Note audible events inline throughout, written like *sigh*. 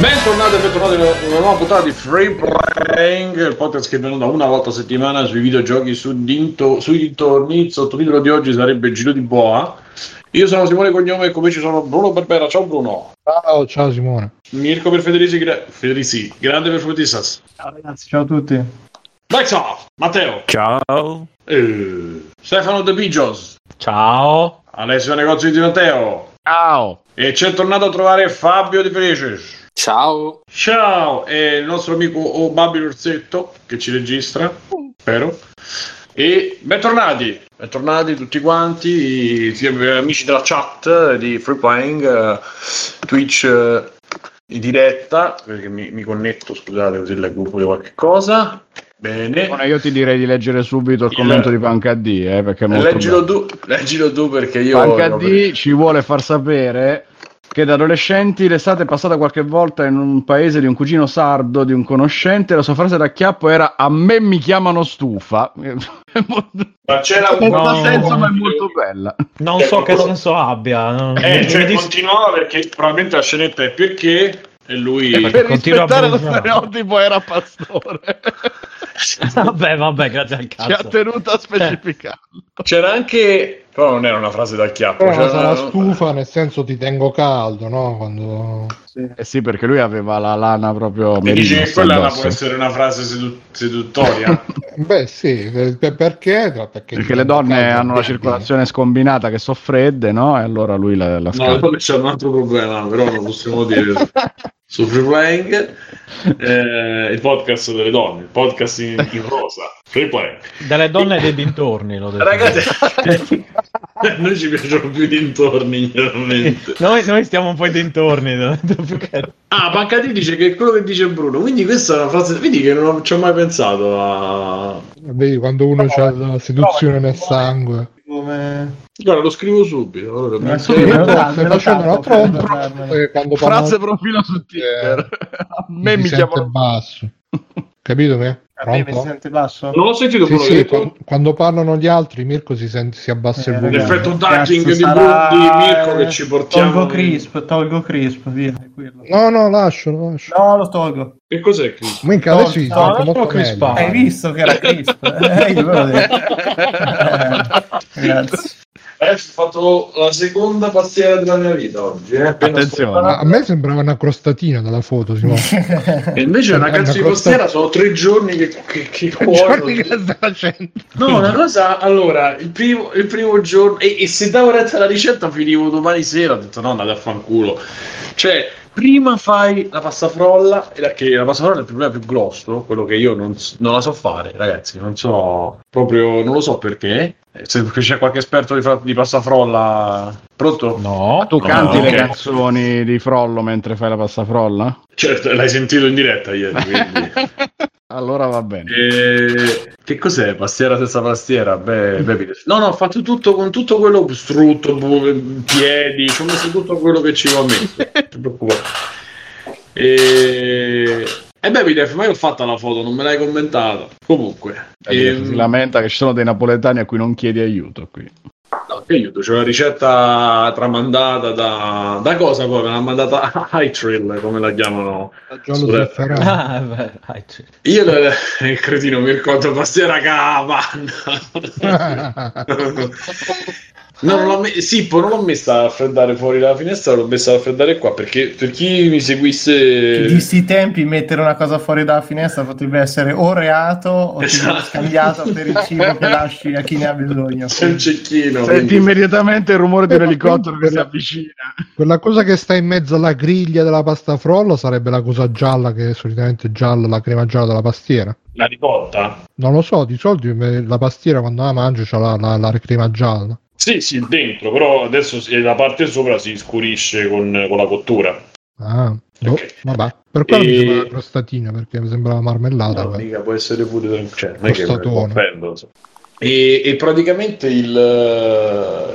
Bentornati e bentornati in una nuova puntata di Free Playing, il podcast che è venuto una volta a settimana sui videogiochi su dinto, sui dintorni. Il sottotitolo di oggi sarebbe Giro di Boa. Io sono Simone Cognome e come ci sono Bruno Barbera. Ciao Bruno. Ciao, ciao Simone. Mirko per Federici, gra- Federici grande per Futissas. Ciao ragazzi, ciao a tutti. Microsoft, Matteo. Ciao. Eh, Stefano De Pigios. Ciao. Alessio Negozio di Matteo. Ciao. E c'è tornato a trovare Fabio Di Felices. Ciao. Ciao, e il nostro amico Obabile Orsetto che ci registra, spero. E bentornati, bentornati tutti quanti, amici della chat di Free Playing, eh, Twitch eh, in diretta, perché mi, mi connetto, scusate così leggo pure qualche cosa. Bene. Buona, io ti direi di leggere subito il Il- commento di Panca D, eh, perché è molto Leggilo tu, leggilo tu perché io... Panca D ci vuole far sapere che da adolescenti l'estate è passata qualche volta in un paese di un cugino sardo di un conoscente la sua frase da chiappo era a me mi chiamano stufa *laughs* Ma c'era non No. ha senso ma è molto bella Non Eh, so che quello- senso abbia. Eh, cioè, dis- continuava perché probabilmente la scenetta è perché e lui... Eh, per rispettare lo stereotipo era pastore *laughs* vabbè, vabbè, grazie al ci ha cazzo. tenuto a specificarlo C'era anche... però non era una frase da chiappo. Però c'era sarà una- stufa, nel senso ti tengo caldo, no? Quando... eh sì perché lui aveva la lana proprio E dici che quella può essere una frase sedu- seduttoria? *laughs* Beh, sì, per- per- perché? Perché, perché le donne caldo, hanno la circolazione scombinata che sono fredde no? e allora lui la, la no, scalda poi c'è un altro problema, però non possiamo dire. *laughs* Su Free Playing, *laughs* eh, il podcast delle donne, il podcast in, in rosa. Delle donne e dei dintorni, l'ho detto. Ragazzi, a *laughs* noi ci piacciono più i dintorni, chiaramente. Noi, noi stiamo un po' ai dintorni. no? *laughs* Ah, Pancati dice che è quello che dice Bruno, quindi questa è una frase... Vedi che non ci ho mai pensato a... Vedi, quando uno ha la seduzione nel sangue. Come... Guarda, lo scrivo subito. Allora, me lo Stai facendo una tromba, eh, frase profilo su Tinder *laughs* a me mi mi chiamano basso. Capito me? Me mi Pronto? sente basso? Non ho sentito Sì, sì, hai detto. quan- quando parlano gli altri Mirko si, sente, si abbassa Eh, il volume. L'effetto cazzo, ducking di sarà- di Mirko che ci portiamo- Tolgo crisp, tolgo crisp, via. No, no, lascialo, lascio. No, lo tolgo. Che cos'è Chris? Minchia, adesso si No, no, molto. Hai visto che era crisp? *laughs* Eh, io ve l'ho detto. *laughs* Eh, grazie. Adesso ho fatto la seconda pastiera della mia vita oggi. Eh? Attenzione. A me sembrava una crostatina dalla foto. *laughs* E invece una È cazzo una di crosta- pastiera sono tre giorni che, che, che. Giorni che sta facendo. No, una cosa, allora, il primo, il primo giorno, e, e se davo retta alla ricetta finivo domani sera, ho detto no, andate a fanculo. Cioè, prima fai la pasta frolla, e la- che la pasta frolla è il problema più grosso, quello che io non, non la so fare, ragazzi, non so, proprio, non lo so perché. Eh, Se c'è qualche esperto di, fra- di pasta frolla, pronto? No, tu No, canti le ok. canzoni di Frollo mentre fai la passafrolla? Certo, l'hai sentito in diretta ieri, quindi. *laughs* Allora va bene. Eh, che cos'è? Pastiera senza pastiera? Beh, beh, no, no, ho fatto tutto con tutto quello strutto, piedi, ci ho messo tutto quello che ci ho messo. Non ti preoccupare. E... E beh, Bidef, ma io ho fatta la foto, non me l'hai commentata. Comunque, Eh, si ehm, lamenta che ci sono dei napoletani a cui non chiedi aiuto qui. Aiuto, c'è una ricetta tramandata da... Da cosa poi? Me l'ha mandata *laughs* Hightrill, come la chiamano. Sulle-. Ah, beh. Io, le- il cretino, mi ricordo pastiera capanna. *laughs* *laughs* No, non l'ho me- Sippo non l'ho messa a raffreddare fuori dalla finestra, l'ho messa a raffreddare qua perché per chi mi seguisse Di sti tempi mettere una cosa fuori dalla finestra potrebbe essere o reato o Esatto. scambiato per il cibo che *laughs* lasci a chi ne ha bisogno. c'è un cecchino. Senti quindi- immediatamente il rumore di un elicottero che si avvicina. Quella cosa che sta in mezzo alla griglia della pasta frolla sarebbe la cosa gialla che è solitamente gialla, la crema gialla della pastiera. La ricotta? Non lo so, di solito la pastiera quando la mangio c'ha la, la, la crema gialla. Sì, sì, dentro, però adesso la parte sopra si scurisce con, con la cottura. Ah, boh, Ok. vabbè. Per quello E- mi sembra una crostatina perché mi sembrava marmellata. No, mica può essere pure cioè, non è che offendo. E, e praticamente il,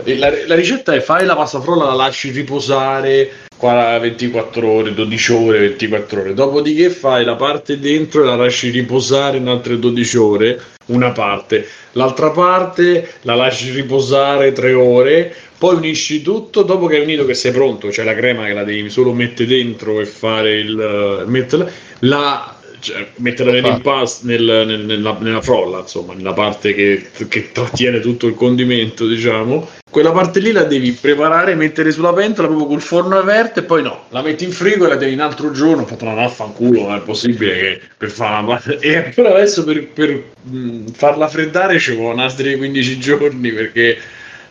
eh, la, la ricetta è fai la pasta frolla, la lasci riposare 24 ore, 12 ore, 24 ore. Dopodiché fai la parte dentro e la lasci riposare in altre 12 ore, una parte. L'altra parte la lasci riposare 3 ore, poi unisci tutto. Dopo che hai unito, che sei pronto, c'è la crema che la devi solo mettere dentro e fare il. metterla, la. Cioè, metterla nell'impasto nel, nel, nella, nella frolla, insomma, nella parte che, che trattiene tutto il condimento, diciamo. Quella parte lì la devi preparare, mettere sulla pentola proprio col forno aperto e poi no, la metti in frigo e la devi un altro giorno, ho fatto una vaffanculo, non è possibile che per farla *laughs* e ancora adesso per, per mh, farla freddare ci vuole un'altra 15 giorni perché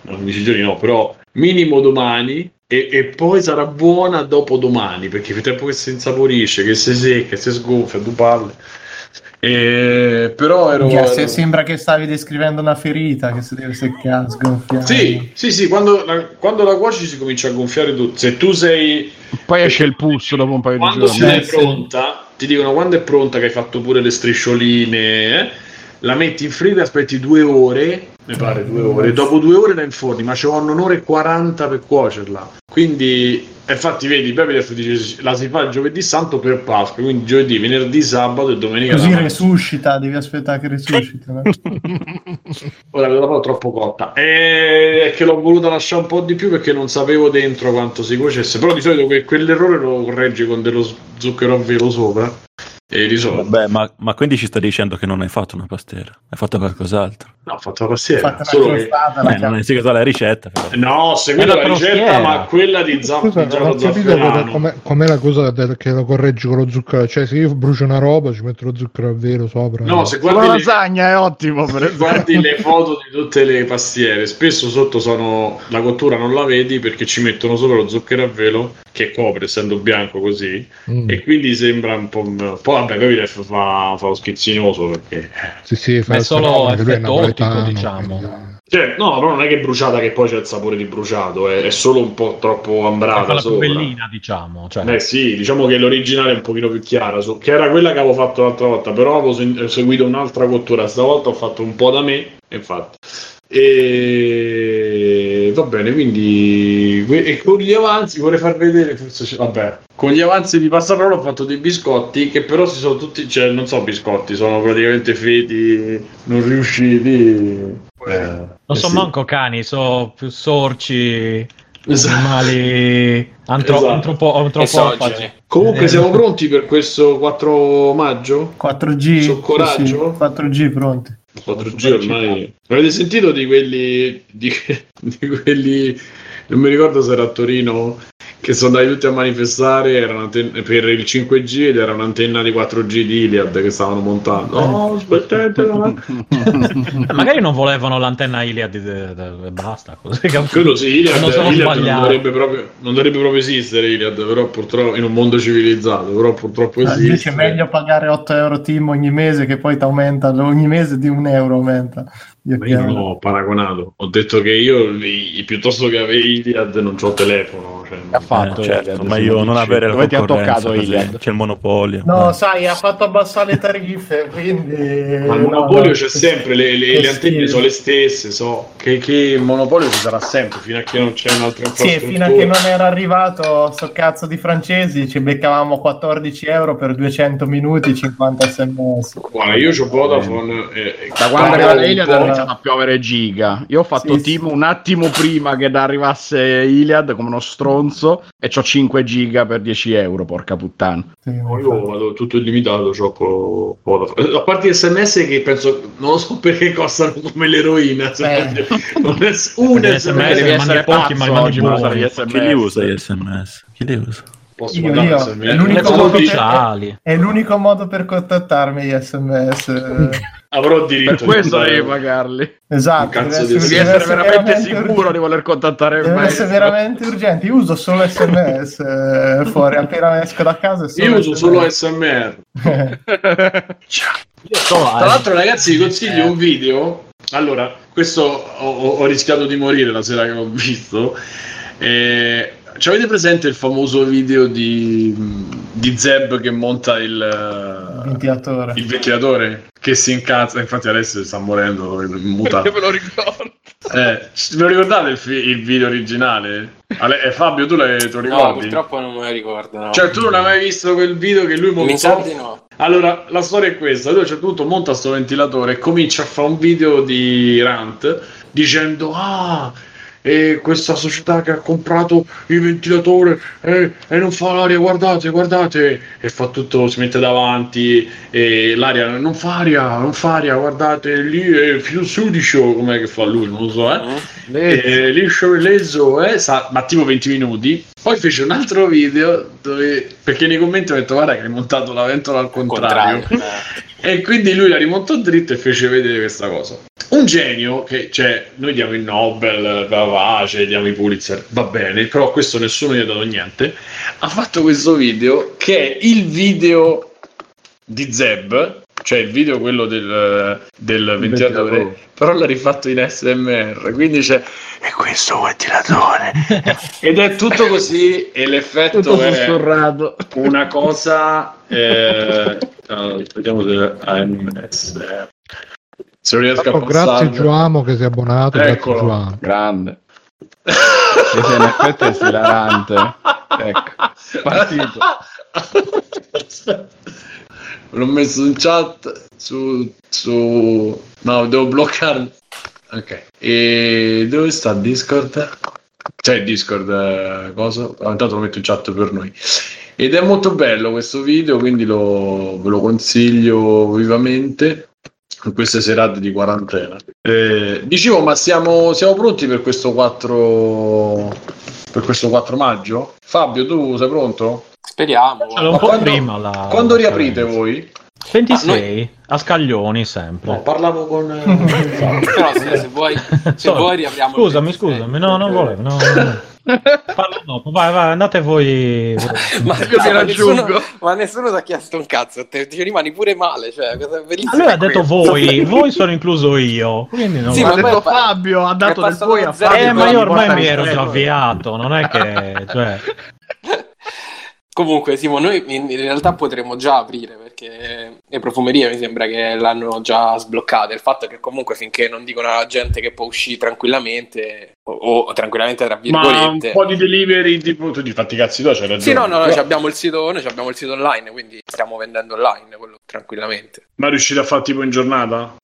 no, 15 giorni no, però minimo domani e, e, poi sarà buona dopo domani perché il tempo che si insaporisce, che si secca, che si sgonfia, due palle e, però ero, se ero... sembra che stavi descrivendo una ferita che si deve seccare, sgonfiare. Sì, sì, sì, quando la, quando la cuoci si comincia a gonfiare tutto. Se tu sei... Poi esce il pulso dopo un paio di giorni. Quando sei pronta, ti dicono quando è pronta che hai fatto pure le striscioline, eh, la metti in frigo e aspetti due ore, mi pare due ore, dopo due ore la inforni, ma ci vogliono un'ora e 40 per cuocerla. Quindi infatti, vedi, Bebedef dice la si fa il giovedì santo per Pasqua, quindi giovedì, venerdì, sabato e domenica. Così resuscita, devi aspettare che resuscita. *laughs* Ora la troppo cotta. E che l'ho voluta lasciare un po' di più perché non sapevo dentro quanto si cuocesse. Però di solito que- quell'errore lo correggi con dello zucchero a velo sopra. E risolvi. Vabbè, ma, ma quindi ci sta dicendo che non hai fatto una pastiera, hai fatto qualcos'altro. No, ho fatto la pastiera. Fatta una Solo che... Eh, la non hai seguito la ricetta. Però. No, ho seguito la la ricetta, ma quella di, za- Scusa, di non ho capito com'è, com'è la cosa del- che lo correggi con lo zucchero. Cioè, se io brucio una roba, ci metto lo zucchero a velo sopra. No, se La guardi le, lasagna è ottimo per guardi le foto di tutte le pastiere, spesso sotto sono la cottura non la vedi perché ci mettono solo lo zucchero a velo che copre essendo bianco così Mm. e quindi sembra un po'. Poi vabbè, poi fa, fa lo schizzinoso perché. Sì, sì, fa è solo è effetto ottico, diciamo. quindi- Cioè, no, però non è che è bruciata che poi c'è il sapore di bruciato, è, è solo un po' troppo ambrata la sopra. bellina, diciamo. Cioè, Beh sì, diciamo che l'originale è un pochino più chiara, su- che era quella che avevo fatto l'altra volta, però avevo sen- seguito un'altra cottura, stavolta ho fatto un po' da me, infatti. E va bene, quindi e con gli avanzi vorrei far vedere, forse c'è- vabbè, con gli avanzi di passaparola ho fatto dei biscotti che però si sono tutti, cioè non so biscotti, sono praticamente feti, non riusciti. Eh, non eh so sì. manco cani, so più sorci, Esatto. animali antro- Esatto. antropo- antropofagi. Comunque Eh, siamo pronti per questo 4 maggio? 4G, Su sì, coraggio? sì, 4G pronti. 4G ormai. Avete sentito di quelli, di, di quelli, non mi ricordo se era a Torino, che sono andati tutti a manifestare era per il 5G ed era un'antenna di 4G di Iliad che stavano montando. Oh, aspettatela. *laughs* Magari non volevano l'antenna Iliad e basta. Così, Quello sì, Iliad, Non sono Iliad non, sbagliato. dovrebbe proprio, non dovrebbe proprio esistere Iliad, però purtroppo in un mondo civilizzato, però purtroppo Ah, esiste. Invece è meglio pagare 8 euro team ogni mese che poi ti aumenta ogni mese di un euro aumenta. Io Ma io non ho paragonato, ho detto che io piuttosto che avere Iliad non ho telefono. Cioè, Ha fatto Eh, certo, Iliad, ma io non avere la Dove ti ha toccato Iliad? C'è il monopolio. No, Eh. sai, ha fatto abbassare le tariffe, quindi... Ma il no, monopolio no, c'è sempre, le, le- le antenne sono le stesse, so che, che il monopolio ci sarà sempre fino a che non c'è un'altra Sì, infrastruttura. fino a che non era arrivato sto cazzo di francesi ci beccavamo 14 euro per 200 minuti 50 sms. Guarda, io ho Vodafone e, e Da quando pago arriva Iliad iniziato a piovere giga. Io ho fatto Sì, team un attimo prima che arrivasse Iliad come uno stronzo e ho 5 giga per 10 euro, porca puttana. Sì, Io vado tutto illimitato, Vodafone. A parte gli sms che penso, non lo so *laughs* perché costano come l'eroina. Eh. Non è- un SMS SMS devi essere pochi, pazzo ma oggi usare gli Chi li SMS. usa gli sms? Chi li usa? Posso Io, mandare io. SMS? È l'unico per-. È l'unico modo per contattarmi gli sms. *laughs* Avrò diritto Per questo devi pagarli. Esatto, di- essere, Devi deve essere veramente sicuro urgente. di voler contattare il Deve essere veramente urgente. Io uso solo sms eh, fuori, appena esco da casa. Io uso SMS. solo SMR. *laughs* Tra l'altro, ragazzi, vi consiglio un video. Allora, questo ho, ho- ho rischiato di morire la sera che l'ho visto. Eh, avete presente il famoso video di, di Zeb che monta il, ventilatore. il ventilatore? Che si incazza, infatti adesso sta morendo mutato. *laughs* Perché me lo ricordo. Eh, ve lo ricordate il, fi- il video originale? Ale- eh, Fabio, tu l'hai, te lo No, ricordi? purtroppo non me lo ricordo. No. Cioè, tu non hai mai visto quel video che lui Mi sa montò? di no. Allora, la storia è questa: lui a un certo punto monta sto ventilatore e comincia a fare un video di rant dicendo: Ah, e questa società che ha comprato il ventilatore eh, e non fa l'aria, guardate, guardate, e fa tutto, si mette davanti e l'aria non fa aria, non fa aria, guardate lì è filo sudicio, com'è che fa lui, non lo so, eh. Eh, liscio e leso, eh, sa- ma tipo 20 minuti. Poi fece un altro video dove, perché nei commenti ho detto guarda che hai montato la ventola al contrario. Contrario. *laughs* E quindi lui la rimontò dritto e fece vedere questa cosa. Un genio che, cioè, noi diamo il Nobel, va, va, cioè, diamo i Pulitzer, va bene, però a questo nessuno gli ha dato niente. Ha fatto questo video che è il video di Zeb, cioè il video quello del, del ventilatore, ventilatore. però l'ha rifatto in SMR, quindi c'è e questo ventilatore *laughs* ed è tutto così e l'effetto Tutto è sussurrato. una cosa eh, allora, vediamo se AMS se non riesco a Oh, grazie Giuamo che si è abbonato. Eccolo. Grazie Giuamo. Grande. *laughs* Sì, sì, in effetti è esilarante. Ecco, partito. *laughs* L'ho messo in chat su, su no devo bloccarlo ok e dove sta Discord? c'è Discord eh, cosa? Ah, intanto lo metto in chat per noi ed è molto bello questo video quindi lo, ve lo consiglio vivamente in queste serate di quarantena Eh, dicevo ma siamo, siamo pronti per questo 4 per questo 4 maggio? Fabio tu sei pronto? Speriamo. Allora, un Ma po' quando- prima la... Quando riaprite voi? 26 a Scaglioni sempre. No, parlavo con *laughs* Però se, se vuoi, se Solo- vuoi riapriamo. Scusami, 26. scusami, no, non volevo. No, no. *laughs* Parlo dopo, vai, vai, andate voi. Ma, raggiungo. nessuno, ma nessuno ti ha chiesto un cazzo, te ti rimani pure male. Cioè, Allora ha detto voi, voi sono incluso io. Quindi non Sì, Ma ha detto pa- Fabio, ha dato del voi a zero Fabio. Eh, ma io ormai mi ero già avviato, non è che... Cioè, Comunque, Simo, noi in, in realtà potremmo già aprire perché le profumerie mi sembra che l'hanno già sbloccate. Il fatto è che comunque finché non dicono alla gente che può uscire tranquillamente o, o tranquillamente tra Ma un virgolette. po' di delivery tipo tu ti fatti cazzi tu, c'hai ragione. Sì, no, no, noi Però- abbiamo il sito, noi abbiamo il sito online, quindi stiamo vendendo online quello tranquillamente. Ma riuscite a fare tipo in giornata?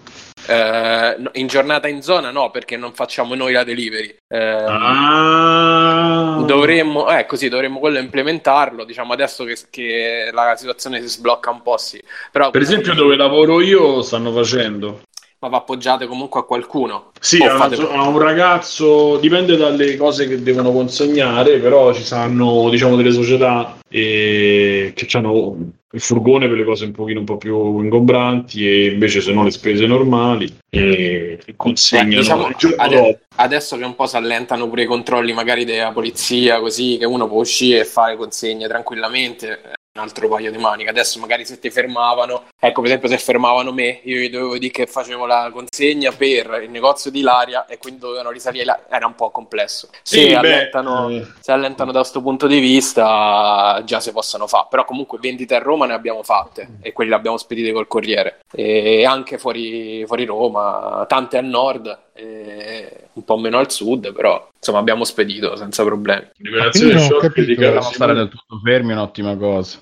No, in giornata in zona no, perché non facciamo noi la delivery. Eh, Ah. Dovremmo, eh, così, dovremmo quello implementarlo. Diciamo adesso che, che la situazione si sblocca un po', sì. Però, Per esempio dove lavoro io stanno facendo. Ma va appoggiate comunque a qualcuno. Sì, a, fate- a un ragazzo, dipende dalle cose che devono consegnare, però ci saranno diciamo delle società eh, che hanno il furgone per le cose un pochino un po' più ingombranti e invece se no le spese normali e consegnano Eh, diciamo, il giorno ade- adesso che un po' si allentano pure i controlli magari della polizia, così che uno può uscire e fare consegne tranquillamente, un altro paio di maniche. Adesso magari se ti fermavano, ecco per esempio se fermavano me, io gli dovevo dire che facevo la consegna per il negozio di Laria e quindi dovevano risalire là, era un po' complesso. Se Sì, allentano, eh. se allentano da questo punto di vista già si possono fare, però comunque vendite a Roma ne abbiamo fatte e quelli le abbiamo spedite col corriere e anche fuori, fuori Roma, tante al nord, e un po' meno al sud, però insomma abbiamo spedito senza problemi. Liberazione short capito. di Carlo stare del tutto fermi è un'ottima cosa.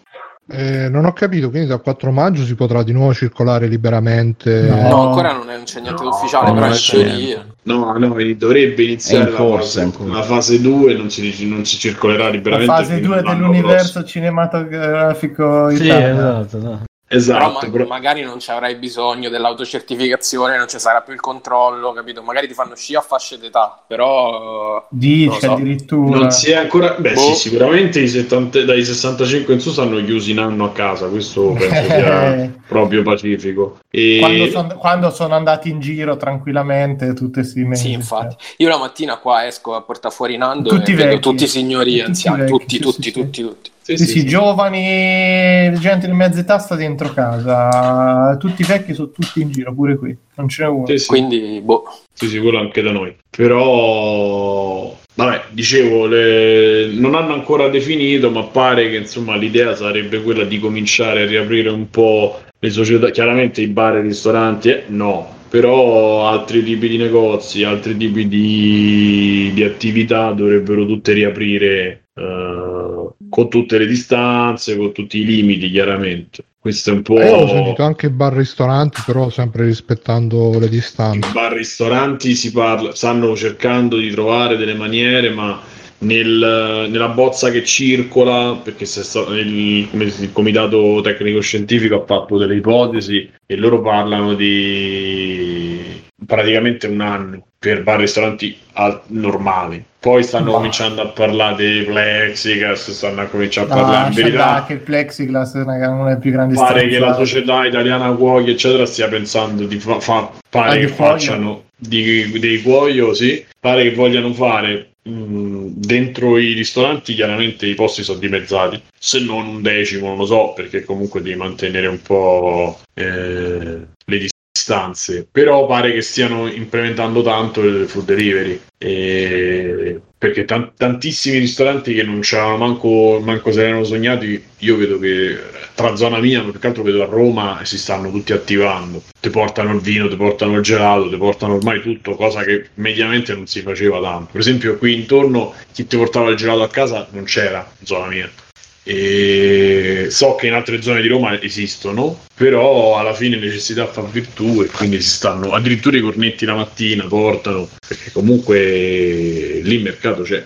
Eh, non ho capito, quindi dal 4 maggio si potrà di nuovo circolare liberamente. No. No, ancora non, è, non c'è niente di ufficiale, no, però c'è teoria. niente. No, no, dovrebbe iniziare in la, corsa, fase, la fase 2, non si, non si circolerà La liberamente. fase fino 2 all'anno dell'universo cinematografico sì, italiano. esatto. no. Esatto, Però ma- però- magari non ci avrai bisogno dell'autocertificazione, non ci sarà più il controllo, capito? Magari ti fanno sci a fasce d'età, però... Dice so. addirittura. Non si è ancora. Beh, Boh. sì, sicuramente i 70 dai 65 in su stanno chiusi in anno a casa. Questo penso sia *laughs* proprio pacifico. E... Quando, son- quando sono andati in giro tranquillamente tutti questi mesi. Sì, infatti. Io la mattina qua esco a portare fuori Nando Tutti e vedo vecchi. tutti i signori Tutti anziani, vecchi, tutti, sì, tutti, sì, tutti, tutti. Sì, Sì, sì, sì, sì. giovani, gente di mezza età sta dentro casa, tutti vecchi sono tutti in giro, pure qui, non ce n'è uno. Sì, sì. Quindi, boh. Sì, sì, quello anche da noi. Però, vabbè, dicevo, le- non hanno ancora definito, ma pare che insomma l'idea sarebbe quella di cominciare a riaprire un po' le società. Chiaramente i bar e i ristoranti, eh, no. però altri tipi di negozi, altri tipi di, di attività dovrebbero tutte riaprire eh, con tutte le distanze, con tutti i limiti chiaramente. Questo è un po'... Eh, ho sentito anche bar ristoranti, però sempre rispettando le distanze. I bar ristoranti si parla, stanno cercando di trovare delle maniere, ma nel- nella bozza che circola, perché il, il comitato tecnico scientifico ha fatto delle ipotesi e loro parlano di praticamente un anno per bar ristoranti al- normali. Poi stanno Ma- cominciando a parlare dei plexiglass, stanno a cominciare a No, parlare in lascia verità. che il plexiglass è una, delle più grandi Pare che la società italiana cuochi, eccetera, stia pensando di fa- fa- pare Ah, che di cuoio? facciano di- dei cuoio, sì. Pare che vogliano fare mh, dentro i ristoranti, chiaramente i posti sono dimezzati, se non un decimo, non lo so, perché comunque devi mantenere un po' eh, le distanze. Però pare che stiano implementando tanto il food delivery. E... Perché tan- tantissimi ristoranti che non c'erano manco, manco se erano sognati, io vedo che tra zona mia, più che altro vedo a Roma, si stanno tutti attivando. Ti portano il vino, ti portano il gelato, ti portano ormai tutto, cosa che mediamente non si faceva tanto. Per esempio, qui intorno chi ti portava il gelato a casa non c'era in zona mia. E so che in altre zone di Roma esistono, però alla fine necessità fa virtù e quindi si stanno addirittura i cornetti la mattina portano, perché comunque lì il mercato c'è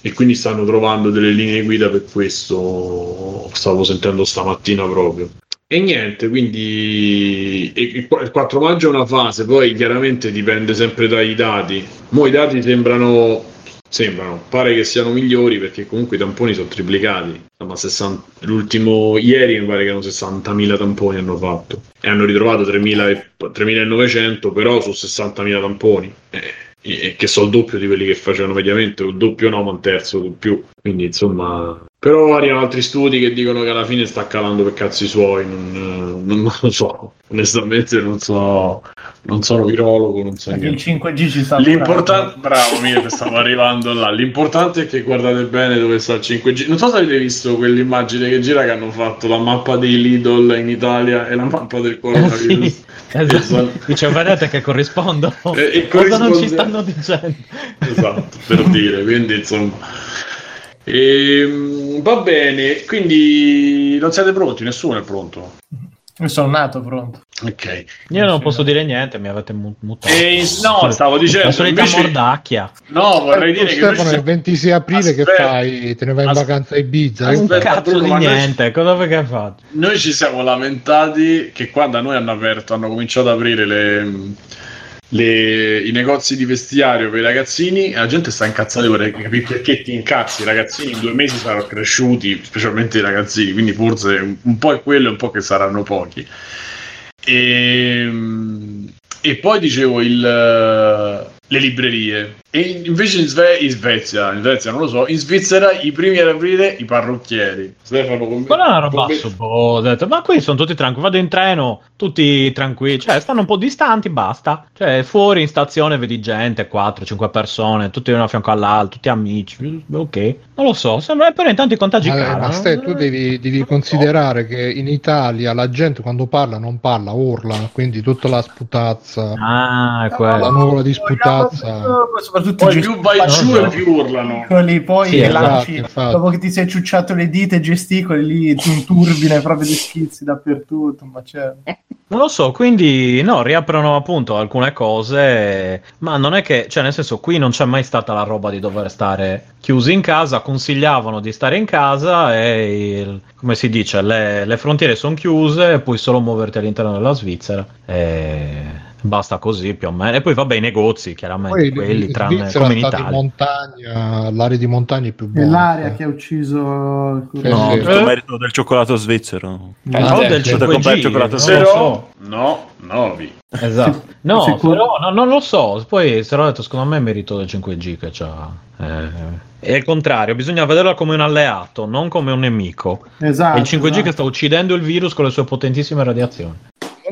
e quindi stanno trovando delle linee guida per questo. Stavo sentendo stamattina proprio. E niente, quindi il qu- il 4 maggio è una fase, poi chiaramente dipende sempre dai dati. Mo' i dati sembrano sembrano, pare che siano migliori perché comunque i tamponi sono triplicati. Insomma, 60 l'ultimo ieri mi pare che erano 60.000 tamponi hanno fatto e hanno ritrovato 3.000 e- 3.900 però su 60.000 tamponi. Eh, e che sono il doppio di quelli che facevano mediamente, il doppio no, ma un terzo di più. Quindi insomma, però arrivano altri studi che dicono che alla fine sta calando per cazzi suoi. Non, non- non *laughs* lo so, onestamente, non so, non sono virologo, non so Perché il niente. 5G ci sta L'importante, bravo, Mire, stavo arrivando là. L'importante è che guardate bene dove sta il 5G. Non so se avete visto quell'immagine che gira che hanno fatto la mappa dei Lidl in Italia e la mappa del *laughs* Eh, coronavirus. sì, esatto. Dice, vedete che corrispondo. E- e Cosa non ci corrisponde- stanno dicendo? esatto, per dire, quindi insomma. Ehm, va bene, quindi non siete pronti, nessuno è pronto. Io sono nato pronto. Ok. Io non posso dire niente, mi avete mu- mutato. E no, stavo dicendo, La solita invece- mordacchia. No, vorrei Tu, dire che Stefano, invece- il 26 aprile che Aspetta. fai? Te ne vai in vacanza a Ibiza? Un cazzo Bruno, di ma noi- niente, cosa che hai fatto? noi ci siamo lamentati che quando a noi hanno aperto, hanno cominciato ad aprire le, le- i negozi di vestiario per i ragazzini, la gente sta incazzata vorrei capire perché ti incazzi. I ragazzini in due mesi saranno cresciuti, specialmente i ragazzini, quindi forse un, un po' è quello e un po' che saranno pochi. E, e poi dicevo il, le librerie. E invece in, Sve- in Svezia, in Svezia non lo so, in Svizzera i primi ad aprire i parrucchieri. Stefano, com- Quella è una roba. Ho detto, ma qui sono tutti tranquilli. Vado in treno, tutti tranquilli. Cioè, stanno un po' distanti, basta. Cioè, fuori in stazione vedi gente, 4-5 persone, tutti uno a fianco all'altro, tutti amici. Ok, non lo so. Sembra però intanto i contagi Vabbè, calano. ma Ste, tu devi, devi considerare che in Italia la gente quando parla non parla, urla, quindi tutta la sputazza, Ah, la nuvola di sputazza. Soprattutto Poi i più vai giù e più urlano. poi Sì, esatto, lanci, infatti. dopo che ti sei ciucciato le dita e gesticoli, lì un turbine proprio di schizzi dappertutto. Ma c'è... Non lo so, quindi no, riaprono appunto alcune cose, ma non è che, cioè nel senso, qui non c'è mai stata la roba di dover stare chiusi in casa, consigliavano di stare in casa e, il- come si dice, le, le frontiere sono chiuse, puoi solo muoverti all'interno della Svizzera e basta così più o meno. E poi vabbè i negozi, chiaramente, Poi quelli in tranne Svizzera come in Italia. montagna, l'area di montagna è più È buona. l'aria che ha ucciso il No, sì. tutto Eh? merito del cioccolato svizzero. Eh, No, sì, del comprare 5G, cioccolato non zero. lo so. Però, no, no, vi. Esatto. *laughs* No, però no, non lo so. Poi, se l'ho detto, secondo me è merito del 5G che c'ha. Eh, è il contrario, bisogna vederlo come un alleato, non come un nemico. Esatto. è il 5G esatto. che sta uccidendo il virus con le sue potentissime radiazioni.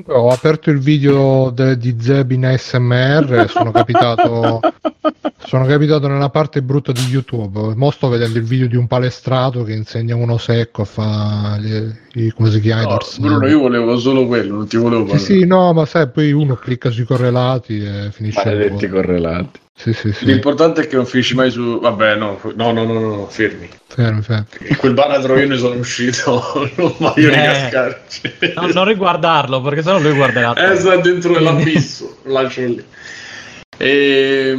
Comunque ho aperto il video de- di Zeb in ASMR e sono capitato, *laughs* sono capitato nella parte brutta di YouTube. Mo sto vedendo il video di un palestrato che insegna uno secco a fare i, come si chiama? i No. Bruno, io volevo solo quello, non ti volevo Sì, parlare. sì, no, ma sai, poi uno clicca sui correlati e finisce Maledetti correlati. Sì, sì, sì. L'importante è che non finisci mai su. Vabbè, no, no, no, no, no, no, fermi. Fermi, fermi. In quel baratro io ne sono uscito, *laughs* non voglio Eh. ricascarci. No, non riguardarlo perché sennò lui guarderà. Eh, sta dentro l'abisso, lascio lì. E,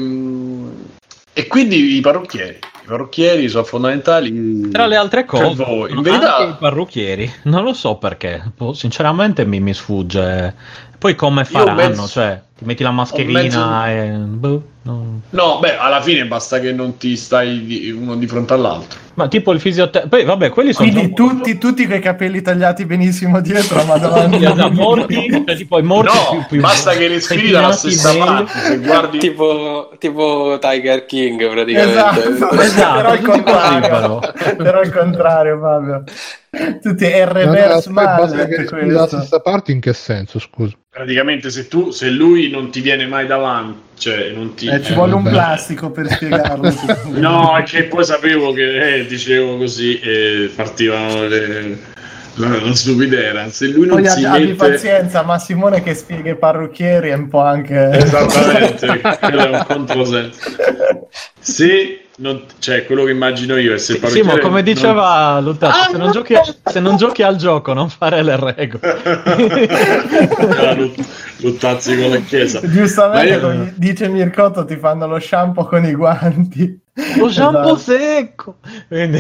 e quindi i parrucchieri. I parrucchieri sono fondamentali. Tra le altre cose, voi. In anche i verità, parrucchieri, non lo so perché, boh, sinceramente mi, mi sfugge. Poi come faranno? penso- Cioè, ti metti la mascherina e... boh, no. no, beh, alla fine basta che non ti stai di- uno di fronte all'altro. Ma tipo il fisioterapico... Poi vabbè, quelli sono... Quindi tutti, tutti quei capelli tagliati benissimo dietro, ma *laughs* davanti Esatto, morti, cioè, tipo i morti No, più, più basta che respiri dalla pettinati stessa meglio. parte. Se guardi, tipo, tipo Tiger King praticamente. Esatto, Esatto, però il contrario. Però il contrario, Fabio. Tutti è il Ma reverse aspetta, basta mallet che respiri dalla questo. stessa parte in che senso, scusa? praticamente, se tu, se lui non ti viene mai davanti, cioè non ti. Eh, ci eh, vuole un vabbè. plastico per spiegarlo. *laughs* No, è che poi sapevo che eh, dicevo così e partivano le, la, la stupidera. Se lui non Poi si abbi mette. pazienza, ma Simone che spiega i parrucchieri è un po' anche... Esattamente, *laughs* quello è un controsenso. Se non, cioè, quello che immagino io è se il Sì, ma come non- diceva Luttazzi, se, non Ah, giochi, se non giochi al gioco non fare le regole. *laughs* Lut- Luttazzi con la chiesa. Giustamente, io- come dice Mircotto, ti fanno lo shampoo con i guanti. Lo shampoo Esatto. secco. Quindi...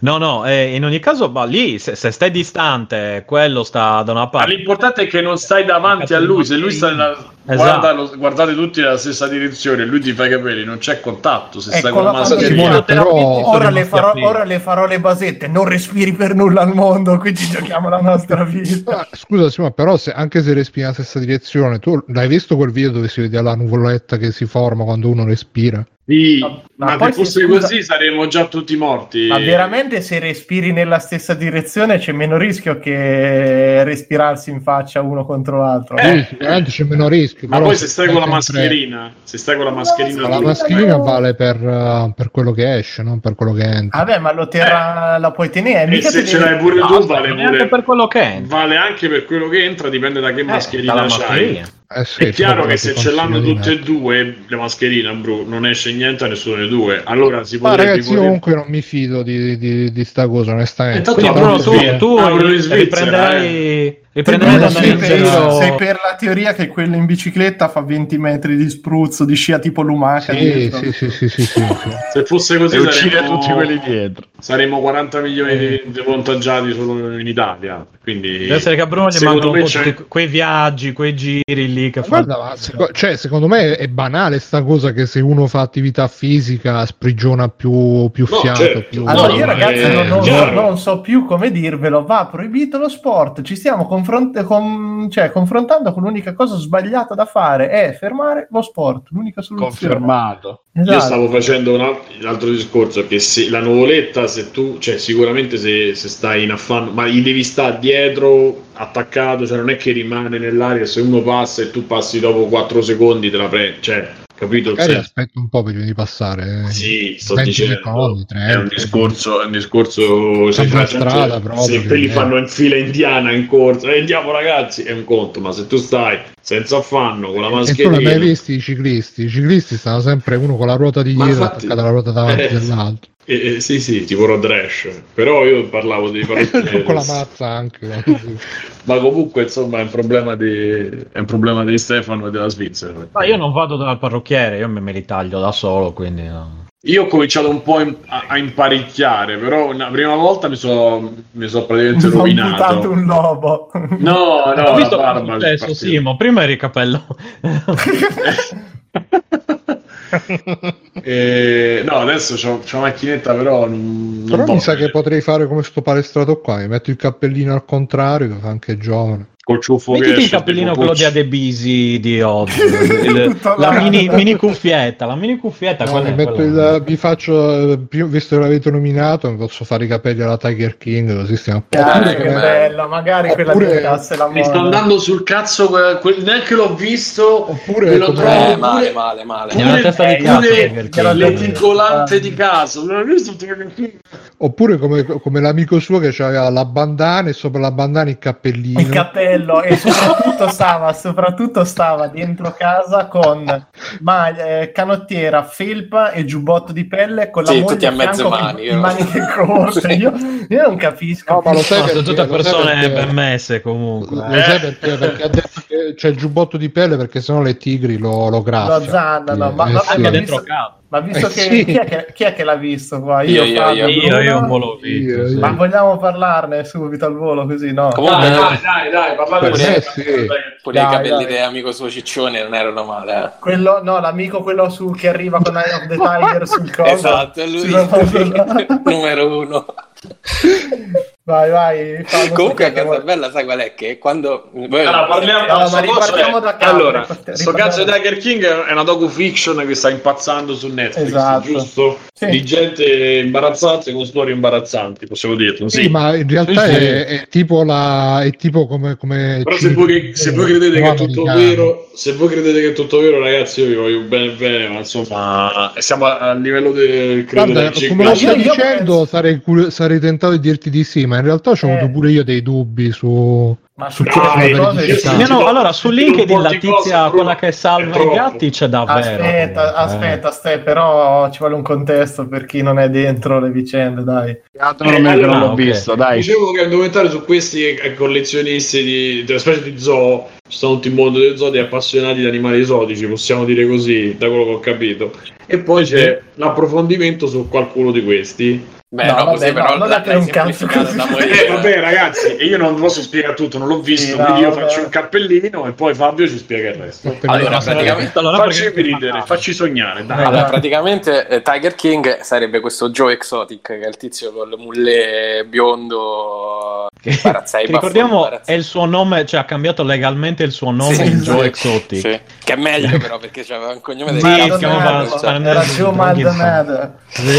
No, no, eh, in ogni caso, ma lì se, se stai distante, quello sta da una Ma parte. l'importante è che non stai davanti a lui, se lui sta nella, Esatto. guarda lo- guardate tutti nella stessa direzione lui ti fa i capelli, non c'è contatto, se stai Ecco, con la mascherina. Simone, però- Ora le, farò, ora le farò le basette, non respiri per nulla al mondo, qui ci giochiamo la nostra vita. Scusa, ma però se, anche se respiri nella stessa direzione, tu l'hai visto quel video dove si vede la nuvoletta che si forma quando uno respira? Sì, Ma ma, se fosse se- scusa- così saremmo già tutti morti. Ma veramente se respiri nella stessa direzione c'è meno rischio che respirarsi in faccia uno contro l'altro. Eh, sicuramente c'è meno rischio. Ma però poi se stai con la mascherina, se stai con la mascherina, Ma la mascherina vale per, uh, per quello che esce, non per quello che entra. Vabbè, ma lo terrà, la puoi tenere. e mica se ce l'hai pure tu, vale pure per quello che è. Vale anche per quello che entra, dipende da che Eh, mascherina dalla c'hai. Eh sì, È chiaro che se ce l'hanno tutte e due le mascherine, bro, non esce niente a nessuno dei due. Allora si potrebbe ragazzi, io comunque non mi fido di, di, di sta cosa, onestamente. Intanto Però tu, Svizzera. tu Ah, riprenderai, riprenderai Ad andare sei, per, sei per la teoria che quello in bicicletta fa 20 metri di spruzzo di scia tipo lumaca. Sì, sì, sì, sì, sì, sì, sì. Se fosse così E uccide saremmo, tutti quelli dietro. saremmo 40 milioni di, di contagiati solo in Italia. Quindi Deve essere che a Bruno gli secondo mancano un me po' c'è- tutti quei viaggi, quei giri lì che fa. Guarda, seco- cioè, secondo me è banale sta cosa che se uno fa attività fisica sprigiona più, più No, fiato. certo. più... Allora, No, io ragazzi è non, non- non so più come dirvelo, va proibito lo sport, ci stiamo confront- con- cioè, confrontando con l'unica cosa sbagliata da fare, è fermare lo sport, l'unica soluzione. Confermato. Io Esatto. stavo facendo un, alt- un altro discorso che se la nuvoletta, se tu, cioè sicuramente se, se stai in affanno, ma gli devi stare dietro attaccato, cioè non è che rimane nell'aria, se uno passa e tu passi dopo 4 secondi te la prendi, cioè, capito? Magari senso? aspetta un po' prima di passare. eh. Sì, sto 20 dicendo, secondi, è un 30. discorso, è un discorso se, la strada proprio, se che quelli è. fanno in fila indiana in corsa, e andiamo ragazzi, è un conto, ma se tu stai senza affanno con la E tu mascherina, l'hai mai visti i ciclisti? I ciclisti stanno sempre uno con la ruota di dietro infatti- attaccata alla ruota davanti eh, dell'altro. Eh, eh, sì sì, tipo road rash, però io parlavo di parrucchieri. *laughs* con la mazza anche. *laughs* ma comunque insomma è un problema di, è un problema di Stefano e della Svizzera. Ma io non vado dal parrucchiere, io me, me li taglio da solo, quindi no. Io ho cominciato un po' in- a, a imparecchiare, però una prima volta mi sono mi so praticamente *laughs* Mi rovinato. buttato un lobo. No, no, Ho visto la barba successo, è sì, ma prima eri capello. Eh, no, adesso c'ho, c'ho una macchinetta, però non, non Però mi sa che potrei fare come sto palestrato qua, mi metto il cappellino al contrario, anche giovane. Col ciuffo che Mettiti il esce, cappellino quello di. Adebisi di oggi, *laughs* il- la mini, mini cuffietta, la mini cuffietta, No, il- vi faccio, eh, visto che l'avete nominato, mi posso fare i capelli alla Tiger King, così stiamo a posto. Cazzo, Eh, che bello, magari quella Oppure- diventasse la Mi sta andando sul cazzo, que- neanche l'ho visto. Oppure lo come- trovo Eh, pure- male, male, male. Nella testa di cazzo, pure l'eticolante di casa. Non ho visto Tiger King? Oppure come, come l'amico suo che aveva la bandana e sopra la bandana il cappellino. il cappello e soprattutto stava, soprattutto stava dentro casa con maglia, eh, canottiera, felpa e giubbotto di pelle con la Sì, moglie tutti a con mani, in io- maniche corte. Io, io non capisco. No, ma lo sai No, sono perché- tutte lo sai persone perché- ben messe comunque. Lo sai perché? Perché ha detto che c'è il giubbotto di pelle perché sennò le tigri lo, lo Lo graffiano. zannano, ma, Eh, ma- sì. Anche dentro casa. Ma visto Eh, che sì. chi, è che chi è che l'ha visto qua? Io, io, Fabio, io. Io, io un Bruno? po' l'ho visto. Io, sì. io. Ma vogliamo parlarne subito al volo così, no? Comunque, Dai, dai, dai, dai, parlate me te. sì. pure i Dai, capelli dai. dell'amico suo Ciccione non erano male. eh. Quello, no, l'amico quello su, che arriva con Eye of the Tiger sul coso. Esatto, è lui, cosa- *laughs* numero uno. *laughs* Vai, vai. Comunque la cosa bella, sai qual è? Che quando... Allora, parliamo, sto coso ripartiamo è- da capo, allora, sto cazzo di. Tiger King è una docu fiction che sta impazzando su Netflix, Esatto. giusto? Sì. Di gente imbarazzante con storie imbarazzanti, possiamo dirlo, sì. Sì, ma in realtà Sì, sì. È, è tipo la è tipo come, come Però se voi, se voi credete che è tutto vero, se voi credete che è tutto vero, ragazzi, io vi voglio bene bene, ma insomma, siamo a, a livello del credo Guarda, del come lo Io- stai io dicendo, penso- sarei, sarei tentato di dirti di sì, ma in realtà ho avuto Eh. pure io dei dubbi su, Ma su sì, cosa dai, la cose- veridicità. sì, No, no, allora su LinkedIn la tizia, quella che è salva i gatti, c'è davvero. Aspetta, comunque, eh. aspetta, aspetta, però ci vuole un contesto per chi non è dentro le vicende, dai. Altro non, me- allora, non l'ho ok. visto, dai. Dicevo che è un documentario su questi eh, collezionisti di, della specie di zoo, ci sono tutti il mondo del zoo, di appassionati di animali esotici, possiamo dire così, da quello che ho capito. E poi c'è l'approfondimento su qualcuno di questi. Beh, No, no, vabbè, così no, però l'hai è per un cazzo così. da Eh, *laughs* vabbè, ragazzi, io non posso spiegare tutto, non l'ho visto, Sì, no, quindi io vabbè. faccio un cappellino e poi Fabio ci spiega il resto. Allora, praticamente... Allora, facci perché- ridere, facci sognare, dai. Allora, praticamente eh, Tiger King sarebbe questo Joe Exotic, che è il tizio con il mulle biondo. Che, Barazzai, che ricordiamo è il suo nome, cioè ha cambiato legalmente il suo nome Sì, in sì. Joe Exotic. Sì, che è meglio però perché c'aveva un cognome Sì, del Maldonado, Maldonado. era Joe Maldonado.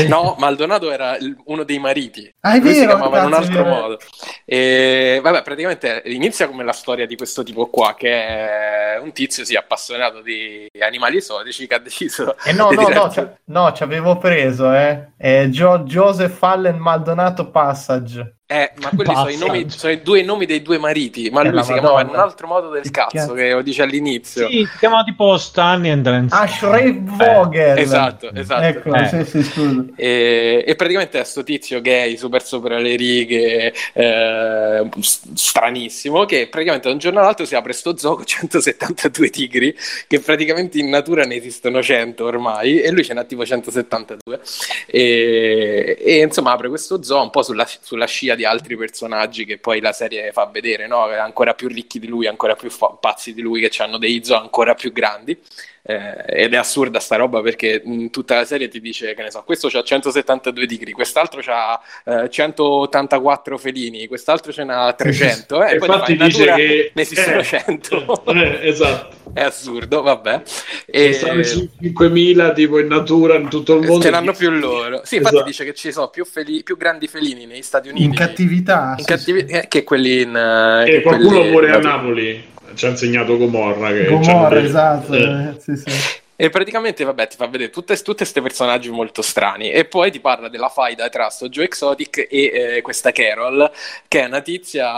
No, Maldonado era il- uno dei mariti. Ah, è Lui si vero, chiamava in un altro modo. E vabbè, praticamente inizia come la storia di questo tipo qua, che è un tizio sì, appassionato di animali esotici che ha deciso Eh no, di no, no, no, ci avevo preso, eh. È Gio- Joseph Allen Maldonato Passage. Eh, ma quelli sono i, nomi, sono i due nomi dei due mariti, ma Eh, lui si chiamava in un altro modo del cazzo, cazzo. che lo dice all'inizio. Sì, si chiama tipo Stanley and Dance. Ah, Shreve Vogel. Esatto, esatto. Ecco, Eh. sì, sì, scusa. E, e praticamente è sto tizio gay super sopra le righe eh, stranissimo che praticamente da un giorno all'altro si apre sto zoo con 172 tigri che praticamente in natura ne esistono 100 ormai e lui ce n'ha tipo 172 e, e, insomma apre questo zoo un po' sulla, sulla scia di altri personaggi che poi la serie fa vedere no? ancora più ricchi di lui ancora più fa- pazzi di lui che hanno dei zoo ancora più grandi eh, ed è assurda sta roba perché mh, tutta la serie ti dice che ne so, questo c'ha 172 tigri, quest'altro c'ha eh, 184 felini, quest'altro ce n'ha 300 eh, e poi Infatti ti fa, in dice che ne esistono eh, 100 *laughs* eh, esatto. è assurdo, vabbè E... Stanno 5.000 tipo in natura in tutto il mondo. ce n'hanno più loro sì, infatti Esatto. dice che ci sono più, feli- più grandi felini negli Stati Uniti In cattività. in sì, cattivi- eh, che quelli in eh, E che qualcuno muore a Napoli. Ci ha insegnato Gomorra. Che. Gomorra, esatto. eh. eh, sì, sì. E praticamente, vabbè, ti fa vedere tutte questi personaggi molto strani. E poi ti parla della faida tra sto Joe Exotic e eh, questa Carol, che è una tizia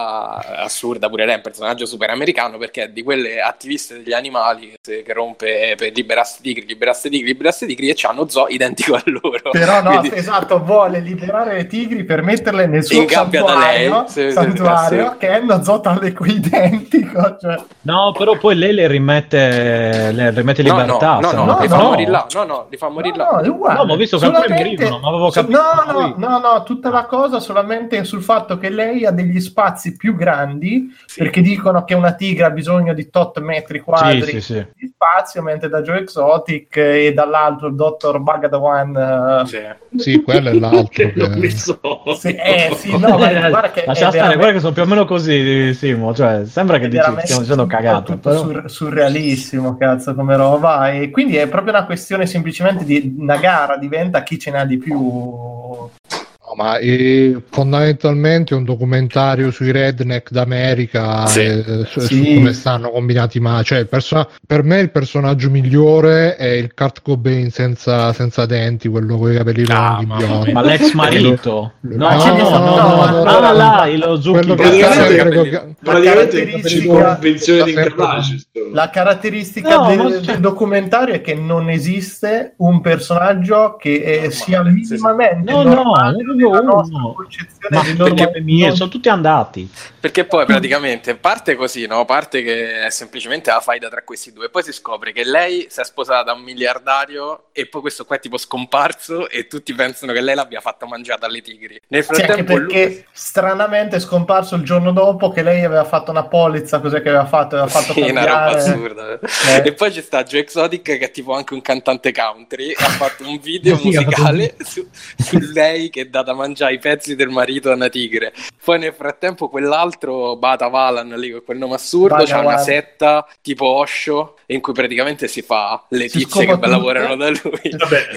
assurda, pure lei è un personaggio super americano, perché è di quelle attiviste degli animali che, che rompe per liberasse tigri, liberasse tigri, liberasse tigri, e c'hanno zoo identico a loro. Però no, Quindi- esatto, vuole liberare le tigri per metterle nel suo da lei. santuario, Sì, santuario che è uno zoo tale cui identico. Cioè. No, però poi lei le rimette, le rimette in No, libertà. no, No, no, No, li fa no. morire là. No, no, li fa morire là. No, è uguale. No, ma ho visto che Solamente- morirono, ma avevo capito No, no, no, no, tutta la cosa solamente sul fatto che lei ha degli spazi più grandi, perché dicono che una tigre ha bisogno di tot metri quadri Sì, sì, sì. di spazio, mentre da Joe Exotic e dall'altro il dottor Bagadawan... eh, Sì. Sì, quello è l'altro. *laughs* Che non che- li so. sì, eh, sì, no, ma *laughs* guarda che Lascia stare, veramente- guarda che sono più o meno così, Simo. Cioè, sembra che dici, stiamo dicendo cagate. Però... sur- surrealissimo, cazzo, come roba. E quindi è proprio una questione semplicemente di una gara, diventa chi ce n'ha di più. Ma eh, fondamentalmente è un documentario sui redneck d'America Sì. eh, su, su Sì. come stanno combinati ma cioè, il perso- per me il personaggio migliore è il Kurt Cobain senza, senza denti quello con i capelli Ah, lunghi mia. Ma l'ex marito? No, Ma no, no, no, no, no, no, no, no, là, Zucchi. quello che sta sempre con- è caratteristica-. La caratteristica No, del, ma- del documentario è che non esiste un personaggio che eh, sia minimamente No, no, nostra uno. Ma di perché mie, sono tutti andati. Perché poi praticamente parte così, no? Parte che è semplicemente la faida tra questi due. Poi si scopre che lei si è sposata da un miliardario e poi questo qua è tipo scomparso e tutti pensano che lei l'abbia fatto mangiare dalle tigri. Nel Sì, anche frattempo lui- perché stranamente è scomparso il giorno dopo che lei aveva fatto una polizza, cos'è che aveva fatto? Aveva fatto *laughs* Sì, una roba assurda. Eh. E poi c'è sta Joe Exotic che è tipo anche un cantante country ha fatto un video *laughs* Sì, musicale *laughs* su, su lei che dà da mangiare i pezzi del marito a una tigre. Poi nel frattempo quell'altro Bata Valan lì con quel nome assurdo c'ha una setta tipo Osho in cui praticamente si fa le Si tizie che lavorano da lui. Vabbè,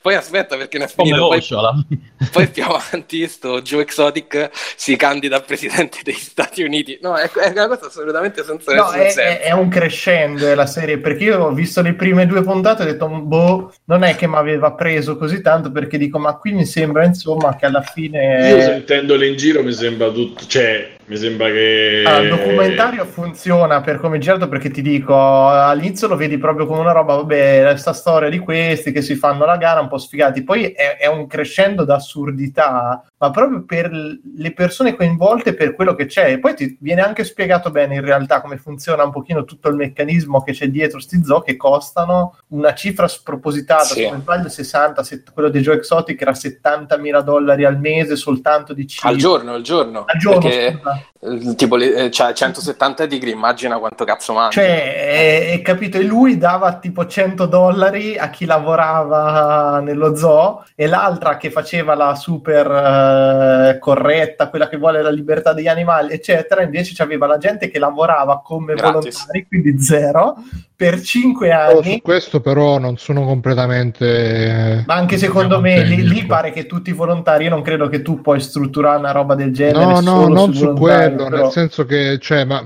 Poi aspetta perché ne Come finito. Poi, *laughs* poi più avanti sto Joe Exotic si candida a presidente degli Stati Uniti. No, è, è una cosa assolutamente senza No, nessun è, senso. è- è un crescendo è la serie perché io ho visto le prime due puntate e ho detto boh, non è che mi aveva preso così tanto perché dico ma qui mi sembra insomma che alla fine io sentendole in giro mi sembra tutto, cioè, mi sembra che... Allora, il documentario funziona per come è girato perché ti dico all'inizio lo vedi proprio come una roba vabbè questa storia di questi che si fanno la gara un po' sfigati. Poi è, è un crescendo d'assurdità ma proprio per le persone coinvolte per quello che c'è e poi ti viene anche spiegato bene in realtà come funziona un pochino tutto il meccanismo che c'è dietro sti zoo che costano una cifra spropositata Sì. se non sbaglio 60 set- quello di Joe Exotic era 70 mila dollari al mese soltanto di cibo Al giorno, al giorno. al giorno Perché, scusa. eh, tipo, le- eh, c'ha 170 tigri, immagina quanto cazzo mangia. Cioè, è, capito, e lui dava tipo 100 dollari a chi lavorava nello zoo e l'altra che faceva la super eh, corretta, quella che vuole la libertà degli animali, eccetera, invece c'aveva la gente che lavorava come Gratis. volontari, quindi zero, per 5 Però anni. su questo però non sono completamente Ma anche secondo me lì, lì tecnico. pare che tutti i volontari, io non credo che tu puoi strutturare una roba del genere. No, no, solo non su quello, però- nel senso che, cioè, ma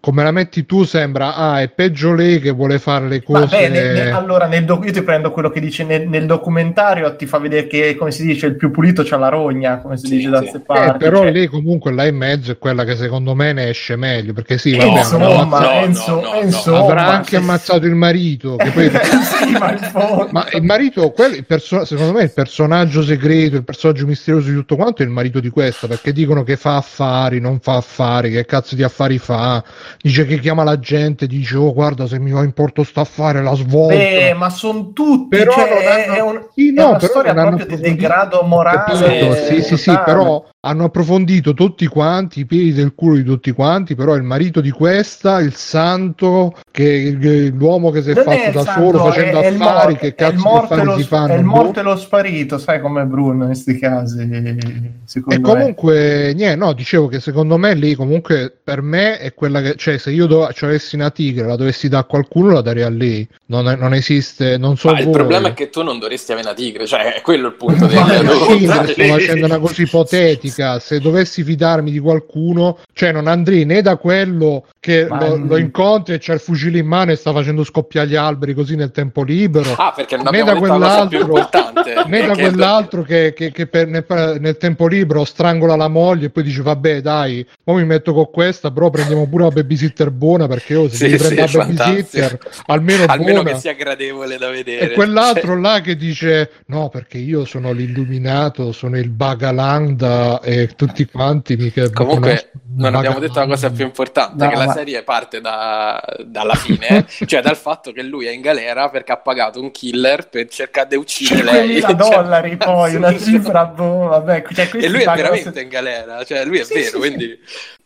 come la metti tu sembra, ah, è peggio lei che vuole fare le cose... Vabbè, ne- ne- allora nel doc- io ti prendo quello che dice nel, nel documentario, ti fa vedere che, come si dice, il più pulito c'ha la rogna, come si Sì, dice da sì. queste Eh, parti. però cioè. lei comunque là in mezzo è quella che secondo me ne esce meglio, perché sì, Eh, vabbè, insomma, no, Enzo- no, no, no. insomma, avrà anche se- ammazzato il marito, che poi... *laughs* sì, ma fondo- Ma il marito, quello- il perso- secondo me il personaggio segreto, il personaggio misterioso di tutto quanto è il marito di questa, perché dicono che fa affari, non fa affari, che cazzo di affari fa, dice che chiama la gente, dice oh guarda se mi va in porto sta affare la svolta. Beh, ma sono tutti, Però cioè, è, hanno- è un- Sì, è no, una però storia proprio di degrado morale. Capito? Sì, sì, sì, però hanno approfondito tutti quanti, i piedi del culo di tutti quanti, però il marito di questa, il santo, che, che- l'uomo che si è Non è fatto il da santo, solo facendo è- è affari, che è il cazzo e affari lo- si fanno? È il boh? morto e lo sparito, sai come Bruno in questi casi, E me. comunque, niente, no, dicevo che secondo me lì comunque per me è quella che, cioè se io do, cioè, avessi una tigre, la dovessi dare a qualcuno, la darei a lei. Non, non esiste, non so Ma il voi. problema è che tu non dovresti avere una tigre, cioè è quello il punto Ma del sto *laughs* facendo una cosa ipotetica. Se dovessi fidarmi di qualcuno, cioè non andrei né da quello che Ma- lo, lo incontri e c'ha il fucile in mano e sta facendo scoppiare gli alberi così nel tempo libero. Ah, perché non né da quell'altro, importante. *laughs* né da che- quell'altro che, che- che per- nel, nel tempo libero strangola la moglie e poi dice vabbè dai, ora mi metto con questa, però prendiamo pure la babysitter buona perché io se Sì, devi sì, prendere la babysitter almeno, Almeno buona. che sia gradevole da vedere. E quell'altro Cioè, là che dice: No, perché io sono l'illuminato, sono il Bagalanda e tutti quanti mi, mi Comunque, conoscono non abbiamo Baga- detto la cosa più importante, No, che la ma- serie parte da- dalla fine, *laughs* cioè dal fatto che lui è in galera perché ha pagato un killer per cercare di uccidere lei. 5.000 Cioè, dollari *laughs* poi, una cifra, boh, vabbè, cioè, E lui è veramente se- in galera, cioè lui è Sì, vero, sì, quindi...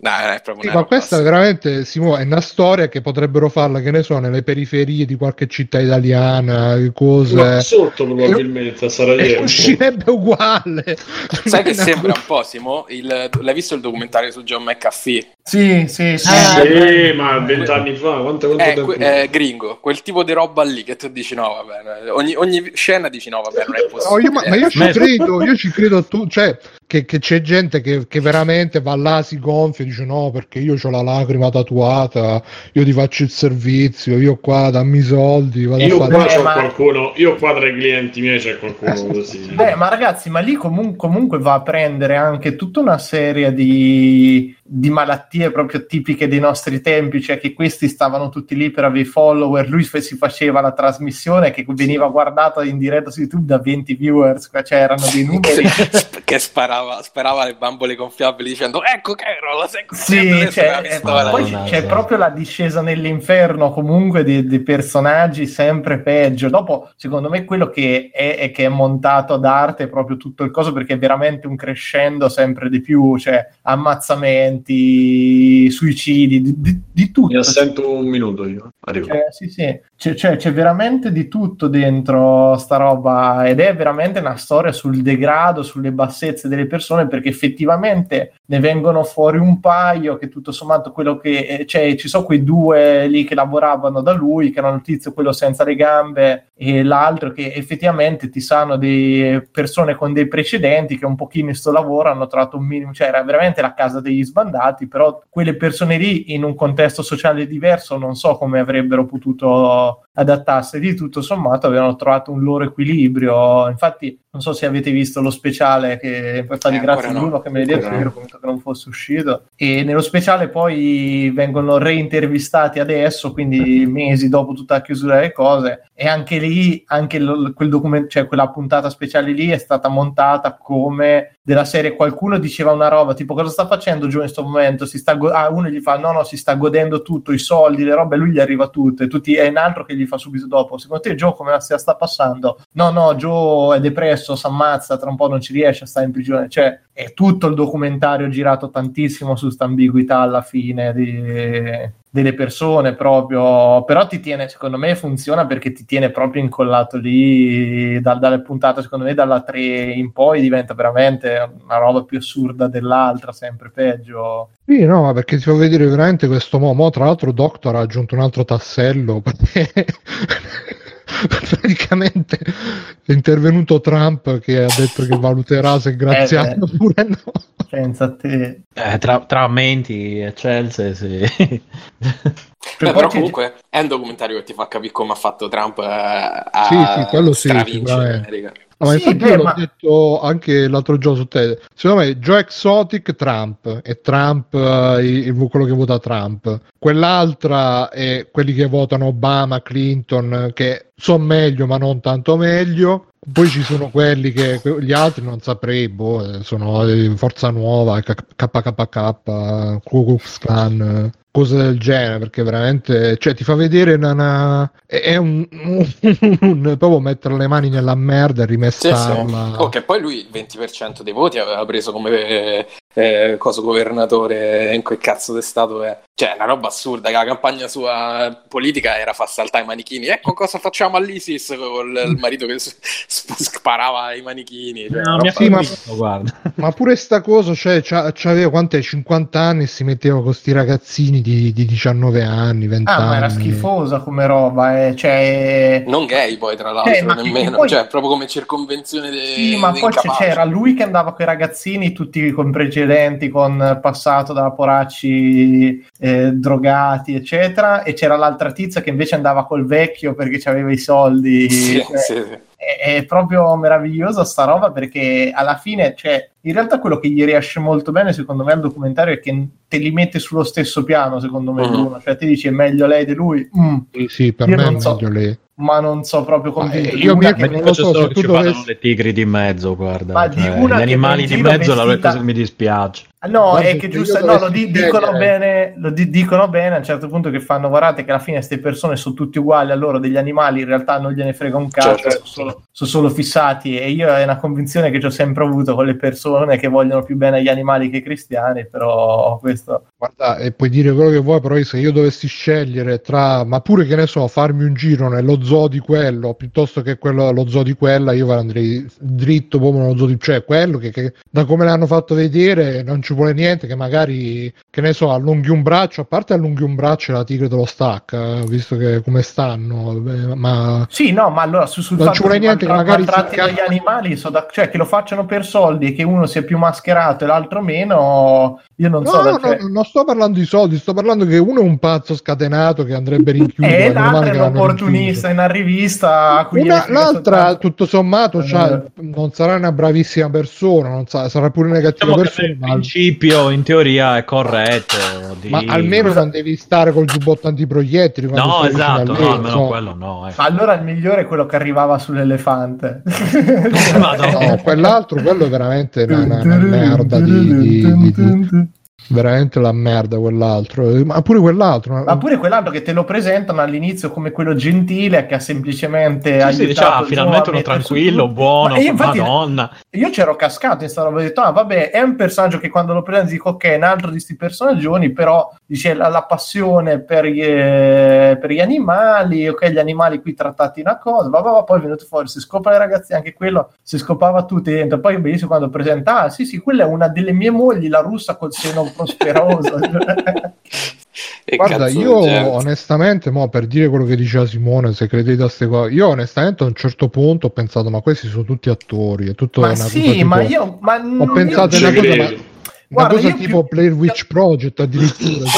No, è proprio ma questa assurda. veramente Simo, è una storia che potrebbero farla, che ne so, nelle periferie di qualche città italiana, cose. Ma sotto probabilmente E Sarajevo. uscirebbe uguale. Sai che *laughs* sembra un po', Simo? Il- L'hai visto il documentario su John McAfee? Sì, sì, sì. Ah, Sì, ma vent'anni fa, quanto, quanto È, tempo que- è gringo, quel tipo di roba lì che tu dici no, vabbè, ogni, ogni scena dici no, vabbè, non è possibile. No, io- ma, ma io ci credo, io ci credo a tu, cioè che, che c'è gente che, che veramente va là, si gonfia e dice no perché io ho la lacrima tatuata, io ti faccio il servizio, io qua dammi i soldi, vado Io a qua fare... Eh, c'ho ma- qualcuno, io qua tra i clienti miei c'è qualcuno *laughs* così. Beh, ma ragazzi, ma lì comun- comunque va a prendere anche tutta una serie di, di malattie proprio tipiche dei nostri tempi, cioè che questi stavano tutti lì per avere i follower, lui si faceva la trasmissione che veniva guardata in diretta su YouTube da 20 viewers, cioè erano dei numeri. *laughs* Che sparava, sparava le bambole gonfiabili dicendo ecco Carol, sei Sì, cioè, eh, poi c'è proprio la discesa nell'inferno comunque di, di personaggi sempre peggio. Dopo, secondo me, quello che è, è che è montato ad arte è proprio tutto il coso perché è veramente un crescendo sempre di più, cioè ammazzamenti, suicidi, di, di- di tutto. Mi assento un minuto io. Arrivo. Cioè, sì, sì. C'è, c'è- c'è veramente di tutto dentro sta roba ed è veramente una storia sul degrado, sulle bassezze delle persone perché effettivamente ne vengono fuori un paio che tutto sommato quello che eh, cioè ci sono quei due lì che lavoravano da lui che erano il tizio quello senza le gambe e l'altro che effettivamente ti sanno di persone con dei precedenti che un pochino in sto lavoro hanno trovato un minimo cioè era veramente la casa degli sbandati però quelle persone lì in un contesto sociale diverso non so come avrebbero potuto adattarsi. Di tutto sommato avevano trovato un loro equilibrio. Infatti non so se avete visto lo speciale che poi fate Eh, grazie ancora a no. Bruno che me l'ha detto ero convinto che non fosse uscito. E nello speciale poi vengono reintervistati adesso quindi mesi dopo tutta la chiusura delle cose. E anche lì anche lo- quel documento cioè quella puntata speciale lì è stata montata come della serie qualcuno diceva una roba tipo cosa sta facendo Joe in questo momento? Si sta go- ah, uno gli fa no no si sta godendo tutto i soldi le robe. Lui gli arriva tutto e tutti è un altro che gli fa subito dopo secondo te Joe come la sta passando? No no Joe è depresso si ammazza tra un po' non ci riesce a stare in prigione. Cioè è tutto il documentario girato tantissimo su sta ambiguità alla fine di- delle persone proprio però ti tiene secondo me funziona perché ti tiene proprio incollato lì dal- dalle puntate secondo me dalla 3 in poi diventa veramente una roba più assurda dell'altra sempre peggio. Sì, no, ma perché ti fa vedere veramente questo mo, tra l'altro Doctor ha aggiunto un altro tassello *laughs* perché *laughs* praticamente è intervenuto Trump che ha detto che valuterà se graziare Eh, beh. oppure no. pensa a te Eh, tra, tra menti e Chelsea, sì. Beh, però comunque è un documentario che ti fa capire come ha fatto Trump eh, a Sì, sì, quello sì. No, ma Sì, infatti beh, io l'ho ma- detto anche l'altro giorno su te. Secondo me Joe Exotic Trump e Trump eh, quello che vota Trump. Quell'altra è quelli che votano Obama, Clinton, che sono meglio ma non tanto meglio. Poi ci sono quelli che gli altri non saprei, boh, eh, sono eh, Forza Nuova, KKK, Ku Klux Klan, eh, cose del genere, perché veramente, cioè, ti fa vedere una, una- è è un, *laughs* un- proprio mettere le mani nella merda e Sì, sì. rimestarla. Oh, che poi lui il 20% dei voti aveva preso come eh, coso governatore in quel cazzo di stato è. Cioè, una roba assurda, che la campagna sua politica era far saltare i manichini. Ecco cosa facciamo all'ISIS con il marito che s- sp- sparava ai manichini. Cioè, No, una mi ha roba- Sì, ma-. *laughs* Ma pure sta cosa, cioè, c'ha- c'aveva quante 50 anni e si metteva con sti ragazzini di, di 19 anni, 20 ah anni. ma era schifosa come roba eh. cioè Non gay poi, tra l'altro, Eh, nemmeno. poi- Cioè, proprio come circonvenzione dei Sì, ma dei poi c'era lui che andava con i ragazzini, tutti con precedenti, con passato da poracci eh, drogati, eccetera, e c'era l'altra tizia che invece andava col vecchio perché aveva i soldi. *laughs* Sì, Cioè, sì, sì. È, è proprio meravigliosa sta roba perché alla fine, cioè, in realtà quello che gli riesce molto bene, secondo me, al documentario è che te li mette sullo stesso piano, secondo me, Mhm. Bruno. Cioè, ti dici è meglio lei di lui. Mm. Sì, per Io me è so. meglio lei. Ma non so proprio convinto. eh, di io mi- so, solo che ci vadano dovessi- le tigri di mezzo, guarda. Ma di cioè, una gli animali di mezzo la vestita- cosa mi dispiace. Ah, No, Guarda, è che giusto, no, lo di- dicono bene, lo di- dicono bene a un certo punto che fanno, guardate che alla fine queste persone sono tutti uguali, a loro degli animali in realtà non gliene frega un cazzo, Certo. sono, solo, sono solo fissati e io è una convinzione che ho sempre avuto con le persone che vogliono più bene agli animali che ai cristiani, però questo... Guarda, e puoi dire quello che vuoi, però se io dovessi scegliere tra, ma pure che ne so, farmi un giro nello zoo di quello piuttosto che quello, lo zoo di quella, io andrei dritto proprio nello zoo di cioè quello che, che da come l'hanno fatto vedere non ci vuole niente, che magari, che ne so, allunghi un braccio, a parte allunghi un braccio e la tigre te lo stacca, eh, visto che come stanno, eh, ma Sì, no, ma allora su, sul Non ci vuole niente, che magari si maltratti ca- animali, so da- cioè che lo facciano per soldi e che uno sia più mascherato e l'altro meno, io non No, so... no, cioè- no, sto parlando di soldi, sto parlando che uno è un pazzo scatenato che andrebbe rinchiuso. E è normale l'altra è opportunista in una rivista Una- l'altra, soltanto- tutto sommato, Eh. cioè, non sarà una bravissima persona, non sa- sarà pure una cattiva Diciamo persona, ma, principio in teoria è corretto. di- ma almeno non devi stare col giubbotto antiproiettili. No, esatto, no, almeno so. quello no. ecco. Allora il migliore è quello che arrivava sull'elefante. *laughs* No, quell'altro, quello è veramente una, una- una merda di, di- di- di- *laughs* veramente la merda quell'altro, Eh, ma pure quell'altro. Ma pure quell'altro che te lo presentano all'inizio come quello gentile che ha semplicemente Sì, sì, aiutato diciamo, Joe finalmente a uno tranquillo, tutto. buono, Ma io infatti- madonna. Io c'ero cascato in sta roba, ho detto, ah vabbè, è un personaggio che quando lo presenti dico, ok, è un altro di questi personaggioni, però dice la, la passione per gli, eh, per gli animali, ok, gli animali qui trattati una cosa, va, va, va, poi è venuto fuori, si scopa le ragazze, anche quello si scopava tutti dentro, poi benissimo quando presenta, ah sì sì, quella è una delle mie mogli, la russa col seno *laughs* E Guarda, io gente. onestamente, mo, per dire quello che diceva Simone, se credete a queste cose, io onestamente a un certo punto ho pensato, ma questi sono tutti attori, è tutto ma una sì, cosa tipo- ma io... Ma Ho pensato una cosa, ma- Guarda, cosa io tipo più- Blair Witch Project addirittura.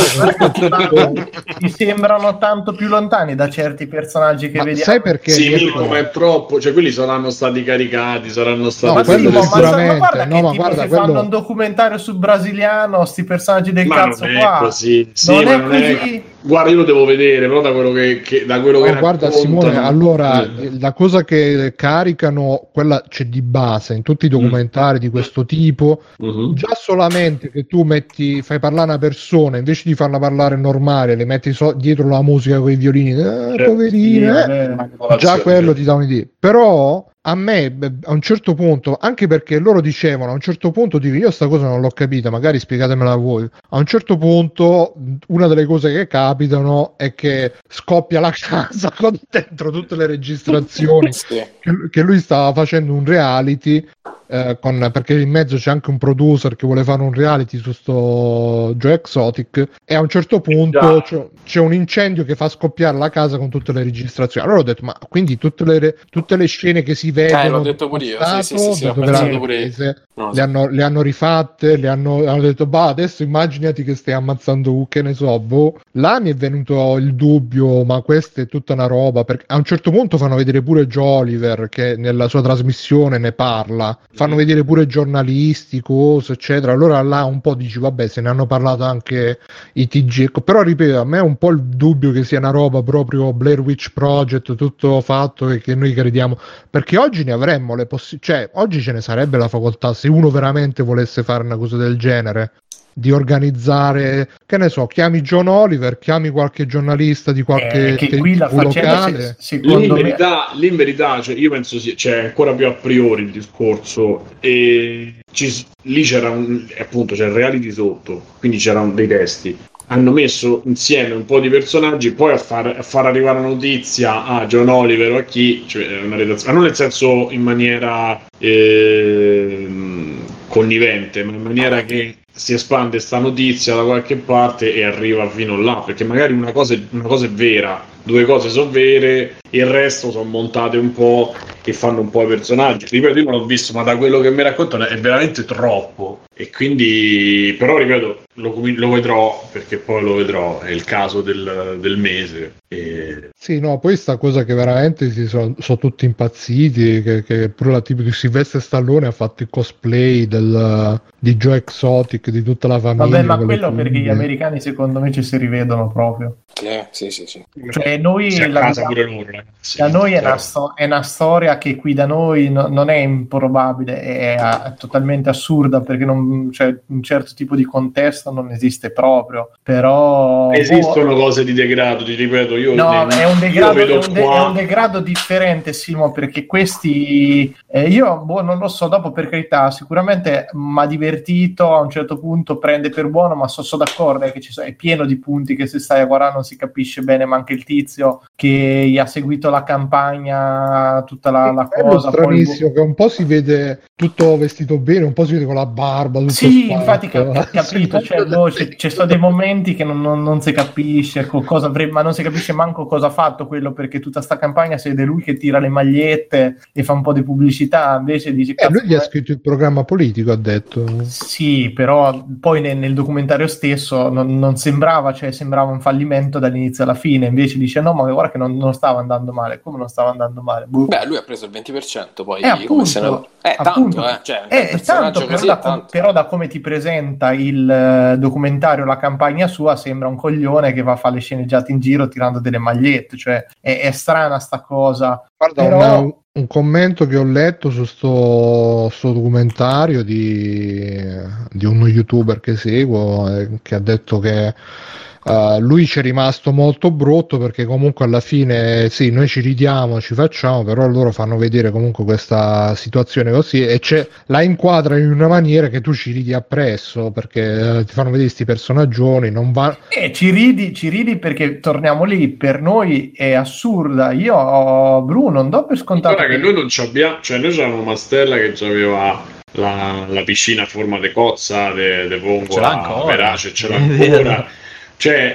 mi sembrano tanto più lontani da certi personaggi che ma vediamo. sai perché? Sì, Mirko, ma è troppo. Cioè, quelli saranno stati caricati, saranno stati. No, quello ma- ma- sicuramente, ma guarda no, che ma tipo guarda, quello- fanno un documentario sul brasiliano, sti personaggi del Ma cazzo non è qua. così. Sì, non ma è non così. Guarda, io lo devo vedere, però da quello che, che- da quello che No, guarda raccontano- Simone, allora Eh. la cosa che caricano, quella c'è di base in tutti i documentari di questo tipo, Mhm. già solamente che tu metti, fai parlare una persona invece di farla parlare normale, le metti so- dietro la musica con i violini, eh, poverina, eh, già quello ti dà un'idea. Però a me a un certo punto, anche perché loro dicevano a un certo punto, dico io sta cosa non l'ho capita, magari spiegatemela voi. A un certo punto, una delle cose che capitano è che scoppia la casa *laughs* con dentro tutte le registrazioni che, che lui stava facendo un reality eh, con- perché in mezzo c'è anche un producer che vuole fare un reality su sto Joe Exotic e a un certo punto c'è, c'è un incendio che fa scoppiare la casa con tutte le registrazioni allora ho detto ma quindi tutte le, tutte le scene che si vedono Eh, l'ho detto pure io, sì, sì, sì, le hanno pure io. le hanno, le hanno rifatte, le hanno, hanno detto, bah, adesso immaginati che stai ammazzando, che ne so, boh. Là mi è venuto il dubbio, ma questa è tutta una roba, perché a un certo punto fanno vedere pure Joe Oliver, che nella sua trasmissione ne parla, fanno vedere pure giornalisti, cose, eccetera. Allora là un po' dici, vabbè, se ne hanno parlato anche i TG, ecco, però ripeto, a me è un po' il dubbio che sia una roba proprio Blair Witch Project, tutto fatto e che noi crediamo, perché oggi ne avremmo le possibilità, cioè oggi ce ne sarebbe la facoltà se uno veramente volesse fare una cosa del genere di organizzare, che ne so, chiami John Oliver, chiami qualche giornalista di qualche Eh, che qui la locale. se- Lì in secondo me, verità, lì in verità cioè, io penso sia cioè, ancora più a priori il discorso e ci- lì c'era un, appunto c'era il reality sotto quindi c'erano dei testi hanno messo insieme un po' di personaggi poi a far, a far arrivare la notizia a John Oliver o a chi cioè una redazione ma non nel senso in maniera ehm, connivente ma in maniera che si espande sta notizia da qualche parte e arriva fino là perché magari una cosa, una cosa è vera due cose sono vere il resto sono montate un po' e fanno un po' i personaggi ripeto io non l'ho visto ma da quello che mi raccontano è veramente troppo e quindi però ripeto lo, lo vedrò perché poi lo vedrò è il caso del, del mese e... Sì, no, poi sta cosa che veramente si sono, sono tutti impazziti, che, che pure la tipo di Silvestre Stallone ha fatto il cosplay del, di Joe Exotic, di tutta la famiglia. vabbè, ma quello perché gli americani secondo me ci si rivedono proprio. Eh, sì, sì, sì. Cioè, noi si a la casa vediamo- pure loro la Sì, da noi è una, sto- è una storia che qui da noi no- non è improbabile, è, è totalmente assurda perché non, cioè, un certo tipo di contesto non esiste proprio. Però boh, Esistono cose di degrado, ti ripeto, io, No, ne- è un, io degrado, vedo è, un de- è un degrado differente, Simo, perché questi eh, io boh, non lo so, dopo per carità, sicuramente mi ha divertito a un certo punto, prende per buono, ma so, so d'accordo eh, che ci sono- è pieno di punti che se stai a guardare non si capisce bene, ma anche il tizio che gli ha seguito la campagna, tutta la, la È bello cosa. poi- stranissimo che un po' si vede tutto vestito bene, un po' si vede con la barba. Tutto Sì, spacco. infatti cap- *laughs* capito, cioè, boh, c'è- ci sono dei momenti che non, non- non si capisce co- cosa ma non si capisce manco cosa ha fatto quello perché tutta sta campagna si vede lui che tira le magliette e fa un po' di pubblicità, invece dice Eh, "Cazzo, lui gli ha scritto il programma politico, ha detto. sì, però poi nel, nel documentario stesso non, non sembrava, cioè sembrava un fallimento dall'inizio alla fine, invece dice no, ma guarda che non, non stava andando male, come non stava andando male? Boh. Beh, lui ha preso il 20% poi Eh, appunto, come senatore. Eh, appunto. tanto, eh. Cioè, un Eh, tanto, però, così da com- tanto. però da come ti presenta il eh, documentario, la campagna sua, sembra un coglione che va a fare le sceneggiate in giro tirando delle magliette, cioè è, è strana sta cosa. Guarda, Però- una- un commento che ho letto su sto, sto documentario di, di uno youtuber che seguo eh, che ha detto che eh, lui ci è rimasto molto brutto perché comunque alla fine sì, noi ci ridiamo, ci facciamo, però loro fanno vedere comunque questa situazione così e c'è- la inquadra in una maniera che tu ci ridi appresso perché eh, ti fanno vedere questi personaggioni, non va... E ci ridi, ci ridi perché torniamo lì, per noi è assurda. Io, ho- Bruno, non do per scontato Guarda che noi non ci abbiamo, cioè noi c'avevamo Mastella che aveva la, la piscina a forma di cozza, de, de pongo Ce l'ha a ancora. verace, ce l'ha *laughs* ancora. Cioè,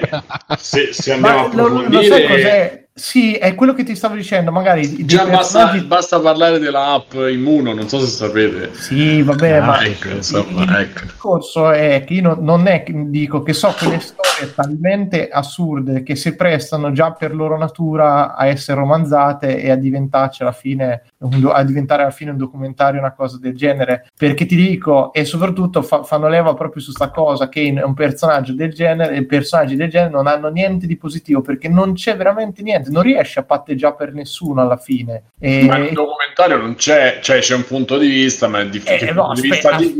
se, se andiamo a Ma lo, lo sai approfondire, cos'è? Sì, è quello che ti stavo dicendo, magari già dei basta, personaggi- basta parlare della app Immuno, non so se sapete. Sì, vabbè, Ah, ma ecco, il, insomma, il ecco. discorso è che io non, non è che dico che so quelle storie talmente assurde che si prestano già per loro natura a essere romanzate e a diventarci alla fine un do- a diventare alla fine un documentario, una cosa del genere. Perché ti dico, e soprattutto fa- fanno leva proprio su sta cosa che in- un personaggio del genere e personaggi del genere non hanno niente di positivo perché non c'è veramente niente, non riesce a patteggiare per nessuno alla fine. E, Ma nel documentario non c'è, cioè c'è un punto di vista, ma è eh, difficile. no, punto di aspetta, di aspetta,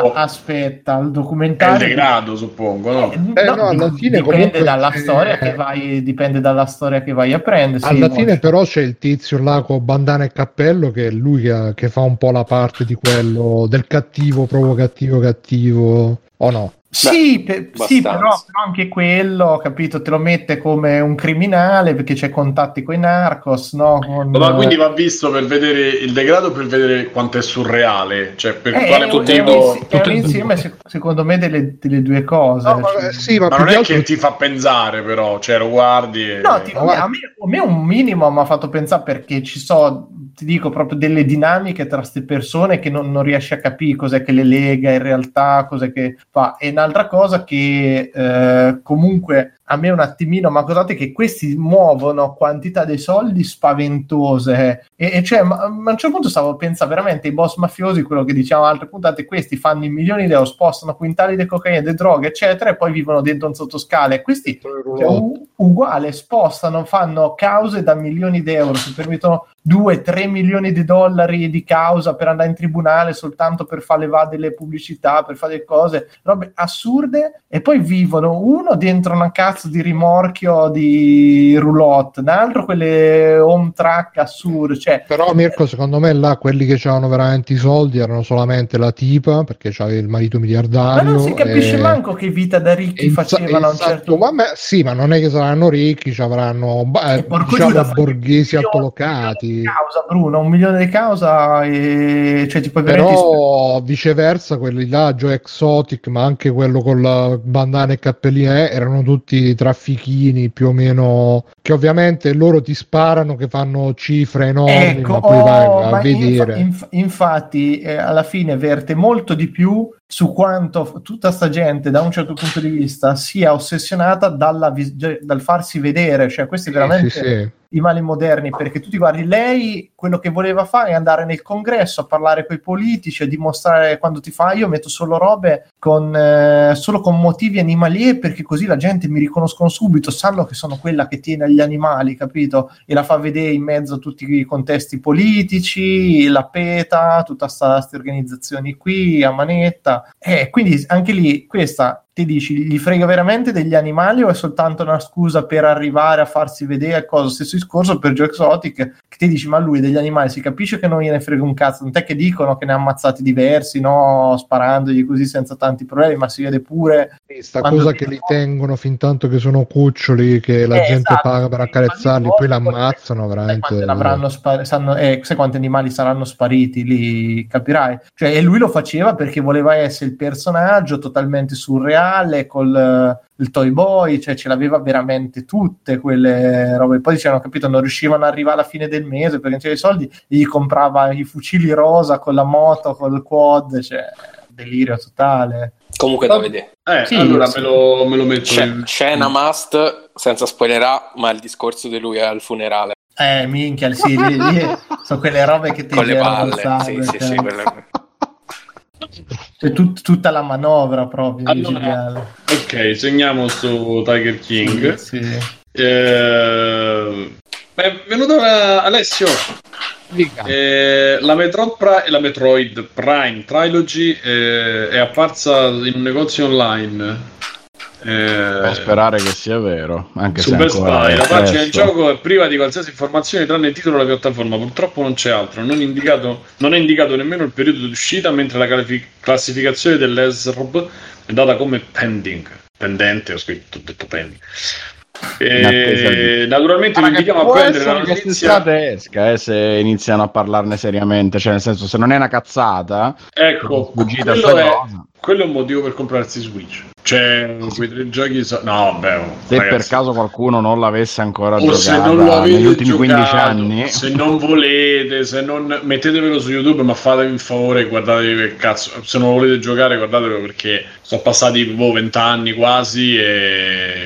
questo aspetta, il è il documentario degrado, suppongo, no? Eh, Eh, no, no, alla di- fine dipende comunque dalla c'è- storia che vai dipende dalla storia che vai a prendere sì, Alla mo- fine però c'è il tizio là con bandana e cappello che è lui che, che fa un po' la parte di quello del cattivo, provocativo, cattivo o no? sì, pe- sì, però, però anche quello capito te lo mette come un criminale perché c'è contatti con i narcos no? Con, Ma quindi va visto per vedere il degrado per vedere quanto è surreale, cioè per eh, quale è, motivo. è è due. insieme se- secondo me delle, delle due cose No, ma- cioè- sì, ma, Ma non che è altro- che ti fa pensare, però, cioè lo guardi e... No, ti- Ma guarda- a, me, a me un minimo mi ha fatto pensare perché ci sono, ti dico, proprio delle dinamiche tra queste persone che non, non riesci a capire cos'è che le lega in realtà, cos'è che fa. E un'altra cosa che eh, comunque a me un attimino, ma guardate che questi muovono quantità di soldi spaventose e, e cioè, ma, ma a un certo punto stavo pensando veramente i boss mafiosi, quello che diciamo altre puntate, questi fanno i milioni di euro, spostano quintali di cocaina, di droghe, eccetera, e poi vivono dentro un sottoscale. Questi cioè, u- uguale, spostano, fanno cause da milioni di euro, si permettono 2-3 milioni di dollari di causa per andare in tribunale soltanto per far levare delle pubblicità, per fare cose, robe assurde, e poi vivono uno dentro una cazzo di rimorchio di roulotte, un altro quelle home track assurde, cioè Però Mirko, secondo me là quelli che avevano veramente i soldi erano solamente la tipa, perché c'aveva il marito ma miliardario. non si capisce e- manco che vita da ricchi facevano a un esatto, certo ma me- sì, ma non è che saranno ricchi, ci avranno Eh, diciamo borghesi altolocati. causa Bruno un milione di causa e cioè tipo Però viceversa, quelli là, Joe Exotic, ma anche quello con la bandana e cappellini, eh, erano tutti traffichini più o meno. Che ovviamente loro ti sparano, che fanno cifre enormi, Ecco, ma poi oh, vai a ma vedere. inf- inf- infatti eh, alla fine verte molto di più su quanto tutta sta gente da un certo punto di vista sia ossessionata dalla vis- dal farsi vedere, cioè questi veramente Sì, sì. I mali moderni, perché tu ti guardi lei, quello che voleva fare è andare nel congresso a parlare con i politici, a dimostrare quando ti fa io metto solo robe con, eh, solo con motivi animalieri perché così la gente mi riconoscono subito, sanno che sono quella che tiene agli animali, capito? E la fa vedere in mezzo a tutti i contesti politici, la PETA, tutta queste organizzazioni qui a manetta. E quindi anche lì questa ti dici, gli frega veramente degli animali o è soltanto una scusa per arrivare a farsi vedere cosa? Stesso discorso per Joe Exotic, che ti dici, ma lui degli animali si capisce che non gliene frega un cazzo, non è che dicono che ne ha ammazzati diversi, no? Sparandogli così senza tanti problemi, ma si vede pure... Questa cosa che li tengono fin tanto che sono cuccioli, che la Eh, gente esatto. paga per accarezzarli, poi l'ammazzano Sai veramente. l'avranno spa- sanno- eh, sai quanti animali saranno spariti lì, capirai. Cioè, e lui lo faceva perché voleva essere il personaggio totalmente surreale, col eh, il toy boy, cioè ce l'aveva veramente tutte quelle robe. Poi dicevano, capito, non riuscivano ad arrivare alla fine del mese perché non c'erano i soldi, e gli comprava i fucili rosa con la moto, col quad, cioè delirio totale. Comunque da vedere. Eh, Sì, allora sì. me lo, me lo metto C'è, in- c'è una must, senza spoilerà, ma il discorso di lui al funerale. Eh, minchia, sì, lì, lì sono quelle robe che ti Con le palle. sangue, Sì, sì, cioè. sì, quelle- Cioè, tut- tutta la manovra proprio Allora. Ok, segniamo su Tiger King. Sì. Eh, è venuta Alessio. Eh, la, Metroid Pri- la Metroid Prime Trilogy eh, è apparsa in un negozio online. Eh, Per sperare che sia vero, anche su se Best ancora Buy è la pagina del presto. gioco è priva di qualsiasi informazione tranne il titolo e la piattaforma. Purtroppo non c'è altro. Non, indicato, non è indicato nemmeno il periodo di uscita mentre la classificazione dell'ESRB è data come pending. Pendente ho scritto ho detto pending. E, di- naturalmente vi Guarda che invitiamo a prendere la notizia quest'estate esca eh, se iniziano a parlarne seriamente, cioè nel senso se non è una cazzata, ecco è, cosa. Quello è un motivo per comprarsi Switch cioè quei tre giochi so- no vabbè oh, se per ragazzi. caso qualcuno non l'avesse ancora o se giocata non lo avete negli ultimi giocato, 15 anni, se non volete, se non mettetevelo su YouTube, ma fatevi il favore e guardatevi che cazzo. Se non volete giocare, guardatelo perché sono passati boh, 20 anni quasi e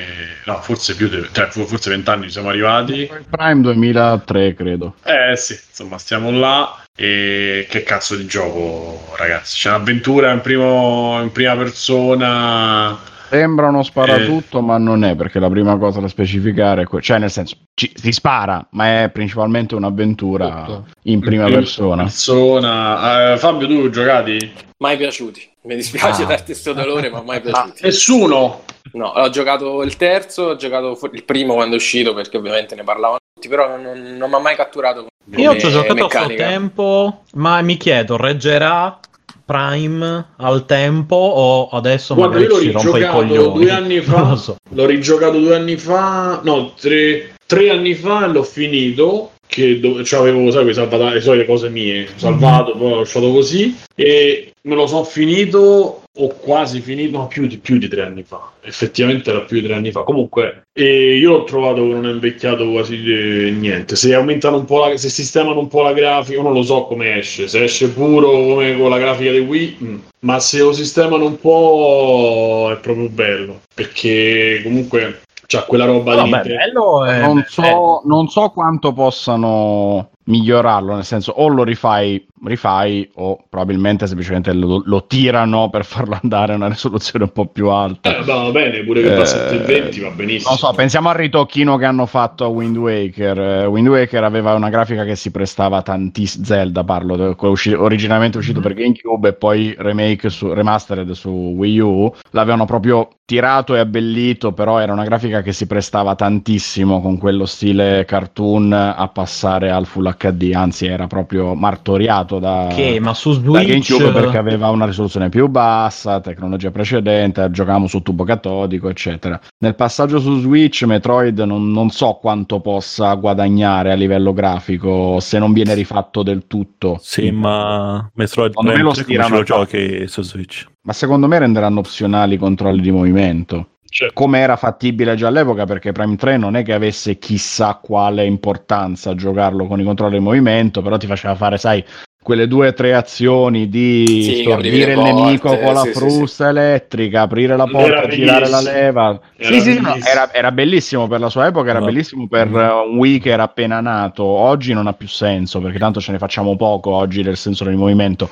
no, forse più di cioè, forse 20 anni siamo arrivati. Prime 2003 credo. Eh sì, insomma, stiamo là. E che cazzo di gioco, ragazzi? C'è un'avventura in, primo, in prima persona. Sembra uno Eh. sparatutto, ma non è perché la prima cosa da specificare è que- cioè nel senso ci- si spara, ma è principalmente un'avventura Tutto. in prima in persona. persona. Eh, Fabio, tu giocati? Mai piaciuti. Mi dispiace Ah. darti questo dolore, ma mai piaciuti. Nessuno. No, ho giocato il terzo, ho giocato il primo quando è uscito perché ovviamente ne parlavano tutti, però non, non mi ha mai catturato. Io ci ho giocato a suo meccanica. tempo, ma mi chiedo, reggerà Prime al tempo o adesso Guarda, magari ci rompe i rigiocato coglioni? due anni fa. Non lo so. L'ho rigiocato due anni fa, no, tre, tre anni fa e l'ho finito. Che dove, cioè avevo, sai, quei salvata- le solite cose mie, salvato, poi l'ho lasciato così. E me lo so finito, o quasi finito, no, più di, più di tre anni fa. Effettivamente era più di tre anni fa. Comunque, e io l'ho trovato che non è invecchiato quasi eh, niente. Se aumentano un po' la, se sistemano un po' la grafica, io non lo so come esce. Se esce puro come con la grafica di Wii, mm. ma se lo sistemano un po' è proprio bello. Perché comunque c'ha quella roba No, di. beh, bello è- non, so, non so quanto possano migliorarlo, nel senso o lo rifai, rifai o probabilmente semplicemente lo, lo tirano per farlo andare a una risoluzione un po' più alta. Eh, va bene, pure che va a Eh, 720 va benissimo. Non so, pensiamo al ritocchino che hanno fatto a Wind Waker. Eh, Wind Waker aveva una grafica che si prestava tantissimo. Zelda, parlo, usci- originalmente uscito per GameCube e poi remake su, remastered su Wii U. L'avevano proprio tirato e abbellito, però era una grafica che si prestava tantissimo con quello stile cartoon a passare al Full HD, anzi era proprio martoriato da, Che, ma su Switch GameCube perché aveva una risoluzione più bassa, tecnologia precedente, giocavamo su tubo catodico, eccetera. Nel passaggio su Switch, Metroid non, non so quanto possa guadagnare a livello grafico se non viene rifatto del tutto. Sì, ma Metroid Secondo me lo 3 come ce stirano lo giochi su Switch? Ma secondo me renderanno opzionali i controlli di movimento. Cioè, Come era fattibile già all'epoca, perché Prime 3 non è che avesse chissà quale importanza giocarlo con i controlli di movimento, però ti faceva fare, sai, quelle due o tre azioni di Sì, stordire il nemico porte, con la sì, sì, frusta elettrica, aprire la porta, girare la leva. Era sì, sì, no, bellissimo. era, era bellissimo per la sua epoca, era No. bellissimo per uh, un Wii che era appena nato. Oggi non ha più senso perché tanto ce ne facciamo poco oggi del senso del movimento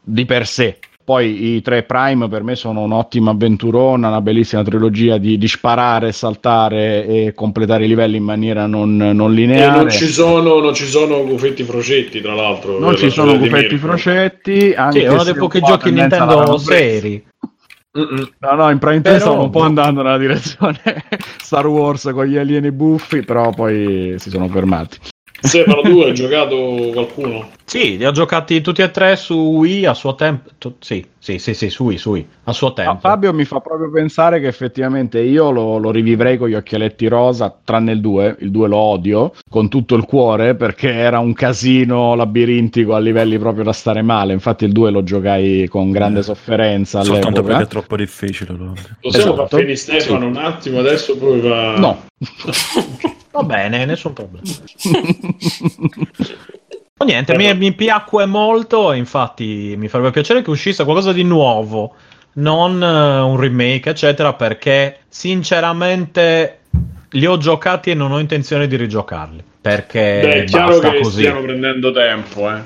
di per sé. Poi i tre Prime per me sono un'ottima avventurona, una bellissima trilogia di, di sparare, saltare e completare i livelli in maniera non, non E lineare. non ci sono, non ci sono gufetti frocetti, tra l'altro. Non ci la sono gufetti frocetti. Anche Sì, è uno dei pochi po' giochi Nintendo seri. Mm-mm. No, no, in prime time Però- stavano un po' andando nella direzione *laughs* Star Wars con gli alieni buffi, però poi si sono fermati. Stefano, tu hai giocato qualcuno? Sì, li ho giocati tutti e tre su Wii a suo tempo. Tu- sì, sì, sì, sì, su Wii, su Wii, a suo Ma tempo. Fabio mi fa proprio pensare che effettivamente io lo, lo rivivrei con gli occhialetti rosa, tranne il 2, il 2 lo odio con tutto il cuore perché era un casino labirintico a livelli proprio da stare male. Infatti il 2 lo giocai con grande Eh, sofferenza Soltanto all'epoca. perché è troppo difficile. allora. Possiamo Esatto. far finire Stefano un attimo adesso poi va... No. *laughs* Va bene, nessun problema. *laughs* Oh, niente, mi, mi piacque molto. e Infatti, mi farebbe piacere che uscisse qualcosa di nuovo, non eh, un remake, eccetera. Perché sinceramente li ho giocati e non ho intenzione di rigiocarli. Perché Beh, è chiaro che così. stiano prendendo tempo, eh.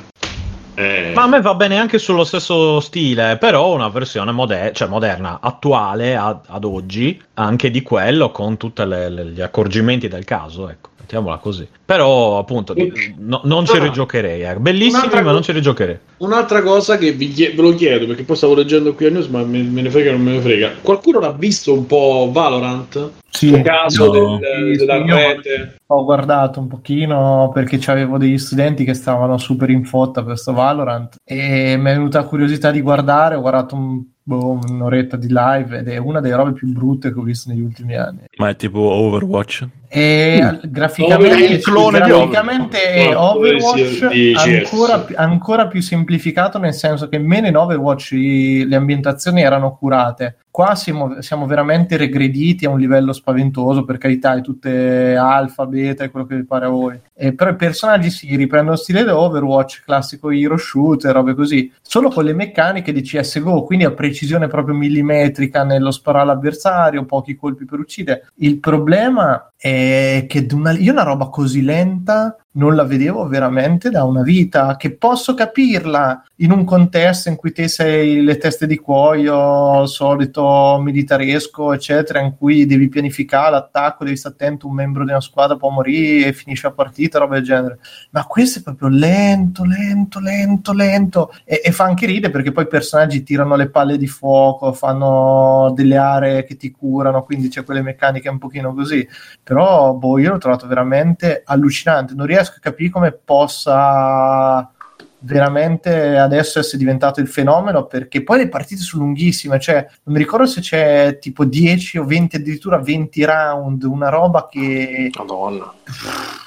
Eh, Ma a me va bene anche sullo stesso stile, però una versione moder- cioè moderna, attuale ad, ad oggi, anche di quello, con tutti gli accorgimenti del caso, ecco, mettiamola così. Però, appunto, no- non ci Ah. rigiocherei, eh. bellissimi, ma non ci rigiocherei. Un'altra cosa che vi chie- ve lo chiedo, perché poi stavo leggendo qui a news, ma me, me ne frega o non me ne frega. Qualcuno l'ha visto un po' Valorant? Sì, Sto caso no. del- Sì, della rete? Ho guardato un pochino perché avevo degli studenti che stavano super in fotta per questo Valorant e mi è venuta la curiosità di guardare, ho guardato un- boh, un'oretta di live ed è una delle robe più brutte che ho visto negli ultimi anni. Ma è tipo Overwatch. E è graficamente, il clone di graficamente è Overwatch ancora, ancora più semplificato nel senso che meno in Overwatch i- le ambientazioni erano curate. Qua siamo, siamo veramente regrediti a un livello spaventoso, per carità, è tutte alfa, beta, è quello che vi pare a voi. Eh, però i personaggi si riprendono stile da Overwatch, classico hero shooter, robe così, solo con le meccaniche di CSGO, quindi a precisione proprio millimetrica nello sparare all'avversario, pochi colpi per uccidere. Il problema è che una- io una roba così lenta non la vedevo veramente da una vita, che posso capirla in un contesto in cui te sei le teste di cuoio, solito militaresco, eccetera, in cui devi pianificare l'attacco, devi stare attento, un membro di una squadra può morire e finisce la partita, roba del genere. Ma questo è proprio lento, lento, lento, lento e, e fa anche ridere perché poi i personaggi tirano le palle di fuoco, fanno delle aree che ti curano, quindi c'è quelle meccaniche un pochino così. Però boh, io l'ho trovato veramente allucinante, non riesco a capire come possa veramente adesso essere diventato il fenomeno perché poi le partite sono lunghissime cioè non mi ricordo se c'è tipo 10 o 20 addirittura 20 round una roba che Madonna.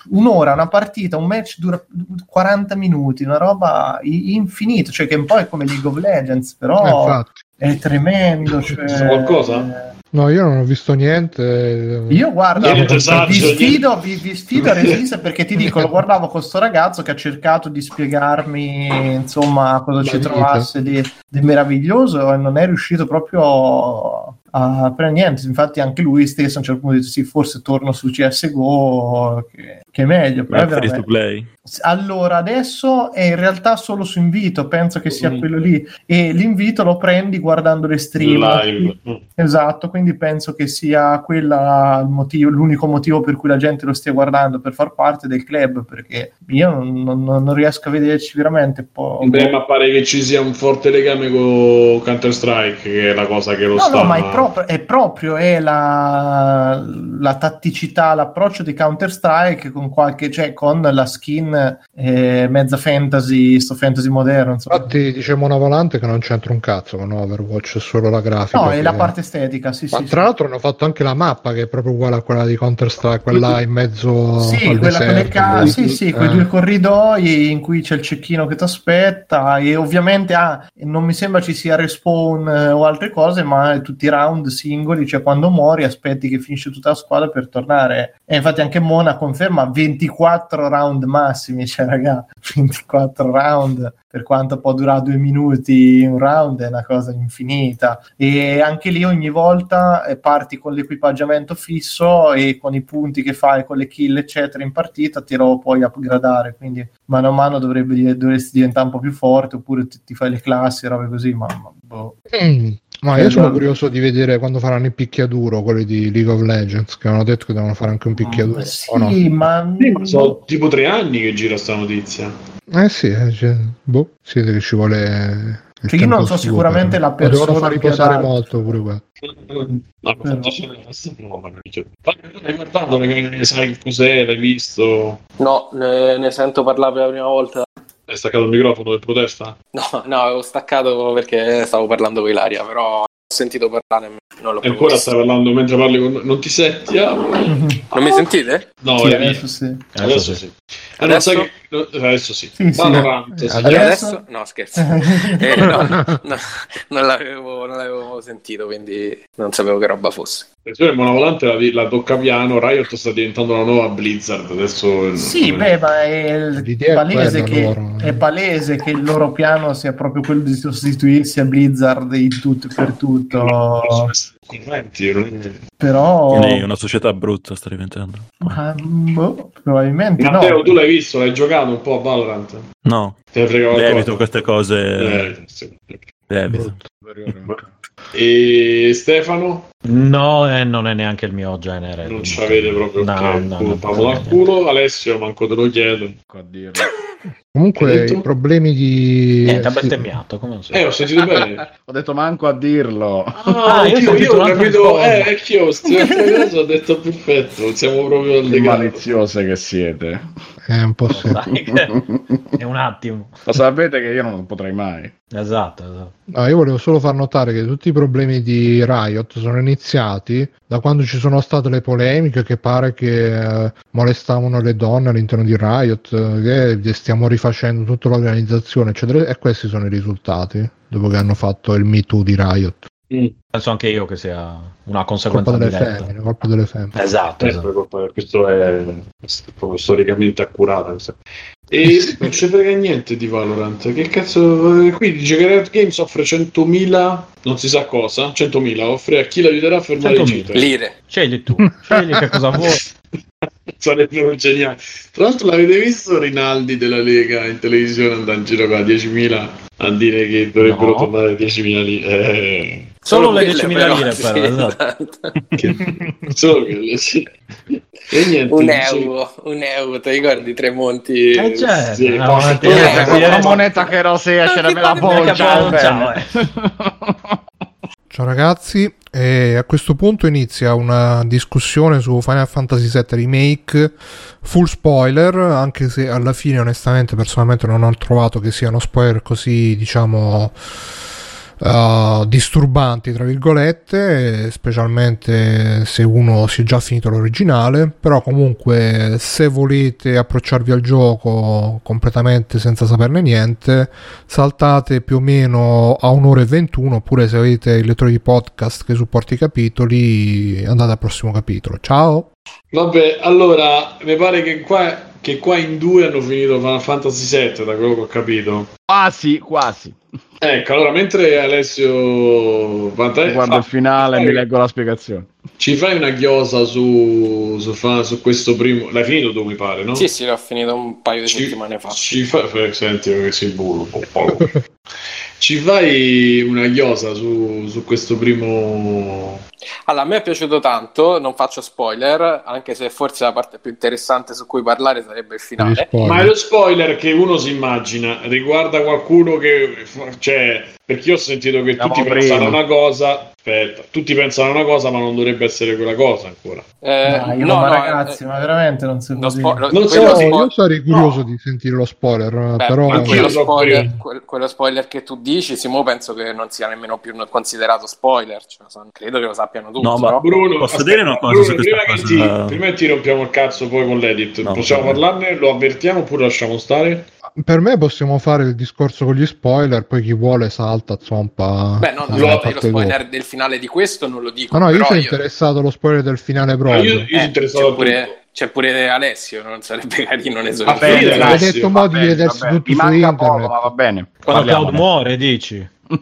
un'ora, una partita, un match dura 40 minuti, una roba infinita, cioè che un po' è come League of Legends, Eh, però infatti. È tremendo. Cioè... Visto qualcosa? No, io non ho visto niente. Io guarda, Niente vi sfido, vi, vi sfido a *laughs* resistere perché ti dico, lo guardavo con sto ragazzo che ha cercato di spiegarmi insomma cosa ci trovasse di, di meraviglioso e non è riuscito proprio a per niente. Infatti, anche lui stesso a un certo punto ha detto: Sì, forse torno su CSGO, che, che è meglio. Però è free to play. allora, adesso è in realtà solo su invito, penso che sia Mm. quello lì. E l'invito lo prendi guardando le stream. Live. Mm. Esatto, quindi penso che sia quella il motivo, l'unico motivo per cui la gente lo stia guardando per far parte del club, perché io non, non- non riesco a vederci veramente. Po- Beh, ma pare che ci sia un forte legame con Counter Strike, che è la cosa che lo No, sta. no, ma è proprio, è proprio è la, la tatticità, l'approccio di Counter-Strike con qualche, cioè con la skin eh, mezza fantasy, sto fantasy moderno. Insomma. Infatti, dice Mona Volante che non c'entra un cazzo con Overwatch, è solo la grafica. No, è la che- parte estetica, sì, Ma sì. tra l'altro hanno fatto anche la mappa che è proprio uguale a quella di Counter Strike, quella in mezzo Sì, al quella con le deserto. ca- sì, sì, quei Eh. due corridoi in cui c'è il cecchino che ti aspetta e ovviamente ah, non mi sembra ci sia respawn eh, o altre cose, ma tutti round singoli, cioè quando muori aspetti che finisce tutta la squadra per tornare. E infatti anche Mona conferma, 24 round massimi, cioè raga, 24 round per quanto può durare due minuti un round è una cosa infinita e anche lì ogni volta eh, parti con l'equipaggiamento fisso e con i punti che fai con le kill eccetera in partita ti lo puoi upgradare quindi mano a mano dovrebbe, dovresti diventare un po' più forte oppure ti, ti fai le classi e robe così ma, ma boh. Mm. Ma io Esatto. sono curioso di vedere quando faranno il picchiaduro, quelli di League of Legends, che hanno detto che devono fare anche un picchiaduro. Eh, sì, no? ma Sì, ma sono tipo tre anni che gira sta notizia. Eh sì, eh, cioè, boh, siete che ci vuole... il Cioè, io non so sicuramente per- la lo devono persona far riposare adatta. molto pure qua. No, ma Hai guardato, sai cos'è, l'hai visto? No, ne, ne sento parlare per la prima volta. Hai staccato il microfono per protesta? No, no, avevo staccato perché stavo parlando con Ilaria, però sentito parlare non l'ho E ancora stai parlando mentre parli con noi. Non ti senti? Ah, Non mi sentite? No, Sì, è adesso sì. Adesso sì. Ah, Adesso? sai che- no, Adesso sì. Sì, sì. Valorant, sì. Adesso- Adesso? No, scherzo. *laughs* Eh, no, no, non, l'avevo, non l'avevo sentito, quindi non sapevo che roba fosse. Attenzione, Monovolante la, la tocca piano. Riot sta diventando la nuova Blizzard. Adesso Sì, beh, ma è è palese, quella che, loro. è palese che il loro piano sia proprio quello di sostituirsi a Blizzard in tutto e per tutto. È- Però, Quindi una società brutta sta diventando. ma, boh, probabilmente Matteo, no. tu l'hai visto? L'hai giocato un po' a Valorant? No, Ti evito queste cose. Eh, sì. evito. E Stefano? No, eh, non è neanche il mio genere. Non ci avete proprio No, ok, no, culo, no, no, al culo. Alessio, manco te lo chiedo. a dirlo. Comunque i problemi di... Niente, ha bestemmiato, come non so. Eh, ho sentito bene. *laughs* Ho detto manco a dirlo. Ah, io ho io, sentito io ho capito, eh, anch'io, ho detto perfetto, siamo proprio al Che maliziose che siete. È un po' *laughs* sì. È un attimo. Lo sapete che io non potrei mai. Esatto, esatto. No, io volevo solo far notare che tutti i problemi di Riot sono iniziati da quando ci sono state le polemiche che pare che eh, molestavano le donne all'interno di Riot, eh, che stiamo rifacendo tutta l'organizzazione, eccetera, e questi sono i risultati dopo che hanno fatto il Me Too di Riot. Mm. Penso anche io che sia una Colpa conseguenza delle diretta. femmine, colpa delle femmine. Esatto, esatto. colpa- questo è, è storicamente accurato. questo. E non ci frega niente di Valorant. Che cazzo? Qui dice che Riot Games offre 100.000, non si sa cosa, 100.000 offre a chi l'aiuterà a fermare i 100.000. cheater. Lire. Scegli tu, scegli che cosa vuoi. *laughs* Sarebbe geniale. Tra l'altro, l'avete visto Rinaldi della Lega in televisione andare in giro con la 10.000 a dire che dovrebbero No. tornare 10.000 lì? Eh, Solo le quelle 10.000 lire, sì, però, esatto. esatto. che- solo quelle, sì. E niente, Un euro, un euro, ti ricordi Tremonti? Eh, certo. Sì, ma ti- Eh, eh, Una eh, moneta che rosea ce ne me la ciao, bene. *laughs* Ciao ragazzi, e a questo punto inizia una discussione su Final Fantasy VII Remake. Full spoiler, anche se alla fine onestamente personalmente non ho trovato che siano spoiler così diciamo uh, disturbanti tra virgolette, specialmente se uno si è già finito l'originale, però comunque se volete approcciarvi al gioco completamente senza saperne niente, saltate più o meno a un'ora e 21 oppure se avete il lettore di podcast che supporta i capitoli andate al prossimo capitolo ciao Vabbè, allora, mi pare che qua, che qua in due hanno finito Final Fantasy VII, da quello che ho capito. Quasi, quasi. Ecco, allora, mentre Alessio Guardo il fa- finale e mi leggo la spiegazione. ci fai una chiosa su, su, fa- su questo primo... L'hai finito tu, mi pare, no? Sì, sì, l'ho finito un paio di Ci, settimane fa. ci fa... eh, Senti, che si bullo. Ci fai una chiosa su, su questo primo... Allora, a me è piaciuto tanto, non faccio spoiler, anche se forse la parte più interessante su cui parlare sarebbe il finale. Ma è lo spoiler che uno si immagina, riguarda qualcuno che... Cioè, perché io ho sentito che Siamo tutti prima. pensano a una cosa... Aspetta, tutti pensano a una cosa, ma non dovrebbe essere quella cosa ancora. Eh, no, ma no, ragazzi, eh, ma veramente non si lo spo- lo- Non siamo- spo- io sarei curioso no. di sentire lo spoiler Beh, però quello, lo so spoiler, quel- quello spoiler che tu dici, Simo, penso che non sia nemmeno più considerato spoiler. cioè, son- credo che lo sappiano tutti. No, ma- no? Bruno, Posso dire una cosa Bruno, su prima, questa che cosa? Ti, prima che ti rompiamo il cazzo poi con l'edit, No, possiamo vabbè. parlarne? Lo avvertiamo oppure lasciamo stare? per me possiamo fare il discorso con gli spoiler poi chi vuole salta zompa Beh, no, no, Lo- lo spoiler del finale di questo non lo dico. no no io sono io- interessato allo spoiler del finale Ah, proprio io, io sono Eh, interessato c'è a pure, c'è pure Alessio, non sarebbe carino un Va esorcista. bene, Sì, Hai detto mo di vedersi Mi su internet. poco, ma va bene. Quando Cloud muore, dici? *laughs*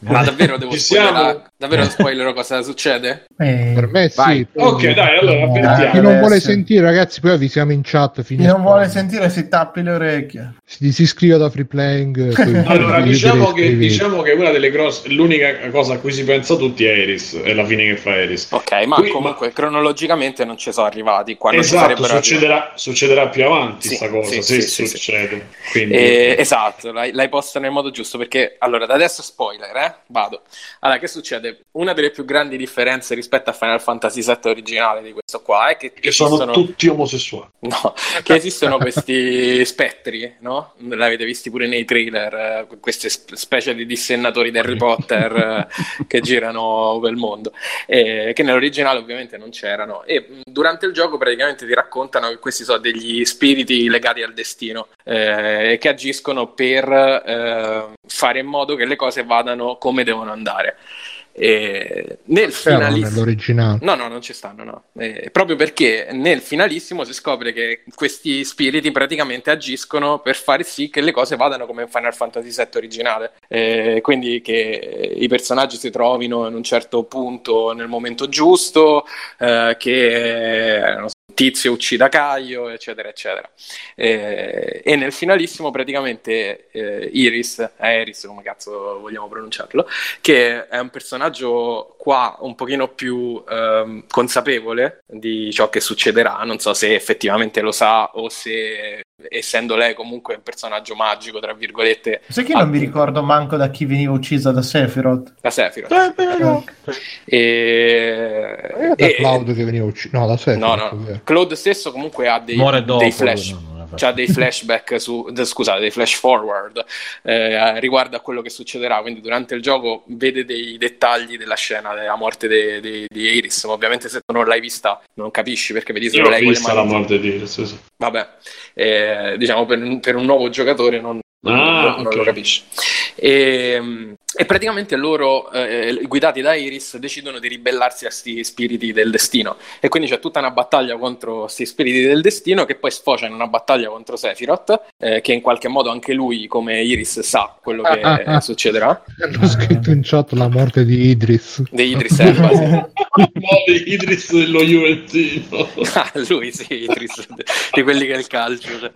Ma davvero devo Ci spoilerare? Davvero spoilerò cosa succede? Eh, Per me sì. Vai. poi- Ok, dai, allora, avvertiamo. Chi non vuole sentire, ragazzi, poi avvisiamo in chat. chi non vuole sentire si tappi le orecchie. Si, si iscrive da Free Playing. *laughs* Allora, vi diciamo che, diciamo che una delle grosse, l'unica cosa a cui si pensa tutti è Eris, è la fine che fa Eris. Ok, ma Qui- comunque cronologicamente non ci sono arrivati. Quando esatto, succederà, succederà più avanti Sì, sta cosa, sì, se sì, sì, succede. Quindi, Eh, esatto, l'hai, l'hai posta nel modo giusto perché allora da adesso spoiler, eh? Vado. Allora, che succede? Una delle più grandi differenze rispetto a Final Fantasy VII originale di questo qua è che, che sono esistono, tutti omosessuali. *laughs* no, che esistono questi spettri, no? L'avete visti pure nei trailer, eh, queste sp- specie di dissennatori di Harry Potter *laughs* eh, che girano per il mondo, eh, che nell'originale ovviamente non c'erano. E durante il gioco praticamente ti raccontano che questi sono degli spiriti legati al destino eh, e che agiscono per fare in modo che le cose vadano come devono andare. E nel finalissimo nell'originale. No, no, non ci stanno, no. Eh, proprio perché nel finalissimo si scopre che questi spiriti praticamente agiscono per fare sì che le cose vadano come in Final Fantasy VII originale. Eh, quindi che i personaggi si trovino in un certo punto nel momento giusto, eh, che non so, Tizio uccida Caio, eccetera, eccetera. Eh, e nel finalissimo praticamente eh, Iris, Iris, come cazzo vogliamo pronunciarlo, che è un personaggio qua un pochino più ehm, consapevole di ciò che succederà, non so se effettivamente lo sa o se essendo lei comunque un personaggio magico, tra virgolette, Sai che non mi ricordo manco da chi veniva uccisa da Sephiroth? la Sephiroth. E, Da e- Cloud che veniva ucciso. No, da sé. no, no, Claude stesso comunque ha dei, dopo. dei flash. no, vero. C'ha dei flashback su, scusate, dei flash forward eh, riguardo a quello che succederà. Quindi, durante il gioco vede dei dettagli della scena della morte de- de- di Iris. Ma ovviamente, se tu non l'hai vista, non capisci perché vedi solo lei con le vista la mani. morte di Iris. sì. Vabbè, eh, diciamo per, per un nuovo giocatore non, Ah, non ok. lo capisci. E, e praticamente loro, eh, guidati da Iris, decidono di ribellarsi a questi spiriti del destino. E quindi c'è tutta una battaglia contro questi spiriti del destino che poi sfocia in una battaglia contro Sephiroth, eh, che in qualche modo anche lui, come Iris, sa quello che Ah, ah, ah. succederà. Hanno scritto in chat la morte di Idris. Di Idris Elba, sì. Muore Idris dello Juventino. *laughs* Ah, lui sì, Idris, di quelli che è il calcio. cioè.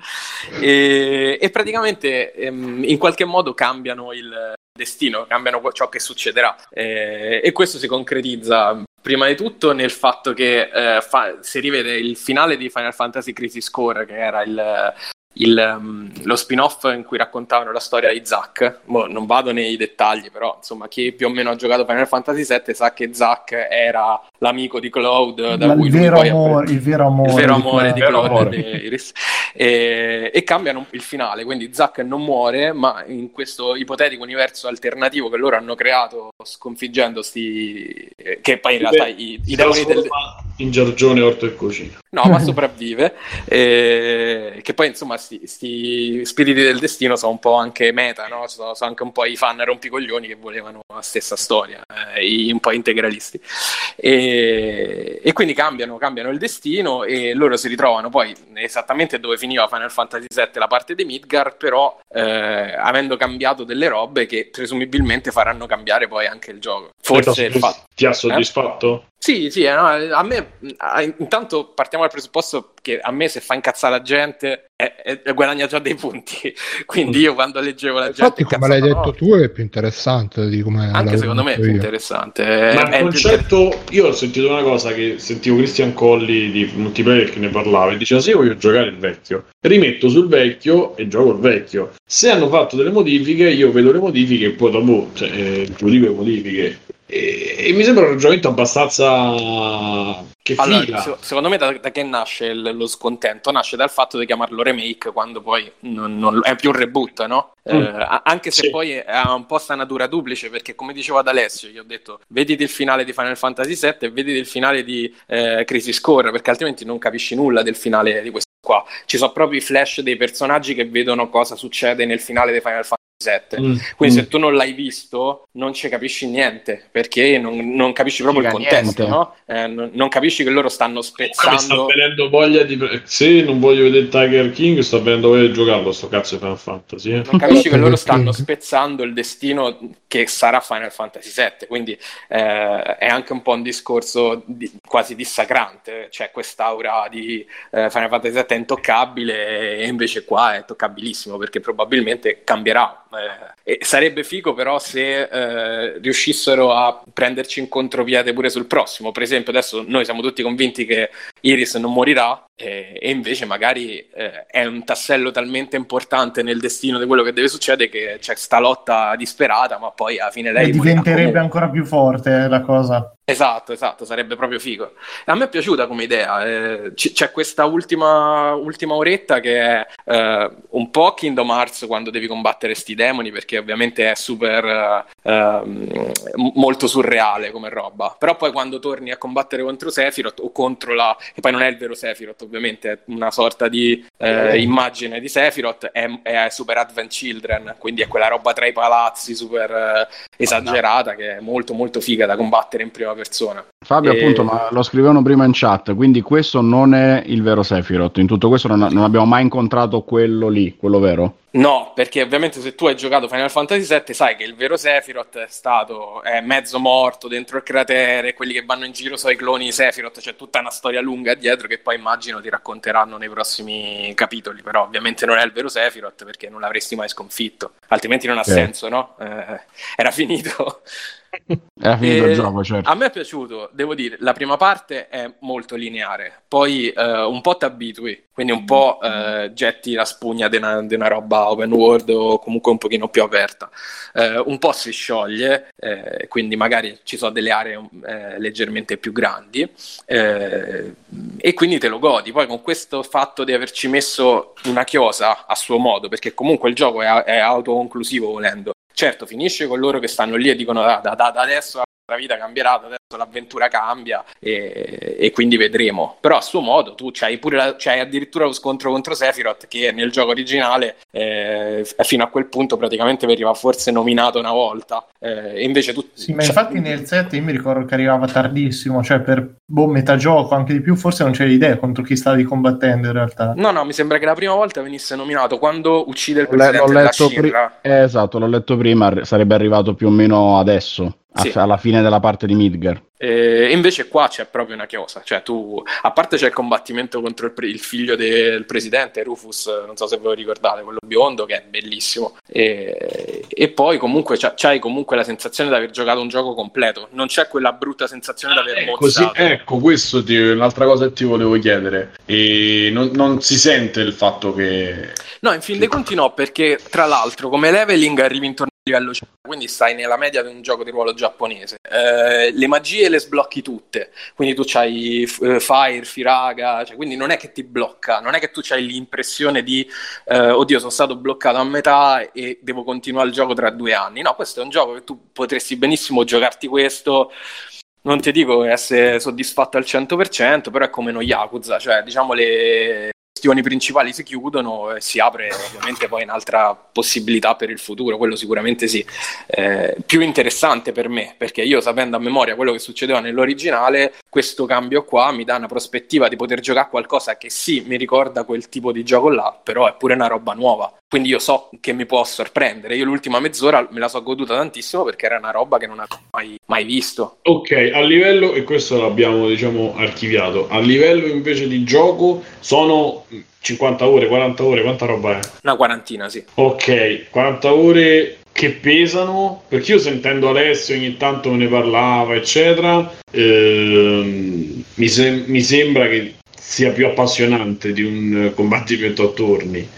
E, e praticamente ehm, in qualche modo cambiano il destino, cambiano ciò che succederà. Eh, e questo si concretizza prima di tutto nel fatto che eh, fa- si rivede il finale di Final Fantasy Crisis Core, che era il. il, um, lo spin-off in cui raccontavano la storia di Zack, Mo non vado nei dettagli, però insomma chi più o meno ha giocato Final Fantasy VII sa che Zack era l'amico di Cloud da La- cui lui vero poi amore, il vero amore. il vero amore di Claude amore. e di Iris e, e cambiano il finale quindi Zack non muore ma in questo ipotetico universo alternativo che loro hanno creato sconfiggendo sti che poi in realtà i, i Si demoni del in Giorgione Orto e Cucina. no ma sopravvive *laughs* e, che poi insomma sti, sti spiriti del destino sono un po' anche meta no? sono, sono anche un po' i fan rompicoglioni che volevano la stessa storia eh, i- un po' integralisti e, e quindi cambiano, cambiano il destino e loro si ritrovano poi esattamente dove finiva Final Fantasy VII la parte di Midgar, però eh, avendo cambiato delle robe che presumibilmente faranno cambiare poi anche il gioco. Forse fatto. Ti ha soddisfatto? Sì, sì, eh, no, a me eh, intanto partiamo dal presupposto che a me se fa incazzare la gente eh, eh, guadagna già dei punti. *laughs* Quindi io quando leggevo la gente Infatti, come l'hai detto no, tu, è più interessante di come anche secondo me è più io. interessante. Ma È- il è più concetto, io ho sentito una cosa che sentivo Christian Colli di multiplayer che ne parlava e diceva se io voglio giocare il vecchio, rimetto sul vecchio e gioco il vecchio. Se hanno fatto delle modifiche, io vedo le modifiche e poi dopo cioè, eh, giudico le modifiche. E, e mi sembra un ragionamento abbastanza che Allora, figa. se- secondo me da, da che nasce il- lo scontento? Nasce dal fatto di chiamarlo remake quando poi non, non- è più un reboot, no? Eh, Mm. a- anche se Sì. poi ha un po' sta natura duplice, perché come dicevo ad Alessio, io ho detto vediti il finale di Final Fantasy VII e vediti il finale di eh, Crisis Core, perché altrimenti non capisci nulla del finale di questo qua. Ci sono proprio i flash dei personaggi che vedono cosa succede nel finale di Final Fantasy. Mm. Quindi Mm. se tu non l'hai visto non ci capisci niente, perché non, non capisci proprio il Figa, contesto, no? Eh, non, non capisci che loro stanno Mi sta spezzando... venendo voglia di. Se non voglio vedere Tiger King, sta venendo voglia di giocarlo sto cazzo di Final Fantasy. eh. Non capisci che loro stanno spezzando il destino che sarà Final Fantasy VII, quindi eh, è anche un po' un discorso di- quasi dissacrante, c'è quest'aura di eh, Final Fantasy VII è intoccabile e invece qua è toccabilissimo perché probabilmente cambierà. Eh, e sarebbe figo però se eh, riuscissero a prenderci in contropiede pure sul prossimo, per esempio adesso noi siamo tutti convinti che Iris non morirà e, e invece magari eh, è un tassello talmente importante nel destino di quello che deve succedere che c'è sta lotta disperata, ma poi alla fine lei E diventerebbe comunque. ancora più forte la cosa. Esatto, esatto, sarebbe proprio figo. A me è piaciuta come idea. eh, c- c'è questa ultima, ultima oretta che è eh, un po' Kingdom Hearts quando devi combattere sti demoni, perché ovviamente è super eh, ehm, molto surreale come roba. Però poi quando torni a combattere contro Sephiroth o contro la. che poi non è il vero Sephiroth, ovviamente, è una sorta di eh, immagine di Sephiroth, è, è Super Advent Children, quindi è quella roba tra i palazzi super eh, esagerata che è molto molto figa da combattere in prima persona. Fabio, E- appunto, ma lo scrivevano prima in chat, quindi questo non è il vero Sephiroth. In tutto questo non, non abbiamo mai incontrato quello lì, quello vero? No, perché ovviamente se tu hai giocato Final Fantasy VII sai che il vero Sephiroth è stato è mezzo morto dentro il cratere, quelli che vanno in giro sono i cloni di Sephiroth, c'è tutta una storia lunga dietro che poi immagino ti racconteranno nei prossimi capitoli, però ovviamente non è il vero Sephiroth perché non l'avresti mai sconfitto, altrimenti non ha Sì. senso, no? Eh, era finito. Era finito E il gioco, certo. A me è piaciuto, devo dire, la prima parte è molto lineare, poi eh, un po' ti abitui, quindi un po' eh, getti la spugna di una, una roba open world o comunque un pochino più aperta. Eh, un po' si scioglie, eh, quindi magari ci sono delle aree eh, leggermente più grandi eh, e quindi te lo godi. Poi con questo fatto di averci messo una chiosa a suo modo, perché comunque il gioco è, è autoconclusivo volendo. Certo, finisce con loro che stanno lì e dicono "Ah, da, da- da adesso la vita cambierà, adesso l'avventura cambia e, e quindi vedremo. Però a suo modo tu c'hai, pure la- c'hai addirittura lo scontro contro Sephiroth che nel gioco originale eh, fino a quel punto praticamente veniva forse nominato una volta. Eh, e invece tu... Sì, ma cioè- infatti nel 7 io mi ricordo che arrivava tardissimo, cioè per boh, metà gioco, anche di più, forse non c'era idea contro chi stavi combattendo in realtà. No, no, mi sembra che la prima volta venisse nominato quando uccide il L'ho, le- presidente l'ho della letto pri- eh, esatto, l'ho letto prima, sarebbe arrivato più o meno adesso, Sì. alla fine della parte di Midgar. E invece qua c'è proprio una chiosa, cioè tu, a parte c'è il combattimento contro il, pre- il figlio del presidente, Rufus, non so se ve lo ricordate, quello biondo che è bellissimo, e, e poi comunque c'ha- c'hai comunque la sensazione di aver giocato un gioco completo, non c'è quella brutta sensazione di aver Eh, così, mozzato. ecco, questo ti- è un'altra cosa che ti volevo chiedere. E non, non si sente il fatto che. No, in fin dei conti no, perché tra l'altro come leveling arrivi intorno livello 100, quindi stai nella media di un gioco di ruolo giapponese. Eh, le magie le sblocchi tutte, quindi tu c'hai eh, Fire, Firaga, cioè, quindi non è che ti blocca, non è che tu hai l'impressione di eh, oddio sono stato bloccato a metà e devo continuare il gioco tra due anni. No, questo è un gioco che tu potresti benissimo giocarti questo non ti dico essere soddisfatto al 100%, però è come uno Yakuza, cioè diciamo le questioni principali si chiudono e si apre ovviamente poi un'altra possibilità per il futuro, quello sicuramente sì. Eh, più interessante per me, perché io sapendo a memoria quello che succedeva nell'originale, questo cambio qua mi dà una prospettiva di poter giocare qualcosa che sì, mi ricorda quel tipo di gioco là, però è pure una roba nuova. Quindi io so che mi può sorprendere. Io l'ultima mezz'ora me la so goduta tantissimo perché era una roba che non avevo mai, mai visto. Ok, a livello, e questo l'abbiamo diciamo archiviato, a livello invece di gioco sono 50 ore, 40 ore, quanta roba è? Una quarantina, sì. Ok, 40 ore che pesano, perché io sentendo Alessio ogni tanto me ne parlava, eccetera, ehm, mi, sem- mi sembra che sia più appassionante di un combattimento a turni.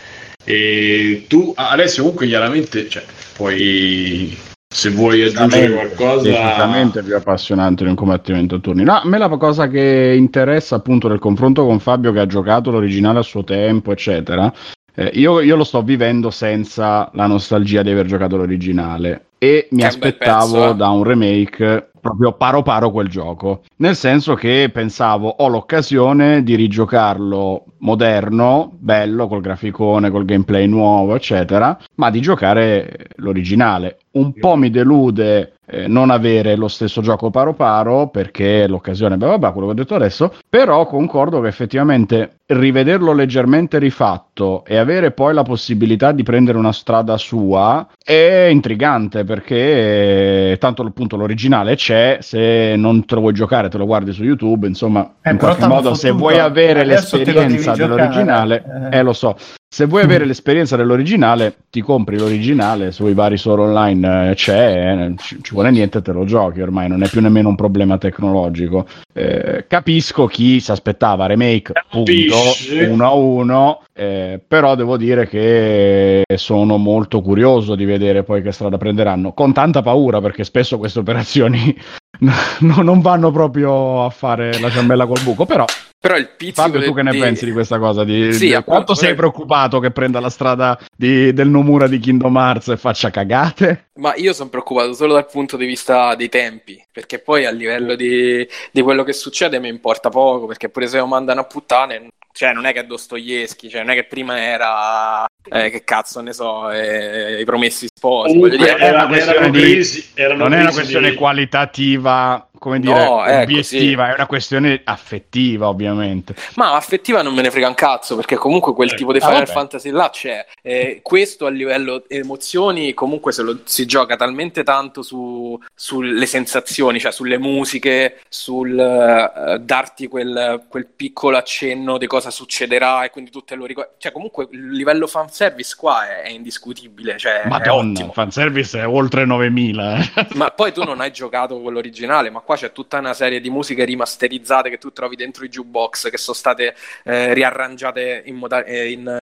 E tu, Alessio, comunque chiaramente, cioè, poi se vuoi aggiungere qualcosa... Decisamente più appassionante di un combattimento a turni. No, a me la cosa che interessa appunto del confronto con Fabio che ha giocato l'originale a suo tempo, eccetera, eh, io, io lo sto vivendo senza la nostalgia di aver giocato l'originale e mi Che aspettavo pezzo, eh. da un remake proprio paro paro quel gioco. Nel senso che pensavo ho l'occasione di rigiocarlo moderno, bello, col graficone, col gameplay nuovo, eccetera, ma di giocare l'originale. Un po' mi delude eh, non avere lo stesso gioco paro paro perché l'occasione, beh, vabbè, quello che ho detto adesso, però concordo che effettivamente rivederlo leggermente rifatto e avere poi la possibilità di prendere una strada sua è intrigante perché eh, tanto appunto l'originale c'è, se non te lo vuoi giocare te lo guardi su YouTube, insomma, Eh, in qualche modo se vuoi avere l'esperienza dell'originale, Eh. eh lo so, se vuoi avere l'esperienza dell'originale, ti compri l'originale sui vari store online, eh, c'è, eh, ci, ci vuole niente, te lo giochi ormai, non è più nemmeno un problema tecnologico. Eh, capisco chi si aspettava remake, punto, Capisci? uno a uno, eh, però devo dire che sono molto curioso di vedere poi che strada prenderanno, con tanta paura perché spesso queste operazioni *laughs* no- non vanno proprio a fare la ciambella col buco, però Però il pizzico Fabio, tu che ne di- pensi di questa cosa? Di, Sì, di- appunto, quanto sei eh. preoccupato che prenda la strada di- del Nomura di Kingdom Hearts e faccia cagate? Ma io sono preoccupato solo dal punto di vista dei tempi, perché poi a livello di, di quello che succede mi importa poco, perché pure se lo mandano a puttane, cioè non è che è Dostoevsky, cioè non è che prima era, eh, che cazzo ne so, eh, i promessi sposi, Comunque dire, era- questione erano di- crisi, Non è una questione di- qualitativa, come dire, No, ecco, obiettiva, è una questione affettiva, ovviamente. Ma affettiva non me ne frega un cazzo, perché comunque quel Eh, tipo di ah, Final vabbè. Fantasy là c'è. Eh, questo a livello emozioni, comunque se lo, si gioca talmente tanto su- sulle sensazioni, cioè sulle musiche, sul eh, darti quel, quel piccolo accenno di cosa succederà e quindi tu te lo ricordi. Cioè, comunque il livello fanservice qua è, è indiscutibile. Cioè, Madonna, il fanservice è oltre 9000. eh. Ma poi tu non hai giocato quello originale, ma qua c'è tutta una serie di musiche rimasterizzate che tu trovi dentro i jukebox che sono state eh, riarrangiate in, moda- eh, in,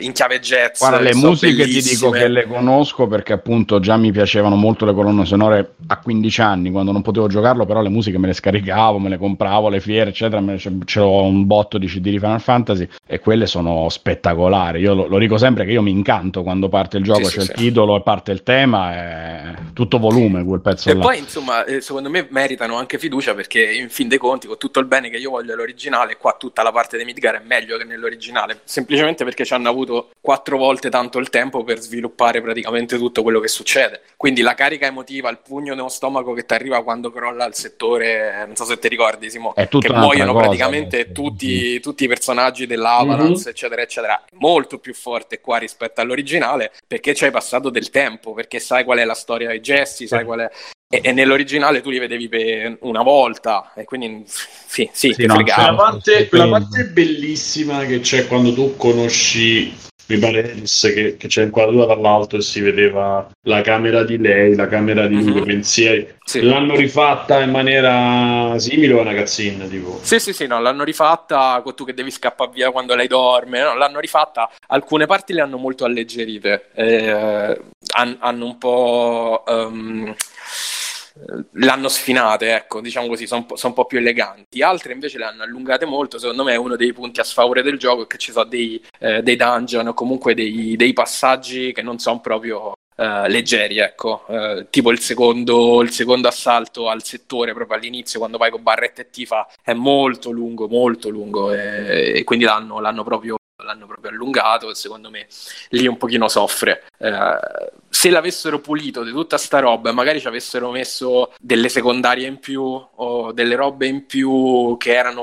in chiave jazz. Guarda, le musiche ti dico bellissime. che le conosco perché appunto già mi piacevano molto le colonne sonore a 15 anni quando non potevo giocarlo, però le musiche me le scaricavo, me le compravo alle fiere, eccetera. Me- l'ho un botto di CD di Final Fantasy e quelle sono spettacolari. Io lo, lo dico sempre che io mi incanto quando parte il gioco, Sì, c'è sì, il sì. titolo e parte il tema, è tutto volume quel pezzo E là. poi, insomma, eh, secondo me meritano anche fiducia perché, in fin dei conti, con tutto il bene che io voglio all'originale, qua tutta la parte di Midgar è meglio che nell'originale. Semplicemente perché ci hanno avuto quattro volte tanto il tempo per sviluppare praticamente tutto quello che succede. Quindi la carica emotiva, il pugno nello stomaco che ti arriva quando crolla il settore, non so se ti ricordi, Simo, che muoiono cosa, praticamente adesso. tutti, tutti i personaggi dell'Avalance, eccetera, eccetera. Molto più forte qua rispetto all'originale perché ci hai passato del tempo, perché sai qual è la storia dei gesti, sai qual è. E, e nell'originale tu li vedevi per una volta, e quindi sì, sì, Sì, no. Quella parte, quella parte bellissima che c'è quando tu conosci mi pare che, che c'è inquadratura dall'alto e si vedeva la camera di lei, la camera di lui, Mhm. i pensieri. Sì. L'hanno rifatta in maniera simile o una cazzina, tipo. Sì, sì, sì, no, l'hanno rifatta con tu che devi scappare via quando lei dorme, no, l'hanno rifatta, alcune parti le hanno molto alleggerite, eh, han- hanno un po'... ehm, l'hanno sfinate, ecco, diciamo così, sono un po' più eleganti. Altre invece le hanno allungate molto, secondo me è uno dei punti a sfavore del gioco è che ci sono dei, eh, dei dungeon o comunque dei, dei passaggi che non sono proprio eh, leggeri, ecco, Eh, tipo il secondo, il secondo assalto al settore proprio all'inizio quando vai con Barretta e Tifa è molto lungo, molto lungo e, e quindi l'hanno, l'hanno proprio l'hanno proprio allungato e secondo me lì un pochino soffre. Eh, se l'avessero pulito di tutta sta roba magari ci avessero messo delle secondarie in più o delle robe in più che erano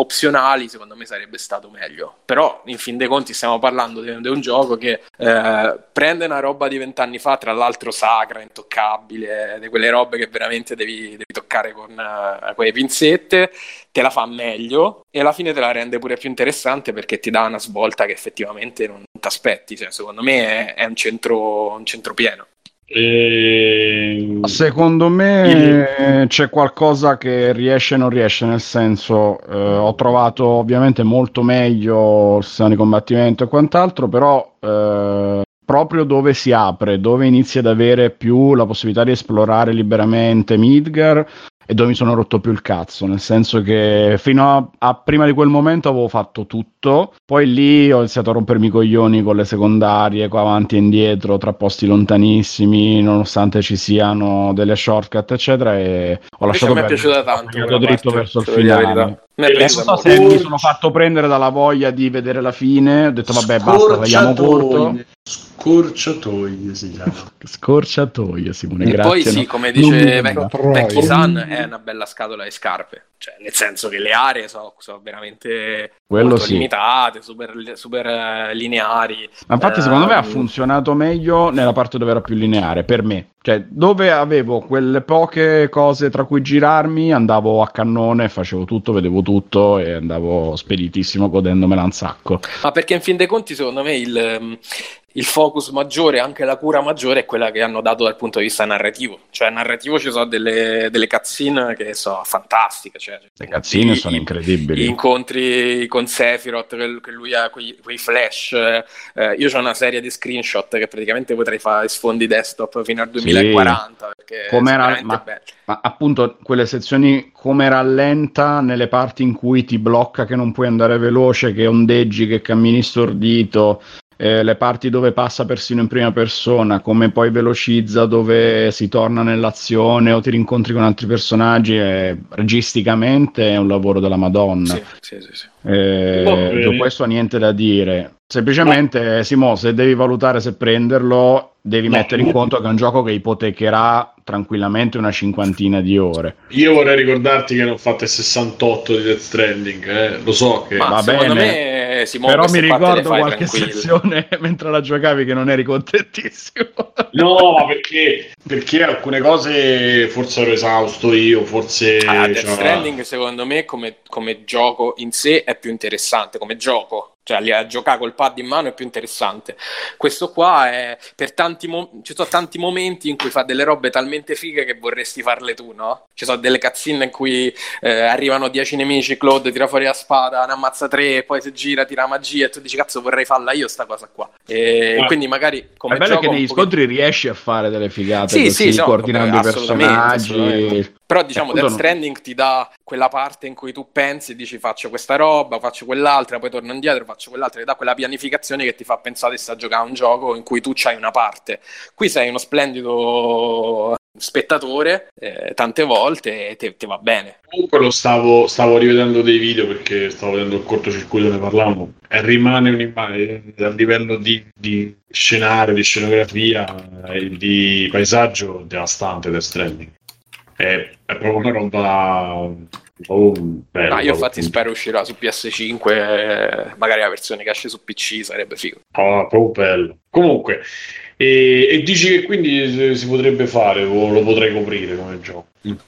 opzionali, secondo me sarebbe stato meglio. Però, in fin dei conti, stiamo parlando di, di un gioco che eh, prende una roba di vent'anni fa, tra l'altro sacra, intoccabile, di quelle robe che veramente devi, devi toccare con eh, quelle pinzette, te la fa meglio e alla fine te la rende pure più interessante perché ti dà una svolta che effettivamente non ti aspetti. Cioè, secondo me è, è un, centro, un centro pieno. E... Secondo me c'è qualcosa che riesce e non riesce, nel senso eh, ho trovato ovviamente molto meglio il sistema di combattimento e quant'altro, però eh, proprio dove si apre, dove inizi ad avere più la possibilità di esplorare liberamente Midgar, e dove mi sono rotto più il cazzo, nel senso che fino a, a prima di quel momento avevo fatto tutto, poi lì ho iniziato a rompermi i coglioni con le secondarie, qua avanti e indietro, tra posti lontanissimi, nonostante ci siano delle shortcut, eccetera, e ho Invece lasciato a me è piaciuta ho tanto quella dritto parte, verso il finale. Non so se mi sono fatto prendere dalla voglia di vedere la fine, ho detto vabbè basta, tagliamo corto. Scorciatoie si chiama. Scorciatoia Simone, E grazie. poi sì, no? come dice. Vecchi San, è una bella scatola di scarpe. Cioè, nel senso che le aree sono, sono veramente Quello molto sì. limitate, super, super eh, lineari. Ma infatti, secondo me ha Ehm, funzionato meglio nella parte dove era più lineare. Per me, cioè, dove avevo quelle poche cose tra cui girarmi, andavo a cannone, facevo tutto, vedevo tutto e andavo speditissimo, godendomela un sacco. Ma perché in fin dei conti, secondo me, il, ehm, il focus maggiore, anche la cura maggiore, è quella che hanno dato dal punto di vista narrativo. Cioè, narrativo ci sono delle, delle cutscene che sono fantastiche. Cioè, Le cazzine i- sono incredibili. Gli incontri con Sephiroth, che, che lui ha quei, quei flash. eh, io ho una serie di screenshot che praticamente potrei fare sfondi desktop fino al 2040. Perché Come sono era- veramente ma-. Ma appunto quelle sezioni come rallenta nelle parti in cui ti blocca che non puoi andare veloce, che ondeggi, che cammini stordito, eh, le parti dove passa persino in prima persona, come poi velocizza, dove si torna nell'azione o ti rincontri con altri personaggi, eh, registicamente è un lavoro della Madonna. Sì, sì, sì, sì. Eh, su questo niente da dire. Semplicemente, Simo, se devi valutare se prenderlo, devi No. mettere in conto che è un gioco che ipotecherà tranquillamente una cinquantina di ore. Io vorrei ricordarti che ne ho fatte 68 di Death Stranding, eh. lo so che... Ma va secondo bene. me Simone, Però mi ricordo qualche tranquillo. sezione *laughs* mentre la giocavi che non eri contentissimo. No, ma perché, perché alcune cose forse ero esausto io, forse... Ah, Death cioè, Stranding secondo me come, come gioco in sé è più interessante, come gioco, cioè a giocare col pad in mano è più interessante. Questo qua è per tanti mo- ci sono tanti momenti in cui fa delle robe talmente fighe che vorresti farle tu, no? Ci sono delle cazzine in cui eh, arrivano 10 nemici, Claude tira fuori la spada, ne ammazza 3, poi si gira, tira magia e tu dici cazzo vorrei farla io sta cosa qua. E Ah. quindi magari come È bello che negli pochino- scontri riesci a fare delle figate Sì, così, sì, no, coordinando i personaggi. assolutamente. Però diciamo appunto Death Stranding ti dà quella parte in cui tu pensi, dici faccio questa roba, faccio quell'altra, poi torno indietro, faccio quell'altra, ti dà quella pianificazione che ti fa pensare di sta a giocare a un gioco in cui tu c'hai una parte. Qui sei uno splendido spettatore eh, tante volte e te, te va bene. Comunque lo stavo, stavo rivedendo dei video perché stavo vedendo il cortocircuito, ne parlavamo. E rimane un'immagine a livello di, di scenario, di scenografia e di paesaggio devastante Death Stranding. È, è proprio una roba oh, bella. Ah, io infatti spero uscirà su PS5, eh, magari la versione che esce su PC sarebbe figo. Ah, proprio bello. Comunque, e, e dici che quindi si potrebbe fare o lo potrei coprire come gioco?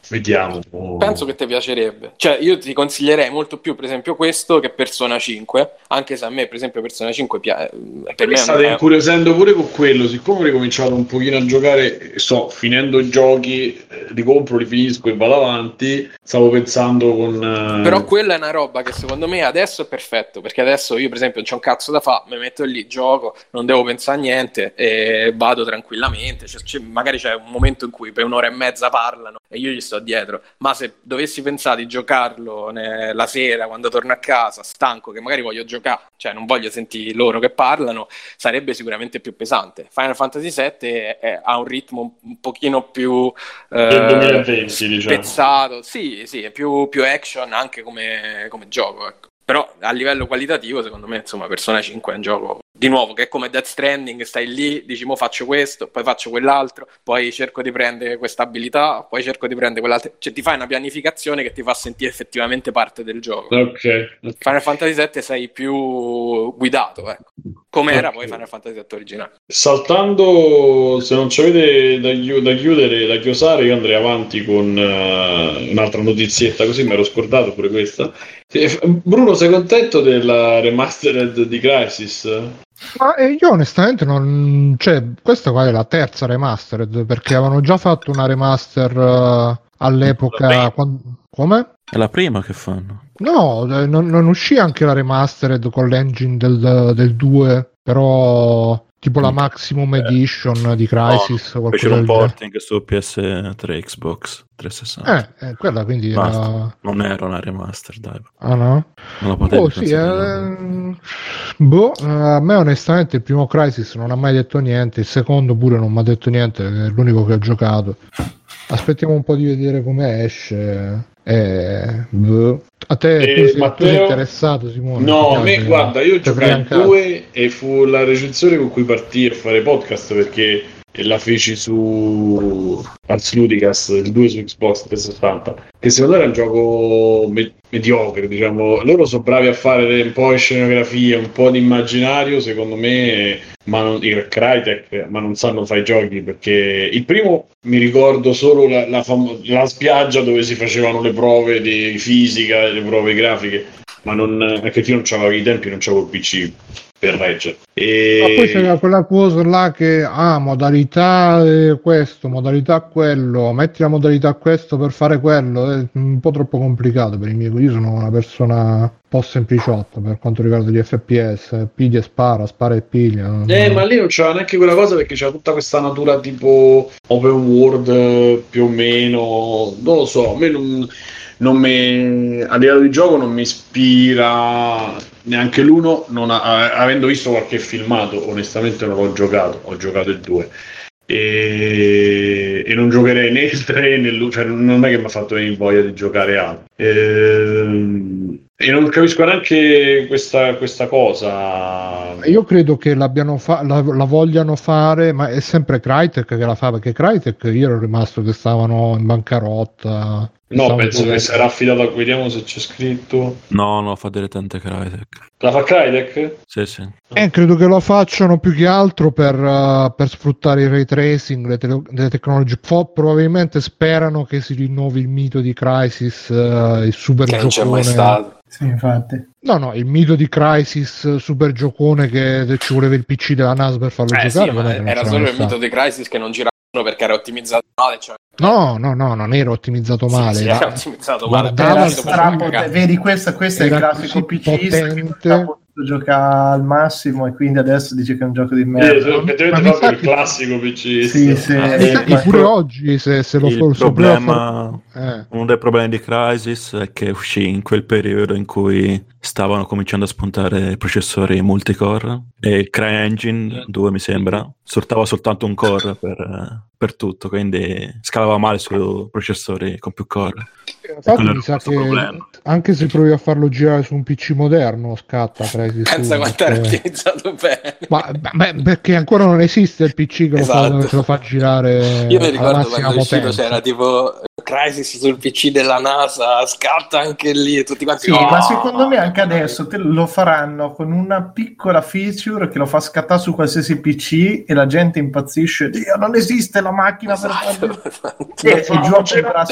Vediamo. Oh. Penso che ti piacerebbe. Cioè, io ti consiglierei molto più, per esempio, questo che Persona 5. Anche se a me, per esempio, Persona 5 piace. Per mi me state è incuriosendo pure con quello, siccome ho ricominciato un pochino a giocare, sto finendo i giochi, eh, li compro, li finisco e vado avanti, stavo pensando con... eh, Però quella è una roba che secondo me adesso è perfetto. Perché adesso io, per esempio, non c'ho un cazzo da fare, mi metto lì, gioco, non devo pensare a niente e vado tranquillamente. Cioè, magari c'è un momento in cui per un'ora e mezza parlano e io gli sto dietro. Ma se dovessi pensare di giocarlo ne- la sera, quando torno a casa, stanco, che magari voglio giocare, cioè non voglio sentire loro che parlano, sarebbe sicuramente più pesante. Final Fantasy VII è- è- ha un ritmo un pochino più eh, Del 2020, diciamo. spezzato, sì, sì, è più, più action anche come, come gioco. Ecco. Però a livello qualitativo, secondo me, insomma, Persona 5 è un gioco di nuovo che è come Death Stranding, stai lì, dici mo faccio questo, poi faccio quell'altro, poi cerco di prendere questa abilità, poi cerco di prendere quell'altra, cioè ti fai una pianificazione che ti fa sentire effettivamente parte del gioco. Ok. ok. Final Fantasy VII sei più guidato, ecco. Come era Ok. poi Final Fantasy VII originale. Saltando, se non ci avete da, chi- da chiudere, da chiosare, io andrei avanti con eh, un'altra notizietta, così mi ero scordato pure questa. Eh, Bruno, sei contento della remastered di Crisis? Ma eh, io onestamente non... Cioè, questa qua è la terza remastered, perché avevano già fatto una remaster La all'epoca... prima. quan- Come? È la prima che fanno. No, eh, non, non uscì anche la remastered con l'engine del, del 2, però tipo la Maximum Edition di Crisis o qualcosa Fecero un porting su PS3, Xbox 360. Eh, eh, quella quindi era... Non era una remaster, dai. Ah no? Non la potevi Oh sì, eh, boh, eh, a me onestamente il primo Crisis non ha mai detto niente, il secondo pure non mi ha detto niente, è l'unico che ho giocato. *laughs* Aspettiamo un po' di vedere come esce. Eh, boh. A te Eh, tu tu sei Matteo? interessato Simone? No, a me guarda, io giocai in due e fu la recensione con cui partii a fare podcast perché la feci su Ars Ludicas, il 2 su Xbox 360, che secondo me era un gioco me- mediocre, diciamo. Loro sono bravi a fare un po' di scenografia, un po' di immaginario, secondo me, ma non, il Crytek, ma non sanno fare i giochi perché il primo mi ricordo solo la, la fam- la spiaggia dove si facevano le prove di fisica, le prove grafiche ma non anche io non c'avevo i tempi, non c'avevo il PC per reggere. E... Ma poi c'era quella cosa là che ah, modalità questo, modalità quello, metti la modalità questo per fare quello, è un po' troppo complicato per i miei. Io sono una persona un po' sempliciotta per quanto riguarda gli FPS, piglia e spara, spara e piglia. Eh, ma lì non c'era neanche quella cosa perché c'era tutta questa natura tipo open world più o meno, non lo so, a me non, non mi, a livello di gioco non mi ispira neanche l'uno, ha- avendo visto qualche filmato, onestamente non l'ho giocato, ho giocato il 2. E, e non giocherei né il 3 né l'1, cioè non è che mi ha fatto venire voglia di giocare altro. Ehm, e non capisco neanche questa, questa cosa. Io credo che l'abbiano fa- la, la vogliano fare, ma è sempre Crytek che la fa, perché Crytek io ero rimasto che stavano in bancarotta. No, penso che sarà affidato a. Vediamo se c'è scritto. No, no, fa direttamente Crytek. La fa Crytek? Sì, sì. Eh, credo che lo facciano più che altro per, uh, per sfruttare il ray tracing, le, tele- le tecnologie. Fo- probabilmente sperano che si rinnovi il mito di Crisis, uh, il super Che non c'è mai stato. Sì, infatti. No, no, il mito di Crisis uh, super giocone che ci voleva il PC della NAS per farlo Eh giocare. sì, era solo il mito di Crisis che non giravano perché era ottimizzato male. Cioè, No, no, no, non era ottimizzato Sì, male. sì, era- era ottimizzato male. guardava Era Era vedi, questo, questo è il così PC potente. Giocare al massimo e quindi adesso dice che è un gioco di merda. ma mi proprio il classico PC. Sì, sì. Eh, infatti ma- pure oggi se, se lo Il se lo prova a problema, far- eh. uno dei problemi di Crysis è che uscì in quel periodo in cui stavano cominciando a spuntare processori multicore e il CryEngine 2 mi sembra sfruttava soltanto un core per, per tutto, quindi scalava male su processori con più core. Anche se provi a farlo girare su un PC moderno scatta Crysis Pensa 1, quanto era perché- ottimizzato bene. Ma, beh, perché ancora non esiste il PC che, lo, Esatto. fa, che lo fa girare Io mi ricordo quando è uscito potenza. c'era tipo Crisis sul PC della NASA, scatta anche lì e tutti quanti Sì, "Oh!" ma secondo me anche adesso lo faranno con una piccola feature che lo fa scattare su qualsiasi PC e la gente impazzisce. Dio, non esiste la macchina per farlo. *laughs* Esatto. E il *laughs* gioco comprerà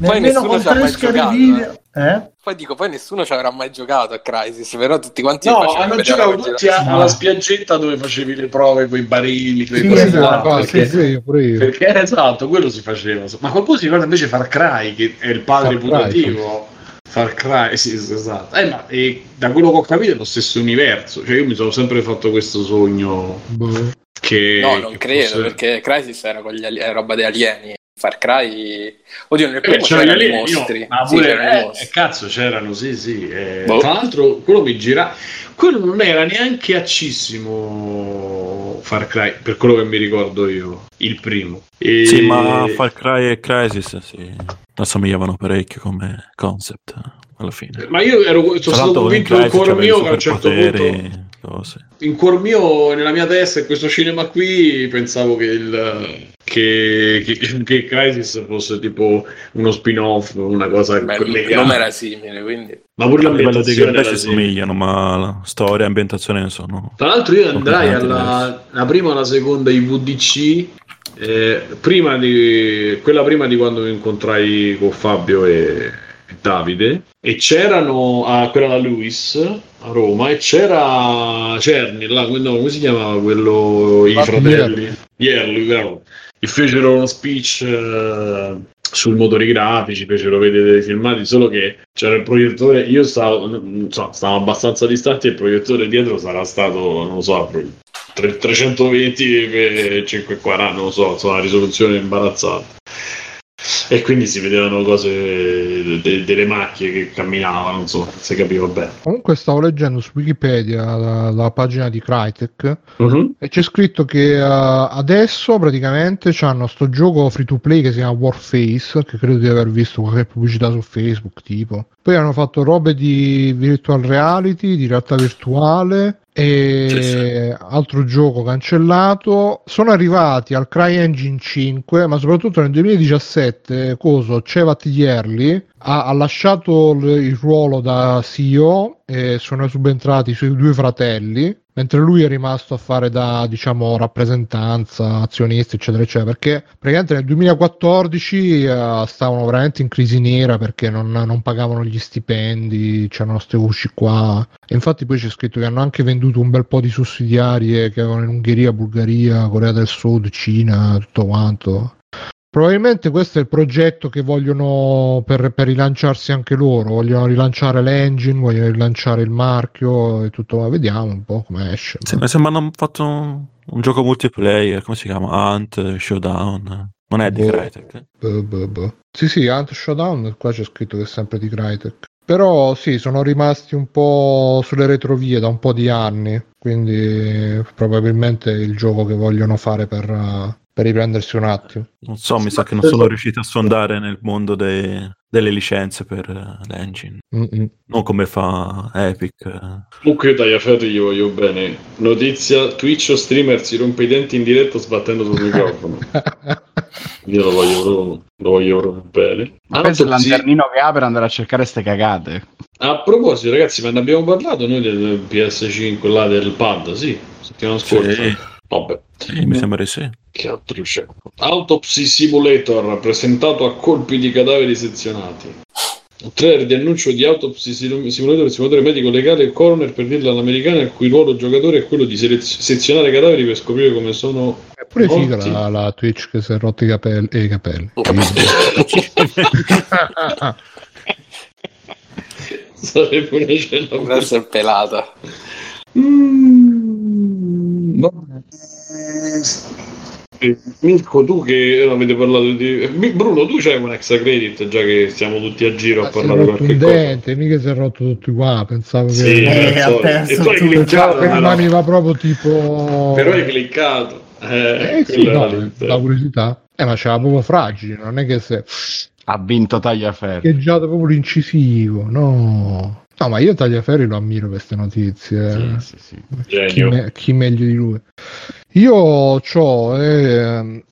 nemmeno con tre giocato, video. Eh? Poi dico, poi nessuno ci avrà mai giocato a Crisis, però tutti quanti No, hanno giocato tutti a- alla spiaggetta dove facevi le prove con i barili, quei Sì, esatto, perché, sì, sì, pure io. perché era esatto, quello si faceva. Ma qualcuno si ricorda invece Far Cry, che è il padre putativo. Far Cry, sì, esatto. Eh, ma e da quello che ho capito è lo stesso universo. Cioè, io mi sono sempre fatto questo sogno Boh. che. No, non che credo, fosse- perché Crisis era con gli ali- era roba dei alieni. Far Cry... Oddio, nel Eh, primo c'erano c'erano gli i mostri. io- ma Sì, pure, c'erano i eh, mostri. eh, cazzo c'erano, sì, sì. eh, Boh. Tra l'altro, quello mi gira. Quello non era neanche accissimo Far Cry, per quello che mi ricordo io, il primo. E- Sì, ma Far Cry e Crysis sì, assomigliavano parecchio come concept eh, alla fine. Ma io ero, sono stato convinto in Crysis cuor c'avevi mio che a un certo superpoteri, punto, cose. in cuor mio, nella mia testa, in questo cinema qui, pensavo che il che, che, che Crisis fosse tipo uno spin-off, una cosa Beh, il collegata. nome era simile, quindi... Ma pure A livello di l'ambientazione gameplay simile. somigliano, ma la storia e ambientazione ne sono. Tra l'altro io andrai alla la prima e alla seconda IVDC, eh, prima di, quella prima di quando mi incontrai con Fabio e, e Davide, e c'erano a quella da Luis a Roma, e c'era Cerni, là, no, come si chiamava quello, i fratelli? Ierli, bravo. E fecero uno speech eh, sul motori grafici, fecero vedere dei filmati, solo che c'era il proiettore, io stavo, so, stavo abbastanza distanti e il proiettore dietro sarà stato, non so, tre- 320 per 540, non so, insomma, una risoluzione imbarazzante. E quindi si vedevano cose, de- delle macchie che camminavano, non so, non si capiva bene. Comunque stavo leggendo su Wikipedia la, la pagina di Crytek Mhm. e c'è scritto che eh, adesso praticamente hanno sto gioco free to play che si chiama Warface, che credo di aver visto qualche pubblicità su Facebook tipo. Poi hanno fatto robe di virtual reality, di realtà virtuale e altro gioco cancellato. Sono arrivati al CryEngine 5, ma soprattutto nel 2017 coso Cevat Yerli ha, ha lasciato il ruolo da CEO e sono subentrati i suoi due fratelli mentre lui è rimasto a fare da diciamo rappresentanza azionista eccetera eccetera perché praticamente nel 2014 eh, stavano veramente in crisi nera perché non, non pagavano gli stipendi c'erano queste voci qua. E infatti poi c'è scritto che hanno anche venduto un bel po' di sussidiarie che avevano in Ungheria, Bulgaria, Corea del Sud, Cina, tutto quanto Probabilmente questo è il progetto che vogliono per, per rilanciarsi anche loro, vogliono rilanciare l'engine, vogliono rilanciare il marchio e tutto, ma vediamo un po' come esce. Sì, mi sembra hanno fatto un, un gioco multiplayer, come si chiama? Hunt, Showdown. Non è di Boh. Crytek. Boh, boh, boh. Sì, sì, Hunt Showdown, qua c'è scritto che è sempre di Crytek. Però sì, sono rimasti un po' sulle retrovie da un po' di anni, quindi probabilmente il gioco che vogliono fare per, eh, per riprendersi un attimo. Non so, mi sa che non sono riuscito a sondare nel mondo dei- delle licenze per eh, l'engine. Mm-mm. Non come fa Epic. Comunque io Tagliaferri gli voglio bene. Notizia, Twitch o streamer si rompe i denti in diretta sbattendo sul microfono. *laughs* Io lo voglio lo voglio bene. Ma pensa il lanternino che ha per andare a cercare ste cagate. A proposito, ragazzi, ma ne abbiamo parlato noi del PS5 là del pad? Sì, settimana scorsa. Sì. Vabbè, Sì, mi sembra di sì. Che altro c'è? Autopsy Simulator presentato a colpi di cadaveri sezionati. Un trailer di annuncio di Autopsy Sim- Simulator, simulatore medico legale e coroner per dirla all'americana, il cui ruolo giocatore è quello di selez- sezionare cadaveri per scoprire come sono. È pure figa Molti. la, la Twitch che si è rotti i capelli. E i capelli. *laughs* Sarebbe una scena. Adesso è pelata. Mm, vabbè. Mirko, tu che non avete parlato di. Bruno, tu c'hai un extra credit già che stiamo tutti a giro a Ma è parlare di rotto qualche un cosa. dente, mica si è rotto tutti qua. Pensavo Sì, che Eh, eh, ha so- perso e tu hai cliccato, che però. rimaniva proprio tipo. Però hai cliccato. Eh, Eh sì, no, la curiosità. Eh, ma c'era proprio fragile, non è che è Ha vinto Tagliaferri. scheggiato proprio l'incisivo, no. No, ma io Tagliaferri lo ammiro per queste notizie. Sì, sì, sì. Chi, me- chi meglio di lui? Io ho,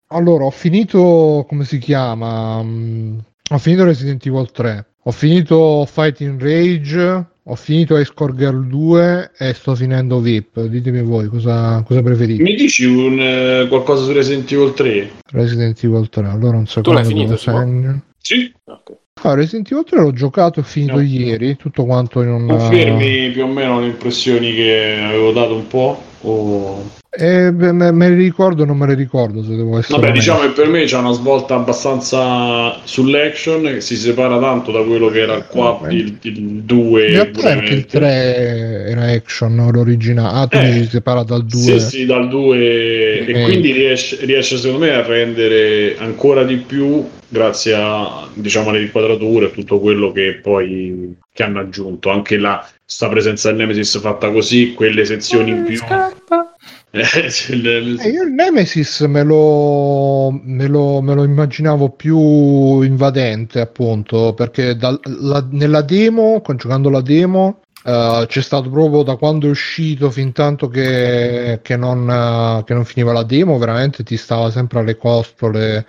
allora ho finito, come si chiama? Mm, ho finito Resident Evil 3, ho finito Fighting Rage, ho finito Ice Core Girl 2 e sto finendo VIP. Ditemi voi cosa, cosa preferite. Mi dici un, eh, qualcosa su Resident Evil 3? Resident Evil 3, allora un secondo. l'hai finito, devo Simo? segno. Sì, Ok. Ah, Resident Evil 3 l'ho giocato finito No. ieri, tutto quanto in un... confermi più o meno le impressioni che avevo dato un po'? O... Eh, me, me le ricordo o non me le ricordo se devo essere Vabbè, diciamo che per me c'è una svolta abbastanza sull'action che si separa tanto da quello che era il 4, il, il 2. In realtà anche il 3 era action l'originale. Ah, tu Eh, dici separato dal 2. Sì, sì, dal 2 e Eh. quindi riesce, riesce secondo me a rendere ancora di più grazie a diciamo alle inquadrature e tutto quello che poi che hanno aggiunto anche la sta presenza del Nemesis fatta così quelle sezioni in più il- Eh, io il Nemesis me lo, me lo- me lo immaginavo più invadente, appunto, perché dal- la- nella demo, giocando la demo, eh, c'è stato proprio da quando è uscito fin tanto che, che non, eh, che non finiva la demo, veramente ti stava sempre alle costole.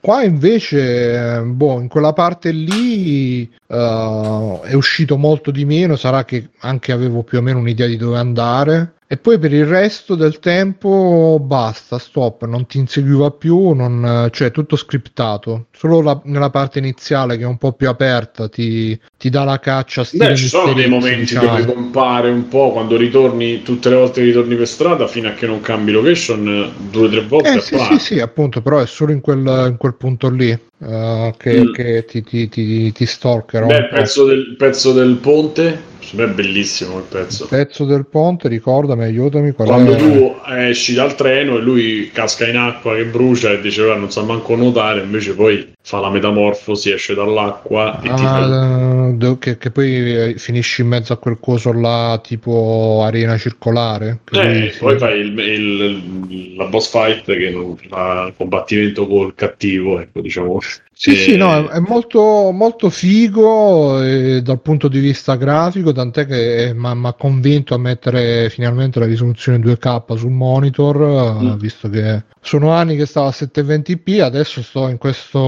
Qua invece, eh, boh, in quella parte lì eh, è uscito molto di meno, sarà che anche avevo più o meno un'idea di dove andare. E poi per il resto del tempo basta, stop, non ti inseguiva più, non, cioè tutto scriptato. Solo la- nella parte iniziale che è un po' più aperta ti, ti dà la caccia. Beh, ci sono dei momenti diciamo. dove compare un po' quando ritorni tutte le volte che ritorni per strada fino a che non cambi location due o tre volte Eh sì, sì, sì, appunto, però è solo in quel, in quel punto lì. eh, che, Mm. che ti, ti, ti, ti stalkerò. Beh, il pezzo del, il pezzo del ponte, secondo me è bellissimo il pezzo. Pezzo del ponte, ricordami, aiutami. Quando è? tu esci dal treno e lui casca in acqua che brucia e dice "Guarda, non sa manco nuotare, invece poi fa la metamorfosi, esce dall'acqua e ti fa Ah, do- che, che poi eh, finisci in mezzo a quel coso là tipo arena circolare. Eh, si- poi fai il, il- la boss fight che non fa il combattimento col cattivo, ecco, diciamo. Sì, Eh, sì, no, è, è molto, molto figo eh, dal punto di vista grafico, tant'è che mi ha convinto a mettere finalmente la risoluzione 2K sul monitor, eh, Mm. visto che sono anni che stavo a 720p, adesso sto in questo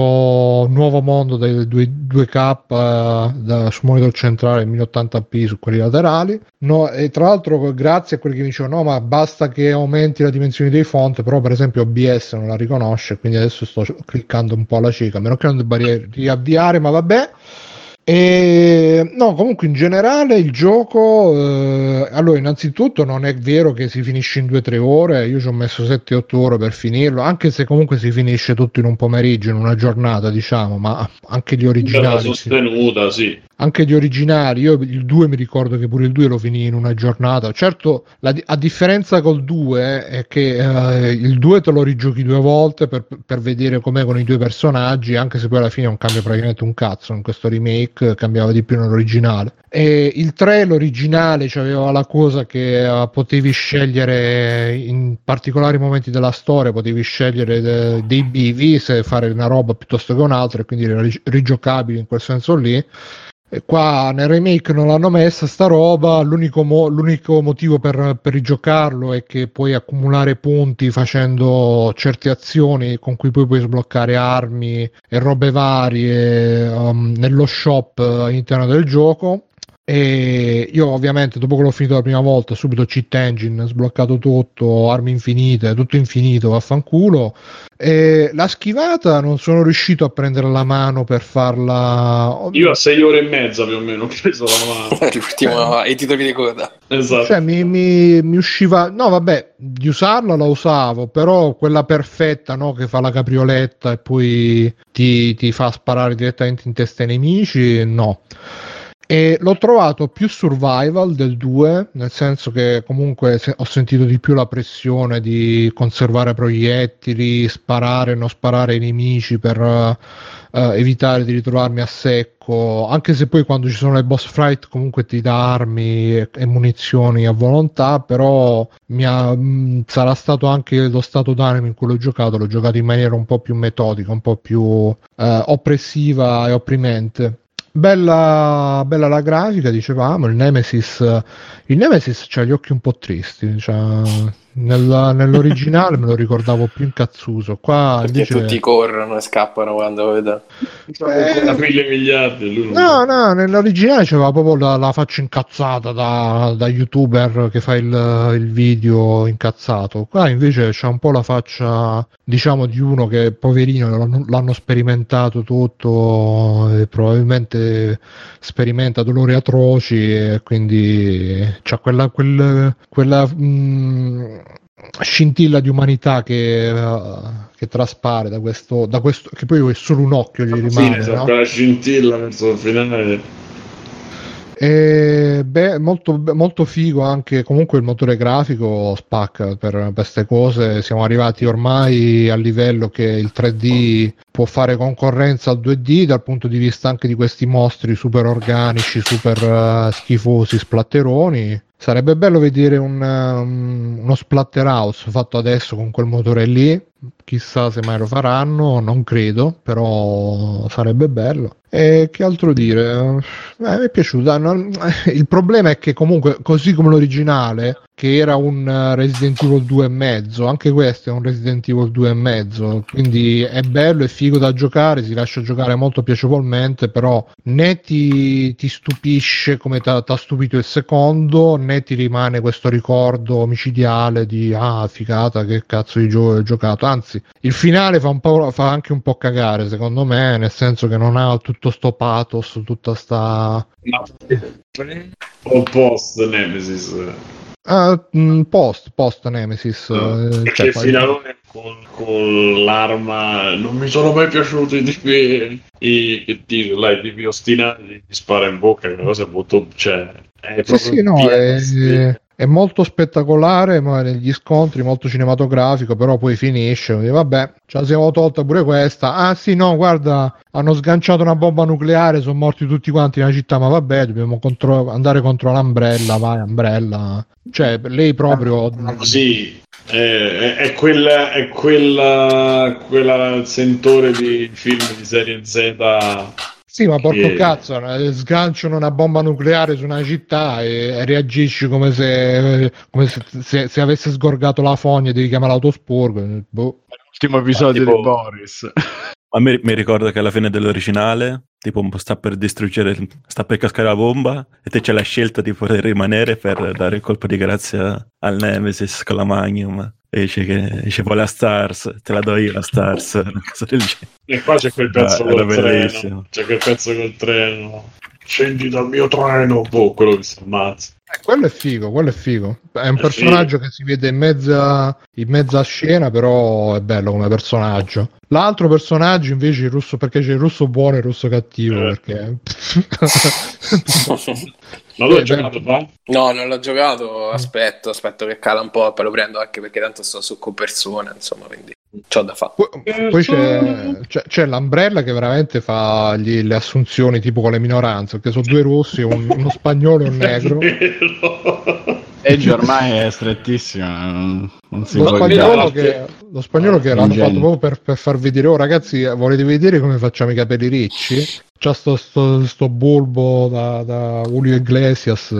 nuovo mondo del 2, 2K eh, da- sul monitor centrale 1080p su quelli laterali. No, e tra l'altro grazie a quelli che mi dicevano no, ma basta che aumenti la dimensione dei font, però per esempio OBS non la riconosce, quindi adesso sto cliccando un po' alla cieca, a meno che non debba ri- riavviare, ma vabbè. E no, comunque in generale il gioco, eh, allora innanzitutto non è vero che si finisce in 2-3 ore, io ci ho messo 7-8 ore per finirlo, anche se comunque si finisce tutto in un pomeriggio, in una giornata diciamo, ma anche gli originali. sostenuta, sì. anche gli originali, io il 2 mi ricordo che pure il 2 lo finì in una giornata. Certo, la a differenza col 2 è che eh, il 2 te lo rigiochi due volte per, per vedere com'è con i due personaggi, anche se poi alla fine non cambia praticamente un cazzo in questo remake, cambiava di più nell'originale. E il 3, l'originale, aveva la cosa che eh, potevi scegliere in particolari momenti della storia, potevi scegliere de- dei bivi se fare una roba piuttosto che un'altra, e quindi era ri- rigiocabile in quel senso lì. Qua nel remake non l'hanno messa sta roba, l'unico, mo- l'unico motivo per, per rigiocarlo è che puoi accumulare punti facendo certe azioni con cui poi puoi sbloccare armi e robe varie um, nello shop eh, all'interno del gioco. E io ovviamente dopo che l'ho finito la prima volta subito cheat engine, sbloccato tutto, armi infinite, tutto infinito, vaffanculo. E la schivata non sono riuscito a prendere la mano per farla. Io a 6 ore e mezza più o meno *laughs* ho preso la mano. *laughs* L'ultimo ai titoli di coda. Esatto. Cioè, mi, mi- mi usciva, no, vabbè, di usarla la usavo, però quella perfetta, no, che fa la caprioletta e poi ti, ti fa sparare direttamente in testa ai nemici, no. E l'ho trovato più survival del 2, nel senso che comunque se- ho sentito di più la pressione di conservare proiettili, sparare e non sparare ai nemici per eh, evitare di ritrovarmi a secco, anche se poi quando ci sono le boss fight comunque ti dà armi e, munizioni a volontà, però ha- mh, sarà stato anche lo stato d'animo in cui l'ho giocato, l'ho giocato in maniera un po' più metodica, un po' più eh, oppressiva e opprimente. Bella, bella la grafica, dicevamo, il Nemesis, il Nemesis ha gli occhi un po' tristi, cioè, nella- nell'originale me lo ricordavo più incazzuso, qua Perché invece... tutti corrono e scappano quando vedono. Eh. Da mille miliardi. No, no, nell'originale c'aveva proprio la, la faccia incazzata da, da youtuber che fa il, il video incazzato. Qua invece c'ha un po' la faccia, diciamo, di uno che poverino l'hanno, l'hanno sperimentato tutto e probabilmente sperimenta dolori atroci e quindi c'ha quella, quel- quella mm, scintilla di umanità che, eh, che traspare da questo, da questo, che poi è solo un occhio gli Sì, rimane. esatto, no? quella scintilla verso il finale. E beh, molto, molto figo anche comunque il motore grafico spacca per queste cose. Siamo arrivati ormai al livello che il 3D può fare concorrenza al 2D dal punto di vista anche di questi mostri super organici, super eh, schifosi, splatteroni. Sarebbe bello vedere un, um, uno Splatterhouse fatto adesso con quel motore lì. Chissà se mai lo faranno, non credo, però sarebbe bello. E che altro dire? Eh, mi è piaciuta. *laughs* Il problema è che comunque, così come l'originale, che era un Resident Evil 2 e mezzo, anche questo è un Resident Evil 2 e mezzo, quindi è bello, è figo da giocare, si lascia giocare molto piacevolmente, però né ti, ti stupisce come ti ha stupito il secondo, né ti rimane questo ricordo micidiale di ah, figata, che cazzo di gioco ho giocato. Anzi, il finale fa, un po', fa anche un po' cagare, secondo me, nel senso che non ha tutto sto pathos, tutta sta o post Nemesis? Ah, mh, post, post Nemesis. No, eh, perché cioè, il poi- finalone, con, con l'arma. Non mi sono mai piaciuti i tipi. I, che dici, là, i tipi ostinati ti spara in bocca, che cosa è molto. Cioè, è Sì, proprio sì, no, pieno, è, sì. È molto spettacolare, ma negli scontri molto cinematografico, però poi finisce, quindi vabbè, ce la siamo tolta pure questa. Ah sì, no, guarda, hanno sganciato una bomba nucleare, sono morti tutti quanti nella città, ma vabbè, dobbiamo contro- andare contro l'Umbrella, vai, Umbrella. Cioè, lei proprio... Così è, è, è quella, è quella, quella sentore di film di serie Z. Sì, ma porco Che- cazzo, eh, sganciano una bomba nucleare su una città e, reagisci come se, come se, se- se avesse sgorgato la fogna e devi chiamare l'autospurgo. Boh. L'ultimo episodio tipo- di Boris. A me mi ricordo che alla fine dell'originale, tipo, sta per distruggere, sta per cascare la bomba e te c'è la scelta di poter rimanere per dare il colpo di grazia al Nemesis con la Magnum. E dice che dice vuole la Stars, te la do io la Stars. *laughs* una cosa del genere. E qua c'è quel pezzo Ah, col treno. bellissimo. C'è quel pezzo col treno. Scendi dal mio treno. Boh, quello che si ammazza. Eh, quello è figo, quello è figo. È un È personaggio che si vede in mezza, in mezza scena, però è bello come personaggio. L'altro personaggio invece il russo, perché c'è il russo buono e il russo cattivo, Eh. perché... *laughs* Ma lui Eh, ha giocato qua? No, non l'ho giocato, aspetto, aspetto che cala un po' e poi lo prendo anche perché tanto sto su con persone, insomma, quindi c'ho da fare. Poi, poi c'è, c'è, c'è l'Umbrella che veramente fa gli- le assunzioni tipo con le minoranze, perché sono due rossi, un- uno spagnolo e un negro. *laughs* Edge ormai è strettissima. Non, si Lo spagnolo, che, lo spagnolo che l'hanno Ingegno. fatto proprio per, per farvi dire, oh ragazzi, volete vedere come facciamo i capelli ricci? C'ha sto, sto, sto bulbo da, da Julio Iglesias.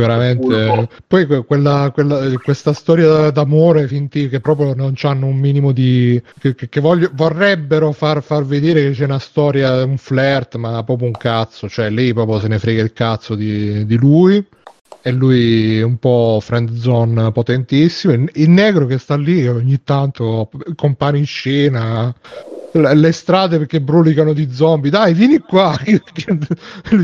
Veramente. Poi que- quella, quella- questa storia d'amore finti che proprio non hanno un minimo di. che, che- voglio- vorrebbero far, far vedere che c'è una storia, un flirt, ma proprio un cazzo. Cioè, lei proprio se ne frega il cazzo di, di lui e lui un po' friend zone potentissimo. Il negro che sta lì ogni tanto compare in scena. Le strade perché brulicano di zombie, dai, vieni qua. *laughs*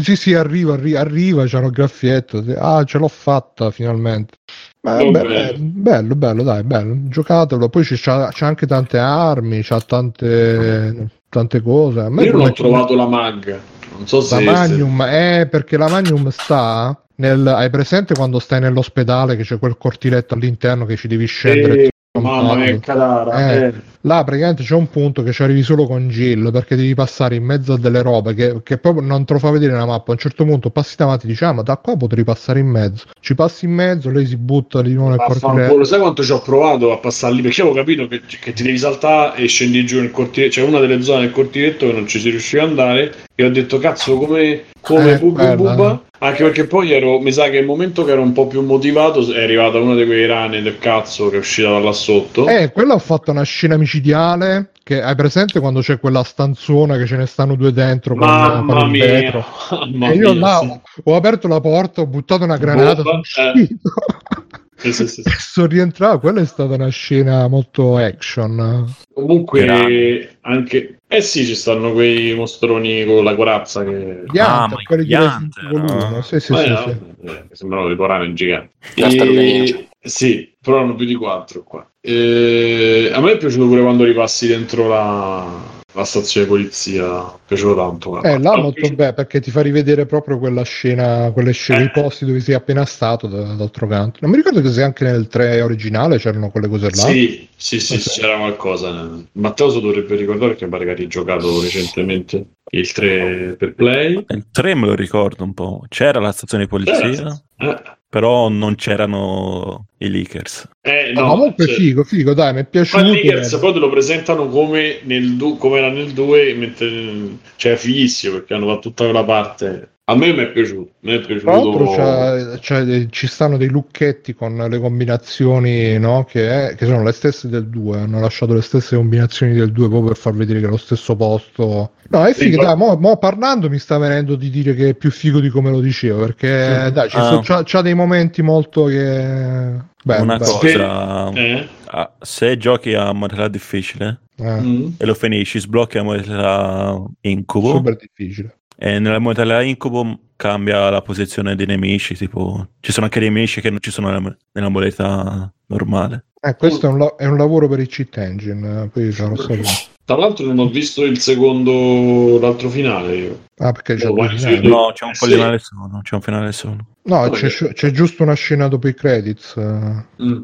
sì, sì, arriva, arri- arriva, c'è un graffietto. Ah, ce l'ho fatta finalmente. Beh, bene. bello, bello, dai, bello. Giocatelo. Poi c'è, c'ha anche tante armi, c'ha tante, tante cose. Io non ho trovato la mag. Non so se. la Magnum è perché la Magnum sta nel. Hai presente quando stai nell'ospedale che c'è quel cortiletto all'interno che ci devi scendere? Eh, mamma mia, cadara. Eh. Eh. Là praticamente c'è un punto che ci arrivi solo con Jill perché devi passare in mezzo a delle robe che, che proprio non te lo fa vedere la mappa. A un certo punto passi davanti e dici: Ah, ma da qua potrei passare in mezzo. Ci passi in mezzo, lei si butta di nuovo nel Vaffanculo, cortiletto. sai quanto ci ho provato a passare lì? Perché avevo capito che, che ti devi saltare e scendi giù nel cortiletto. C'è una delle zone del cortiletto che non ci si riusciva ad andare. E ho detto, cazzo, come, come Eh, Bubba bella, Bubba? Anche perché poi ero, mi sa che il momento che ero un po' più motivato è arrivata una di quei rane del cazzo che è uscita da là sotto. Eh, quello ha fatto una scena micidiale. Che hai presente quando c'è quella stanzona che ce ne stanno due dentro con, con Mamma il mia, *laughs* mamma e io mia, là sì. ho, ho aperto la porta, ho buttato una granata, Bomba, eh. Sì, sì, sì, *laughs* sono rientrato. Quella è stata una scena molto action. Comunque, Grande. anche... Eh sì, ci stanno quei mostroni con la corazza che... Gli Ah, quelli gli di no? 1. Sì, sì, Eh, sì, no, sì. eh, che sembrano dei porani giganti. Ninja. sì, però hanno più di quattro qua. Eh, a me è piaciuto pure quando ripassi dentro la, la stazione di polizia. Mi piaciuto tanto. Eh, là molto bene perché ti fa rivedere proprio quella scena, quelle scene, Eh. i posti dove sei appena stato da- d'altro canto. Non mi ricordo che se anche nel 3 originale c'erano quelle cose là. Sì, sì, sì, sì, c'era qualcosa. Matteo se lo dovrebbe ricordare pare che ha rigiocato recentemente il 3 per Play. Il 3 me lo ricordo un po'. C'era la stazione di polizia, Eh, però non c'erano i leakers. eh, No, comunque cioè- figo, figo, dai, mi è Ma piaciuto. il Lakers poi te lo presentano come, nel du- come era nel 2, mentre cioè è fighissimo perché hanno fatto tutta quella parte. A me mi è piaciuto, mi è Tra l'altro piaciuto. c'ha- c'ha- ci stanno dei lucchetti con le combinazioni no? che, è- che sono le stesse del 2, hanno lasciato le stesse combinazioni del 2 proprio per far vedere che è lo stesso posto. No, è figo, Sì, dai, mo, mo parlando mi sta venendo di dire che è più figo di come lo dicevo, perché dai, ci Ah. c'ha, c'ha dei momenti molto che... Bello, Una bello. cosa, Eh? ah, se giochi a modalità difficile Eh, Mm. e lo finisci, sblocchi a modalità incubo super difficile. e nella modalità incubo cambia la posizione dei nemici, tipo ci sono anche dei nemici che non ci sono nella, nella modalità normale. Eh, questo è un, la- è un lavoro per il cheat engine, eh, poi ce lo. *laughs* Tra l'altro non ho visto il secondo, l'altro finale io. Ah, perché c'è Oh, finali. sì. No, c'è un Sì. finale solo, c'è un finale solo. No, c'è, c'è giusto una scena dopo i credits, eh, Mm.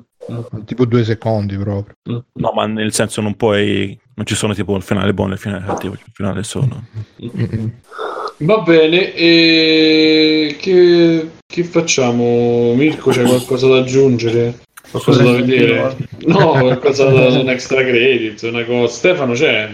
tipo due secondi proprio. No, ma nel senso non puoi... Non ci sono tipo il finale buono e il finale cattivo, c'è il finale solo. Mm-mm. Va bene, e che, che facciamo? Mirko, c'è qualcosa da aggiungere? Qualcosa da vedere? No, qualcosa da un extra credit, una cosa. Stefano c'è?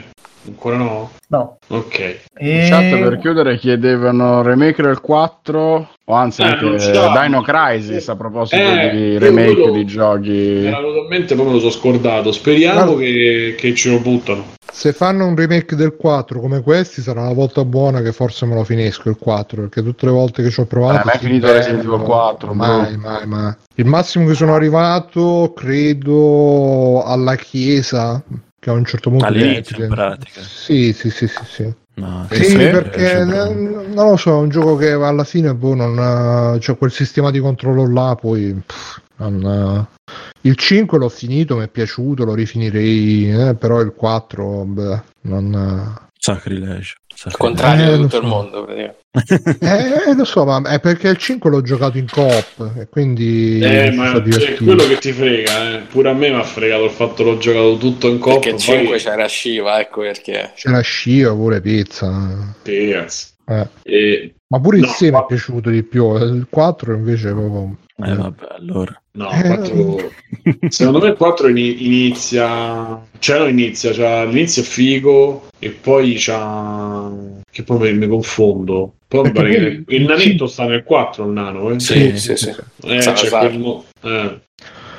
Ancora no? No. Ok. E... Chat per chiudere chiedevano remake del 4 o anzi Eh, anche. Dino Crisis a proposito Eh, di remake quello- di giochi. Mi era venuto in mente, poi me lo sono scordato. Speriamo Ah. che, che ce lo buttano. Se fanno un remake del 4 come questi sarà una volta buona che forse me lo finisco il 4 perché tutte le volte che ci ho provato Eh, mai si finito Resident Evil 4, mai, mai, mai. il massimo che sono arrivato credo alla chiesa che a un certo punto All'inizio, in pratica. sì sì sì sì, sì. No, Sì, sì, perché eh, non lo so, è un gioco che alla fine boh, non ha- c'è quel sistema di controllo là, poi pff, non- il 5 l'ho finito, mi è piaciuto, lo rifinirei, eh, però il 4 beh, non Sacrilegio. Il contrario Eh, di tutto il so. mondo. praticamente. *laughs* eh, lo so, ma è perché il 5 l'ho giocato in coop e quindi Eh, mi ma è divertito. quello che ti frega, eh. Pure a me mi ha fregato il fatto che l'ho giocato tutto in coppa. Perché il 5 c'era Shiva, ecco perché. C'era scia pure pizza. Eh. E... Ma pure il No, 6 mi ma- è piaciuto di più, il 4 invece proprio... Eh, vabbè, allora. No, Eh. 4... secondo me il 4 ini- inizia, cioè non inizia, cioè, l'inizio è figo e poi c'ha, che poi mi, mi confondo. Poi mi Perché pare poi che il nanetto sta nel 4, il nano, eh? Sì, sì, sì. Eh, Salazar. c'è quel mo- eh.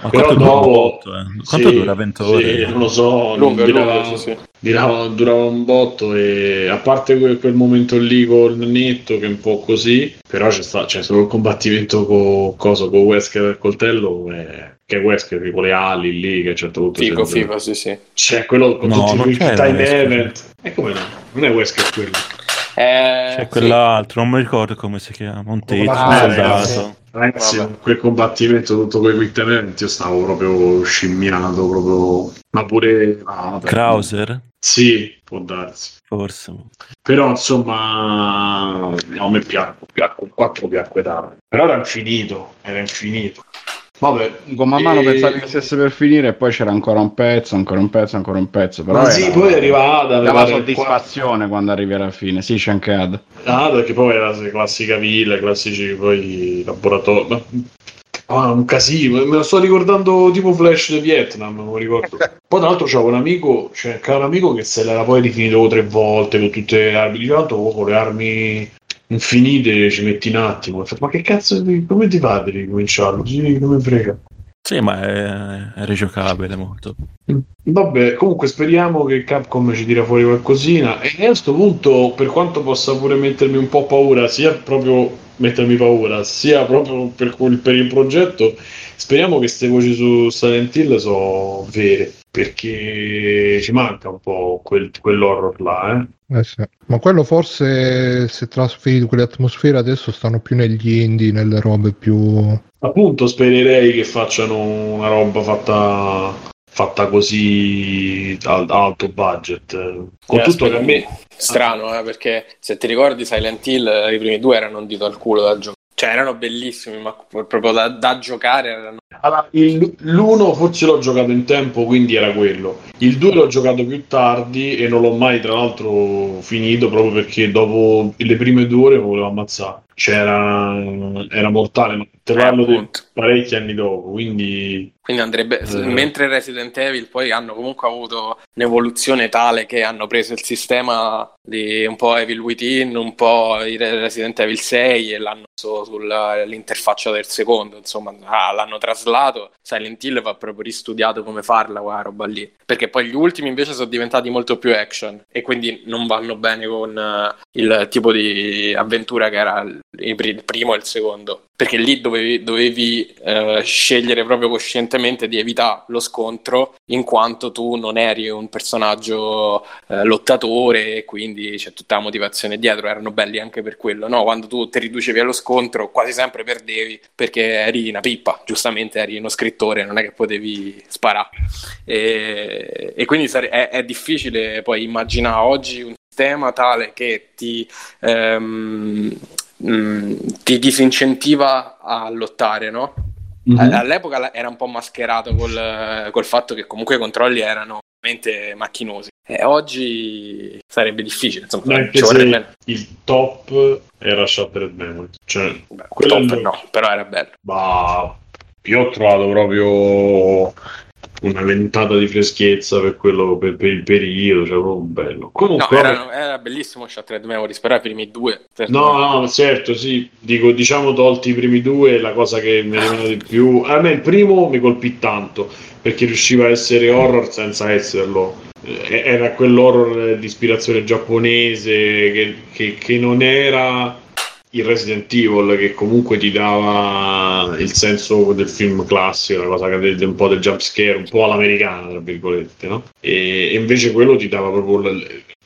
Ma Però quanto dura no, botto, eh? Quanto sì, dura 20 ore? Sì, non lo so, Lungo, durava, lungo, sì, sì. durava, durava un botto e a parte quel, quel momento lì col netto che è un po' così, però c'è, sta, c'è solo il combattimento con cosa, con Wesker e il coltello, eh, che è Wesker con le ali lì, che c'è tutto. Figo, figo, sì, sì. C'è quello con No, tutti non i time event. E come no? Non è Wesker quello. Eh, C'è sì. quell'altro, non mi ricordo come si chiama, un tizio, un soldato. Ragazzi, Vabbè. quel combattimento tutto time event, io stavo proprio scimmiato, proprio... Ma pure... ah. Krauser? Sì, può darsi. Forse. Però insomma, no, a me piacque, piacque, il 4 piacque tanto. Però era infinito, era infinito. Vabbè, Con man mano e- pensavi che stesse per finire e poi c'era ancora un pezzo, ancora un pezzo, ancora un pezzo. Però Ma sì, poi arriva Ada, dava soddisfazione quando arrivi alla fine. Sì, c'è anche Ad. Ah, perché poi era la classica villa, i classici poi laboratori. Ma... Ah, un casino, me lo sto ricordando tipo Flash di Vietnam, non ricordo. *laughs* Poi tra l'altro c'avevo un amico, cioè c'era un amico che se l'era poi rifinito tre volte con tutte le armi di tanto con le armi infinite ci metti un attimo. Ma che cazzo, come ti fate di ricominciarlo? Sì, come frega. Sì, ma è, è rigiocabile molto. Vabbè, comunque speriamo che Capcom ci tira fuori qualcosina. E a questo punto, per quanto possa pure mettermi un po' paura, sia proprio mettermi paura, sia proprio per, per il progetto, speriamo che queste voci su Silent Hill sono vere. Perché ci manca un po' quel, quell'horror là, eh. Eh sì. Ma quello forse si è trasferito, quelle atmosfere adesso stanno più negli indie, nelle robe più... Appunto, spererei che facciano una roba fatta, fatta così al- alto budget. Con Eh, tutto che a me. Strano, eh, perché se ti ricordi Silent Hill, eh, i primi due erano un dito al culo da giocare. Cioè, erano bellissimi, ma proprio da, da giocare erano... Allora, il- l'uno forse l'ho giocato in tempo, quindi era quello. Il 2 l'ho giocato più tardi e non l'ho mai, tra l'altro, finito proprio perché dopo le prime due ore volevo ammazzare. C'era, era mortale, ma te Eh, parlo appunto. parecchi anni dopo, quindi Quindi andrebbe... Eh. Mentre Resident Evil poi hanno comunque avuto un'evoluzione tale che hanno preso il sistema di un po' Evil Within, un po' Resident Evil 6 e l'hanno messo sull'interfaccia del secondo, insomma, ah, l'hanno traslato. Silent Hill va proprio ristudiato come farla quella roba lì. Perché poi gli ultimi invece sono diventati molto più action e quindi non vanno bene con eh, il tipo di avventura che era il primo e il secondo. Perché lì dovevi, dovevi, eh, scegliere proprio coscientemente di evitare lo scontro in quanto tu non eri un personaggio eh, lottatore e quindi c'è tutta la motivazione dietro, erano belli anche per quello, no? Quando tu ti riducevi allo scontro quasi sempre perdevi perché eri una pippa, giustamente eri uno scrittore, non è che potevi sparare. E, e quindi sare- è, è difficile poi immaginare oggi un sistema tale che ti, ehm, mh, ti disincentiva a lottare, no? Mhm. All'epoca era un po' mascherato col, col fatto che comunque i controlli erano veramente macchinosi. E oggi sarebbe difficile, insomma, Anche ci vorrebbe se il top era Shattered Memories. Cioè, Beh, top è no, però era bello. Ma io ho trovato proprio una ventata di freschezza per quello per, per il periodo, cioè proprio bello. No, Comunque, era, era bellissimo Shattered Memories, però i primi due. no, no, certo, sì, dico, diciamo tolti i primi due, la cosa che mi è rimasta di più, a me il primo mi colpì tanto, perché riusciva a essere horror senza esserlo. Eh, Era quell'horror di ispirazione giapponese che, che- che non era il Resident Evil che comunque ti dava il senso del film classico, la cosa che un po' del jump scare, un po' all'americana, tra virgolette, no? E, invece quello ti dava proprio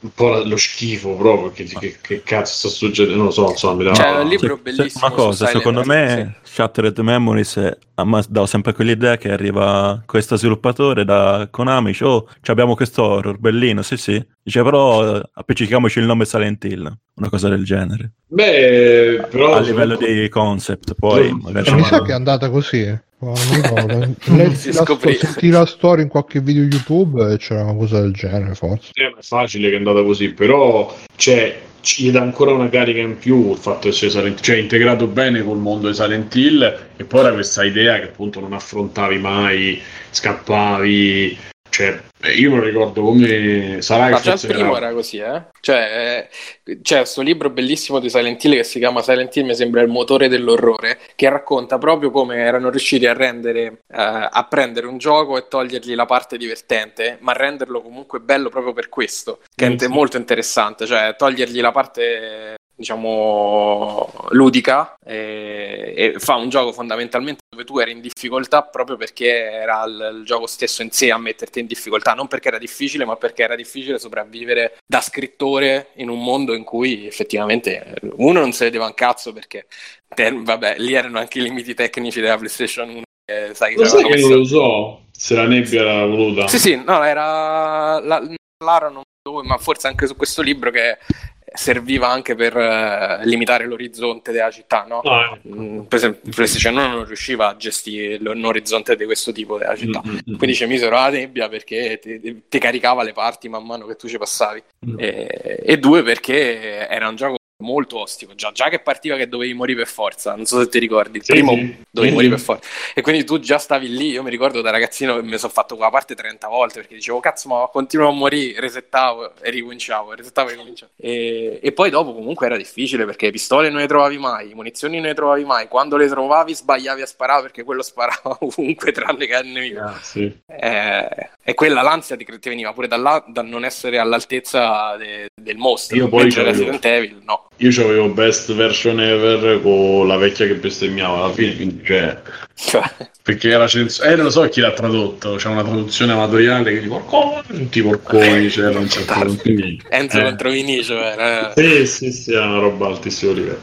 un po' lo schifo proprio, che, che, che cazzo sta succedendo, non lo so, insomma, mi dava... Cioè, il libro Se- bellissimo se- una cosa, secondo me Shattered Memories è- a me dà sempre quell'idea che arriva questo sviluppatore da Konami, dice, oh, ci abbiamo questo horror, bellino, sì sì, dice però eh, appiccichiamoci il nome Silent Hill, una cosa del genere, Beh, però... a livello di concept, poi Sì. magari mi sa che è andata così. eh. Ricordo. Leggi *laughs* Si senti la storia in qualche video YouTube e c'era una cosa del genere, forse. Eh, è facile che è andata così, però cioè, ci dà ancora una carica in più il fatto di essere Silent cioè integrato bene col mondo di Silent Hill e poi era questa idea che appunto non affrontavi mai, scappavi, cioè io me lo ricordo come sarà Ma già il primo era- così, eh? Cioè, eh, c'è questo libro bellissimo di Silent Hill che si chiama Silent Hill, mi sembra il motore dell'orrore, che racconta proprio come erano riusciti a rendere, eh, a prendere un gioco e togliergli la parte divertente, ma renderlo comunque bello proprio per questo, che è Mm, molto interessante, cioè togliergli la parte diciamo ludica e, e fa un gioco fondamentalmente dove tu eri in difficoltà proprio perché era il, il gioco stesso in sé a metterti in difficoltà, non perché era difficile, ma perché era difficile sopravvivere da scrittore in un mondo in cui effettivamente uno non se vedeva un cazzo perché vabbè, lì erano anche i limiti tecnici della PlayStation 1 che sai Lo sai che messo- non lo so se la nebbia era voluta. sì, sì, no, era la, Lara non dove, ma forse anche su questo libro che serviva anche per eh, limitare l'orizzonte della città, no? Ah, ecco. Mm, per esempio, PlayStation 1 non riusciva a gestire un orizzonte di questo tipo della città. Mm, mm, mm. Quindi ci misero la nebbia perché ti, caricava le parti man mano che tu ci passavi. Mm. E, e due perché era un gioco molto ostico. Già, già che partiva che dovevi morire per forza, non so se ti ricordi. Il Sì, primo sì. dovevi Sì, morire per forza. E quindi tu già stavi lì. Io mi ricordo da ragazzino che mi sono fatto quella parte 30 volte perché dicevo, cazzo, ma continuo a morire, resettavo e ricominciavo, resettavo e ricominciavo. E, e poi dopo comunque era difficile perché le pistole non le trovavi mai, munizioni non le trovavi mai. Quando le trovavi sbagliavi a sparare perché quello sparava *laughs* ovunque tranne che al nemico. Ah, sì. Eh, e quella l'ansia ti, ti veniva pure dalla- da non essere all'altezza de- del mostro. Io poi c'avevo- Resident Evil no. Io avevo best version ever con la vecchia che bestemmiava alla fine, quindi cioè, Cioè, perché era censurato, eh non lo so chi l'ha tradotto, c'è una traduzione amatoriale che dico porcone, tutti i porconi, un certo quindi, Enzo eh. contro Vinicio era... Sì, sì, sì, è una roba a altissimo livello.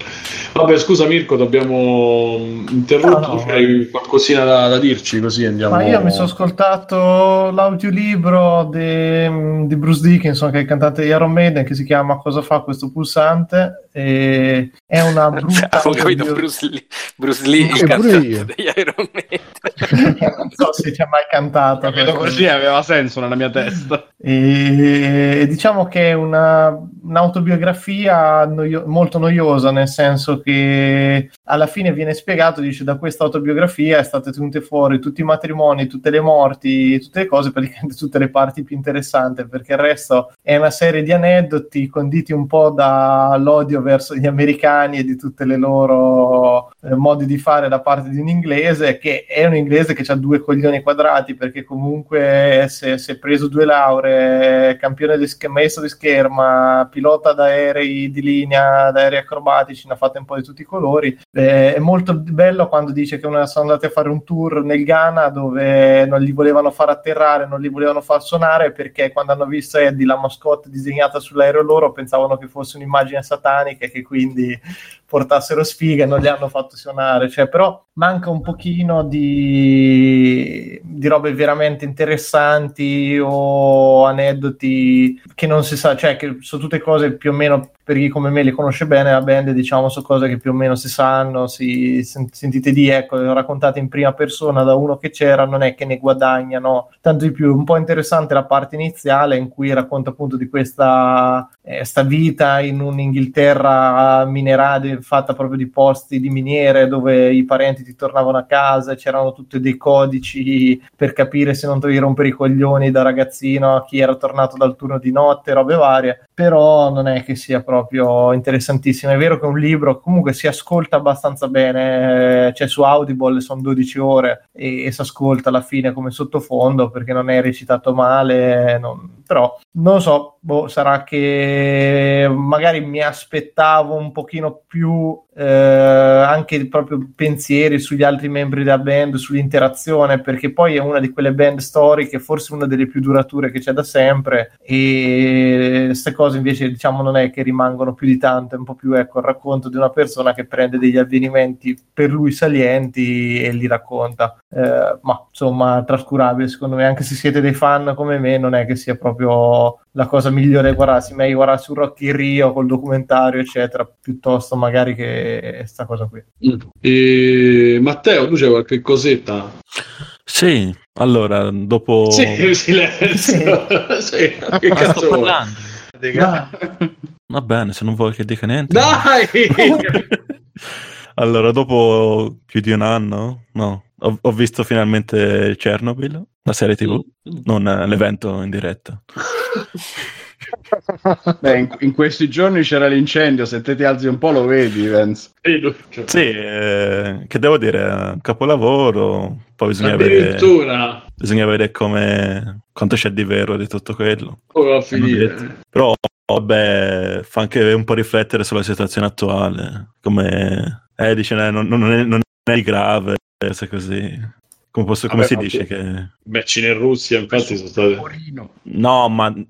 Vabbè, scusa Mirko, dobbiamo mm, interrompere, No, no, hai qualcosina da, da dirci così andiamo. Ma io mi sono ascoltato l'audiolibro di, di Bruce Dickinson, che è il cantante di Iron Maiden, che si chiama Cosa fa questo pulsante? E è una *laughs* brutta. Avevo capito audio- Bruce Lee, Bruce Lee Eh, il pure cantante io. degli Iron Maiden. *laughs* non so se ci ha mai cantato. Capito così aveva senso nella mia testa. E, e diciamo che è una, un'autobiografia noio- molto noiosa, nel senso che alla fine viene spiegato, dice da questa autobiografia è state tenute fuori tutti i matrimoni, tutte le morti, tutte le cose, praticamente *laughs* tutte le parti più interessanti, perché il resto è una serie di aneddoti conditi un po' dall'odio verso gli americani e di tutte le loro eh, modi di fare da parte di un inglese, che è un inglese che ha due coglioni quadrati, perché comunque è, si è preso due lauree, campione di sch- maestro di scherma, pilota d'aerei di linea, da aerei acrobatici, ne ha fatte un po' di tutti i colori. Eh, è molto bello quando dice che una, sono andati a fare un tour nel Ghana dove non li volevano far atterrare, non li volevano far suonare perché quando hanno visto Eddie, la mascotte disegnata sull'aereo loro, pensavano che fosse un'immagine satanica e che quindi portassero sfiga e non li hanno fatto suonare. Cioè, però manca un pochino di, di robe veramente interessanti o aneddoti che non si sa, cioè che sono tutte cose più o meno per chi come me li conosce bene la band, diciamo, sono cose che più o meno si sanno, si sen- sentite di, ecco, raccontate in prima persona da uno che c'era, non è che ne guadagnano tanto di più. Un po' interessante la parte iniziale in cui racconta appunto di questa eh, vita in un'Inghilterra minerale fatta proprio di posti di miniere dove i parenti ti tornavano a casa c'erano tutti dei codici per capire se non dovevi rompere i coglioni da ragazzino a chi era tornato dal turno di notte, robe varie, però non è che sia proprio interessantissimo. È vero che un libro comunque si ascolta abbastanza bene, cioè su Audible sono 12 ore e, e si ascolta alla fine come sottofondo perché non è recitato male, non... però non so, boh, sarà che magari mi aspettavo un pochino più eh, anche proprio pensieri sugli altri membri della band, sull'interazione, perché poi è una di quelle band storiche, forse una delle più durature che c'è da sempre e queste cose invece diciamo non è che rimangono più di tanto, è un po' più ecco il racconto di una persona che prende degli avvenimenti per lui salienti e li racconta. Eh, ma insomma, trascurabile secondo me, anche se siete dei fan come me, non è che sia proprio la cosa migliore da guardarsi, meglio guardare su Rocky Rio col documentario, eccetera, piuttosto magari che sta cosa qui. Mm. E... Matteo, tu c'è qualche cosetta? Sì, allora, dopo... *laughs* Sì, silenzio. sì, che Ma sto cazzo parlando. Va bene, se non vuoi che dica niente. Dai! *laughs* Allora, dopo più di un anno, no, ho, ho visto finalmente Chernobyl, la serie TV, non eh, l'evento in diretta. *laughs* Beh, in, in questi giorni c'era l'incendio, se te ti alzi un po' lo vedi, Vince. Sì, eh, che devo dire, capolavoro, poi bisogna vedere, Addirittura bisogna vedere come, quanto c'è di vero di tutto quello. come va a finire? Però, vabbè, fa anche un po' riflettere sulla situazione attuale, come, eh, dice, eh, non, non è, non è grave, se così. Come, posso- come Vabbè, si dice che... Beh, Cina e Russia, infatti, sono state. No, ma... No,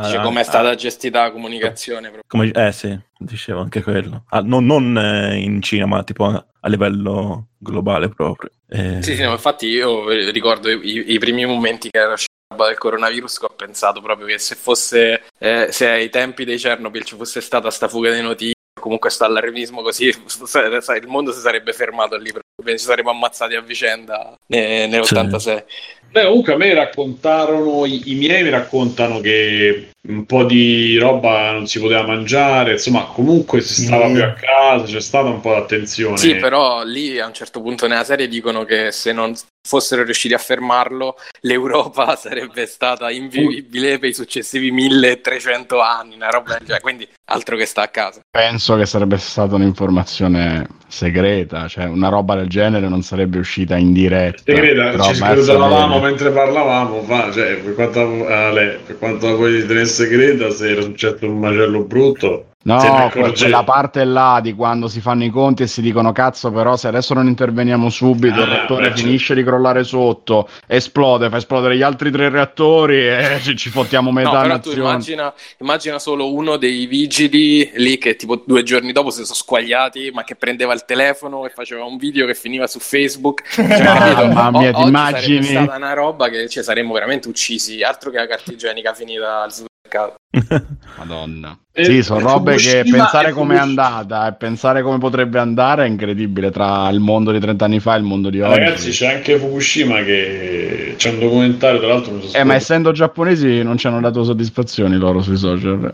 dice Ah, com'è ah, stata gestita la comunicazione. proprio. Come, eh sì, dicevo anche quello. Ah, non non, eh, in Cina, ma tipo a, a livello globale proprio. Eh, Sì, sì, no, infatti io ricordo i, i primi momenti che era uscita del coronavirus che ho pensato proprio che se fosse, eh, se ai tempi dei Chernobyl ci fosse stata sta fuga di notizie, comunque sta allarmismo così, il mondo si sarebbe fermato lì, ci saremmo ammazzati a vicenda ne- nell'86. Beh, comunque a me raccontarono, i, i miei mi raccontano che un po' di roba non si poteva mangiare, insomma, comunque si stava Mm. più a casa, c'è stata un po' d'attenzione. Sì, però lì a un certo punto nella serie dicono che se non fossero riusciti a fermarlo, l'Europa *laughs* sarebbe stata invivibile per i successivi 1300 anni, una roba del genere, quindi altro che sta a casa. Penso che sarebbe stata un'informazione segreta, cioè una roba del genere non sarebbe uscita in diretta. Segreta, ci sapere. mentre parlavamo, fa, cioè, per quanto, Ale, per quanto la vuoi tenere segreta, se era successo un macello brutto, No, quella parte là di quando si fanno i conti e si dicono cazzo però se adesso non interveniamo subito il Ah, reattore beh, finisce di crollare sotto, esplode, fa esplodere gli altri tre reattori e *laughs* ci, ci fottiamo metà No, però tu nazione. immagina, immagina solo uno dei vigili lì che tipo due giorni dopo si sono squagliati, ma che prendeva il telefono e faceva un video che finiva su Facebook. *laughs* Cioè? Mamma mia, O- ti immagini? Sarebbe stata una roba che ci saremmo veramente uccisi, altro che la carta igienica finita al supermercato. *laughs* Madonna. E- sì, sono e robe che Fukushima- pensare come è Fukushima- andata e pensare come potrebbe andare è incredibile tra il mondo di 30 anni fa e il mondo di oggi. Ragazzi, c'è anche Fukushima che c'è un documentario, tra l'altro sono Eh, ma essendo giapponesi non ci hanno dato soddisfazioni loro sui social.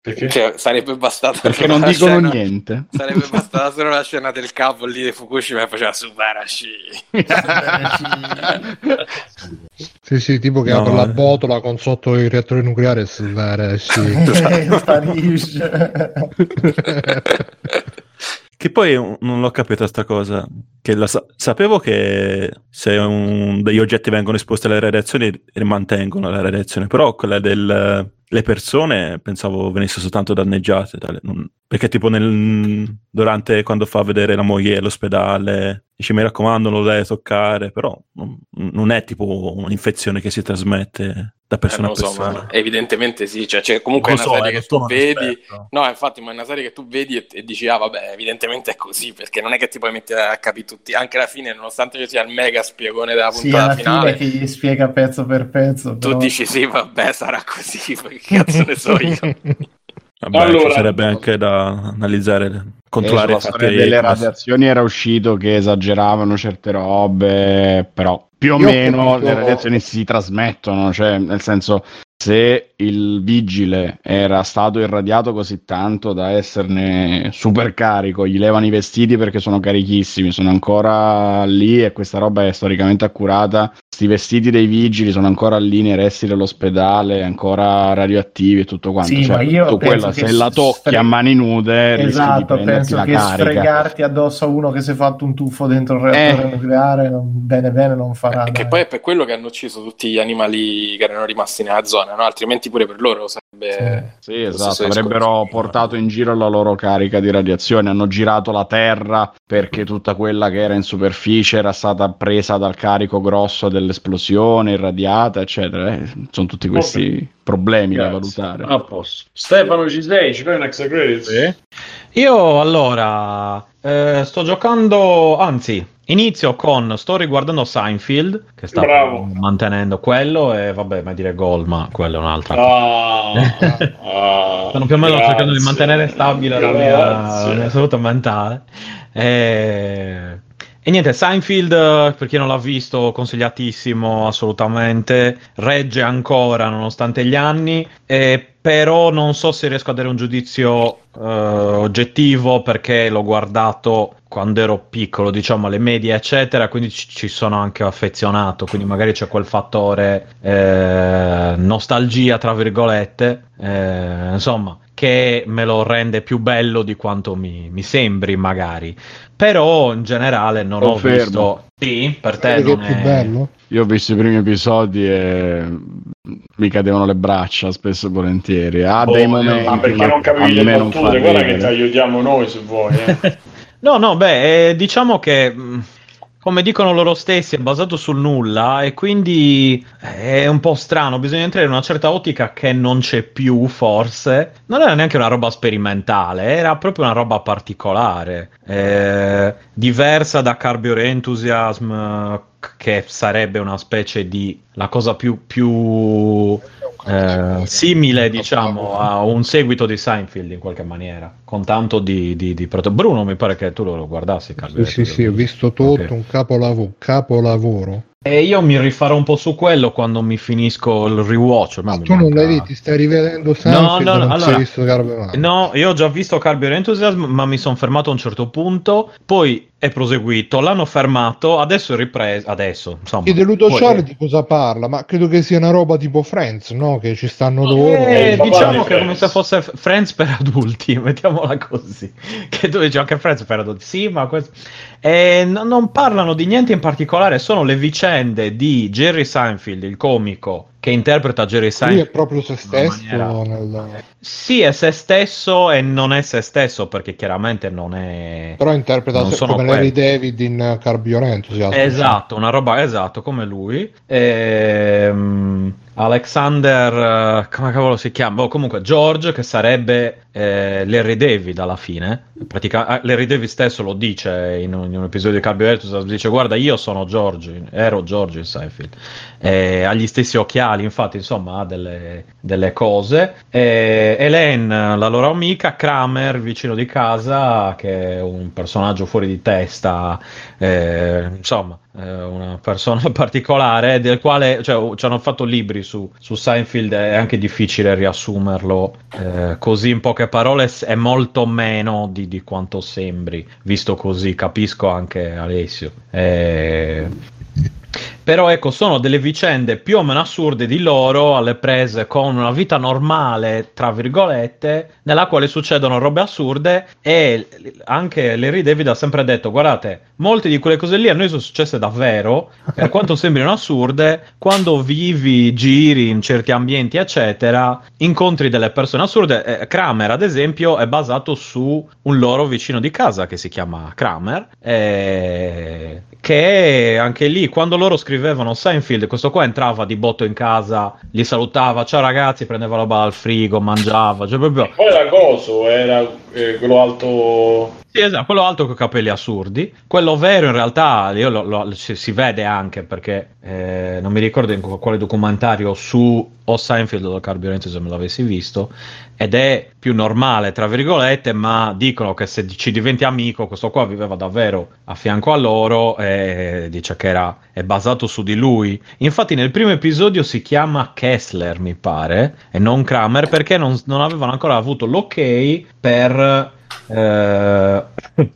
perché? Cioè, sarebbe bastata Perché non dicono scena- niente. Sarebbe *laughs* bastata solo la scena del capo lì di Fukushima e faceva Subarashi. *laughs* Sì, sì, tipo che No, apre la eh. botola con sotto il reattore nucleare e svara, sì. *laughs* Sparisce. *laughs* Che poi non l'ho capita sta cosa. Che la sa- sapevo che se un- degli oggetti vengono esposti alle radiazioni rimantengono la radiazione, però quella del, le persone pensavo venissero soltanto danneggiate, dalle- non- perché tipo nel- durante quando fa vedere la moglie all'ospedale, dice mi raccomando non lo deve toccare, però non, non è tipo un'infezione che si trasmette da Eh, persona non a so, persona. ma evidentemente sì, cioè, c'è comunque Lo è so, una eh, serie lo che so, tu non vedi, rispetto. no, infatti, ma è una serie che tu vedi e, e dici, ah, vabbè, evidentemente è così, perché non è che ti puoi mettere a capire tutti, anche alla fine, nonostante ci sia il mega spiegone della Sì, puntata alla finale, fine che gli spiega pezzo per pezzo. tu però- dici, sì, vabbè, sarà così, *laughs* che cazzo ne so io. *laughs* Vabbè, Allora- ci sarebbe anche da analizzare, controllare Eh, i fatti. storia delle radiazioni era uscito che esageravano certe robe, però più o Io meno capito- le radiazioni si trasmettono, cioè nel senso se il vigile era stato irradiato così tanto da esserne super carico, gli levano i vestiti perché sono carichissimi, sono ancora lì e questa roba è storicamente accurata. Questi vestiti dei vigili sono ancora lì nei resti dell'ospedale, ancora radioattivi e tutto quanto. Sì, Cioè, ma io che se la tocchi sfre- a mani nude, Esatto, penso la che carica. sfregarti addosso a uno che si è fatto un tuffo dentro il reattore Eh. nucleare, non- bene bene non farà. Eh, che poi è per quello che hanno ucciso tutti gli animali che erano rimasti nella zona, no? altrimenti pure per loro sarebbe... Sì, lo esatto, avrebbero discorso. portato in giro la loro carica di radiazione, hanno girato la Terra perché tutta quella che era in superficie era stata presa dal carico grosso dell'esplosione, irradiata, eccetera. Eh, sono tutti questi problemi da Grazie. valutare. A posto. Stefano ci sei? Ci fai un extra credits? Io allora eh, sto giocando, anzi, inizio con, sto riguardando Seinfeld, che sta Bravo. mantenendo quello e vabbè, ma dire gol, ma quella è un'altra. Ah, *laughs* ah, Stanno più o meno grazie. cercando di mantenere stabile la mia, la mia salute mentale. E, e niente, Seinfeld, eh, per chi non l'ha visto, consigliatissimo assolutamente. Regge ancora nonostante gli anni, eh, però non so se riesco a dare un giudizio eh, oggettivo perché l'ho guardato quando ero piccolo, diciamo alle medie, eccetera, quindi ci, ci sono anche affezionato, quindi magari c'è quel fattore eh, nostalgia, tra virgolette, eh, insomma, che me lo rende più bello di quanto mi, mi sembri, magari. Però in generale non Confermo. ho visto. Sì, per te non è bello? Io ho visto i primi episodi e mi cadevano le braccia spesso e volentieri. Ha Boh, dei momenti, ma perché ma non capivi le battute? Guarda che ti aiutiamo noi se vuoi. eh. *laughs* No, no, beh, eh, diciamo che mh, come dicono loro stessi è basato sul nulla e quindi è un po' strano, bisogna entrare in una certa ottica che non c'è più forse. Non era neanche una roba sperimentale, era proprio una roba particolare, eh, diversa da Carbiore Enthusiasm eh, che sarebbe una specie di la cosa più, più eh, simile, diciamo, a un seguito di Seinfeld in qualche maniera, con tanto di, di, di proto- Bruno, mi pare che tu lo guardassi, Carlo. Sì, sì, sì, ho visto tutto, Ok. un capolavoro, capolavoro. E io mi rifarò un po' su quello quando mi finisco il rewatch. Ma tu non manca- l'hai visto, ti stai rivedendo Seinfeld no, no, non allora- No, io ho già visto Carbion Enthusiasm, ma mi sono fermato a un certo punto, poi è proseguito, l'hanno fermato, adesso è ripreso, adesso, insomma. Chiede Ludo Poi- Ciale di cosa parla, ma credo che sia una roba tipo Friends, no? Che ci stanno loro. Eh, papà diciamo di che è come se fosse Friends per adulti, *laughs* mettiamola così. Che tu dici anche Friends per adulti, sì, ma questo. E no- non parlano di niente in particolare, sono le vicende di Jerry Seinfeld, il comico che interpreta Jerry Lui è Seinfeld. proprio se stesso. nel- Sì, è se stesso e non è se stesso perché chiaramente non è. Però interpreta se- come Larry quelli. David in Carbiorento. Esatto, una roba esatto come lui. Ehm, Alexander, eh, come cavolo si chiama? Boh, comunque George, che sarebbe eh, Larry David alla fine. Pratica- ah, Larry David stesso lo dice in un, in un episodio di Carbohydrates, dice guarda io sono George, ero George in Seinfeld. Eh, ha gli stessi occhiali, infatti insomma ha delle, delle cose. E Elaine, la loro amica, Kramer, vicino di casa, che è un personaggio fuori di testa, eh, insomma, eh, una persona *laughs* particolare del quale cioè, ci hanno fatto libri su, su Seinfeld, è anche difficile riassumerlo eh, così in poche parole, è molto meno di, di quanto sembri, visto così, capisco anche Alessio. Eh, però ecco, sono delle vicende più o meno assurde di loro alle prese con una vita normale, tra virgolette, nella quale succedono robe assurde e anche Larry David ha sempre detto, guardate, molte di quelle cose lì a noi sono successe davvero, per *laughs* quanto sembrino assurde, quando vivi, giri in certi ambienti, eccetera, incontri delle persone assurde. Kramer, ad esempio, è basato su un loro vicino di casa che si chiama Kramer, eh, che anche lì, quando loro scrivevano Seinfeld, questo qua entrava di botto in casa, li salutava, ciao ragazzi, prendeva roba dal frigo, mangiava, cioè proprio... Poi era coso, era eh, quello alto... Esatto, quello alto con capelli assurdi. Quello vero in realtà lo- lo- si, si vede anche perché eh, non mi ricordo in quale documentario su o Seinfeld o Carburante se me l'avessi visto ed è più normale tra virgolette ma dicono che se ci diventi amico questo qua viveva davvero a fianco a loro e dice che era è basato su di lui infatti nel primo episodio si chiama Kessler mi pare e non Kramer perché non, non avevano ancora avuto l'ok per eh, *laughs*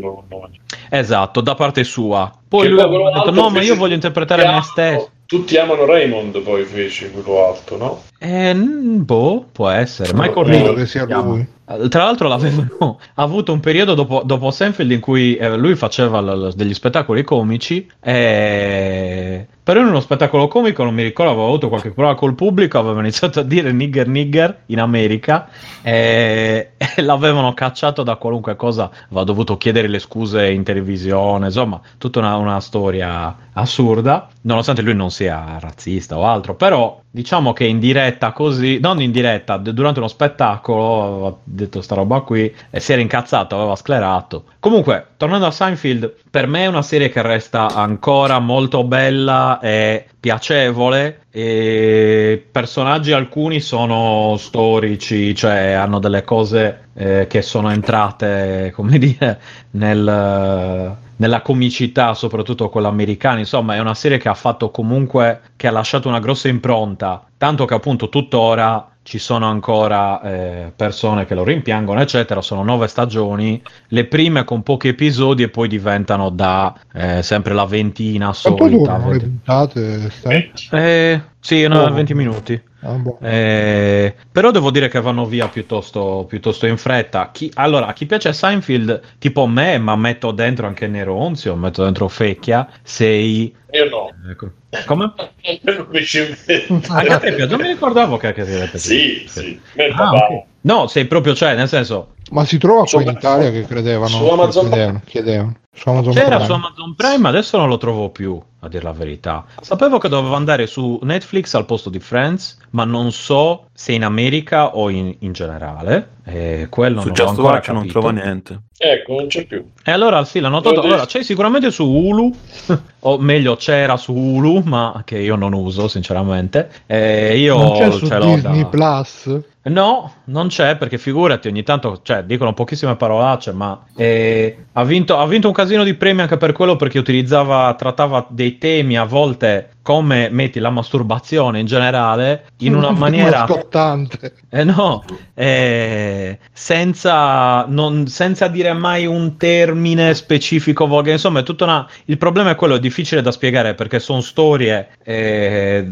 nome. esatto da parte sua poi Che lui ha detto no ma io voglio interpretare me stesso Tutti amano Raymond, poi fece quello alto, no? Eh, boh, può essere. Michael Reed che sia lui. Eh, Tra l'altro l'avevano *laughs* avuto un periodo dopo, dopo Seinfeld in cui eh, lui faceva l- l- degli spettacoli comici e... però in uno spettacolo comico non mi ricordo aveva avuto qualche problema col pubblico aveva iniziato a dire nigger nigger in America e, *laughs* e l'avevano cacciato da qualunque cosa. Aveva dovuto chiedere le scuse in televisione insomma tutta una, una storia assurda nonostante lui non sia razzista o altro però diciamo che in diretta così non in diretta d- durante uno spettacolo aveva detto sta roba qui e si era incazzato aveva sclerato. Comunque tornando a Seinfeld per me è una serie che resta ancora molto bella e piacevole e personaggi alcuni sono storici cioè hanno delle cose eh, che sono entrate come dire nel nella comicità, soprattutto quella americana. Insomma, è una serie che ha fatto comunque, che ha lasciato una grossa impronta, tanto che appunto tuttora ci sono ancora eh, persone che lo rimpiangono, eccetera. Sono nove stagioni, le prime con pochi episodi e poi diventano da eh, sempre la ventina Quanto solita. durano le 20. puntate? Stai? Eh, sì, no, Oh. 20 minuti. Ah, boh. Eh, però devo dire che vanno via piuttosto, piuttosto in fretta. Chi, allora, a chi piace Seinfeld, tipo me, ma metto dentro anche Neronzio, metto dentro Fecchia, sei... Io no. ecco. Come? Anche a te piace? Non mi ricordavo che anche ti Sì, sì. Me il Ah, papà. ok. No, sei proprio, cioè, nel senso, Ma si trova Su- qua in Italia che credevano? su Amazon- chiedevano, chiedevano. Su Amazon c'era Prime. su Amazon Prime, adesso non lo trovo più, a dire la verità. Sapevo che doveva andare su Netflix al posto di Friends, ma non so se in America o in, in generale. E quello Su non l'ho Just ancora Watch non trova niente. Ecco, non c'è più. E allora sì, l'hanno notato. Allora, c'è sicuramente su Hulu, *laughs* o meglio c'era su Hulu, ma che io non uso sinceramente. E io non c'è su ce l'ho Disney da- Plus? No, non c'è perché figurati, ogni tanto cioè, dicono pochissime parolacce, ma eh, ha, vinto, ha vinto un casino di premi anche per quello perché utilizzava, trattava dei temi a volte come metti la masturbazione in generale in una *laughs* maniera scottante. eh no, eh, senza, non- senza dire mai un termine specifico, volgare. insomma, è tutta una. Il problema è quello, è difficile da spiegare perché sono storie eh,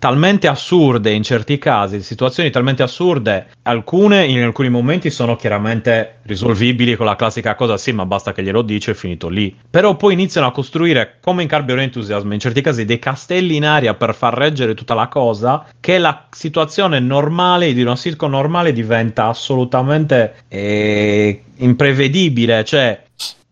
talmente assurde in certi casi, situazioni talmente assurde, alcune in alcuni momenti sono chiaramente risolvibili con la classica cosa, sì, ma basta che glielo dice, è finito lì. Però poi iniziano a costruire, come in Carburetor Enthusiasm, in certi casi dei castelli in aria per far reggere tutta la cosa, che la situazione normale di una sitcom normale diventa assolutamente eh, imprevedibile, cioè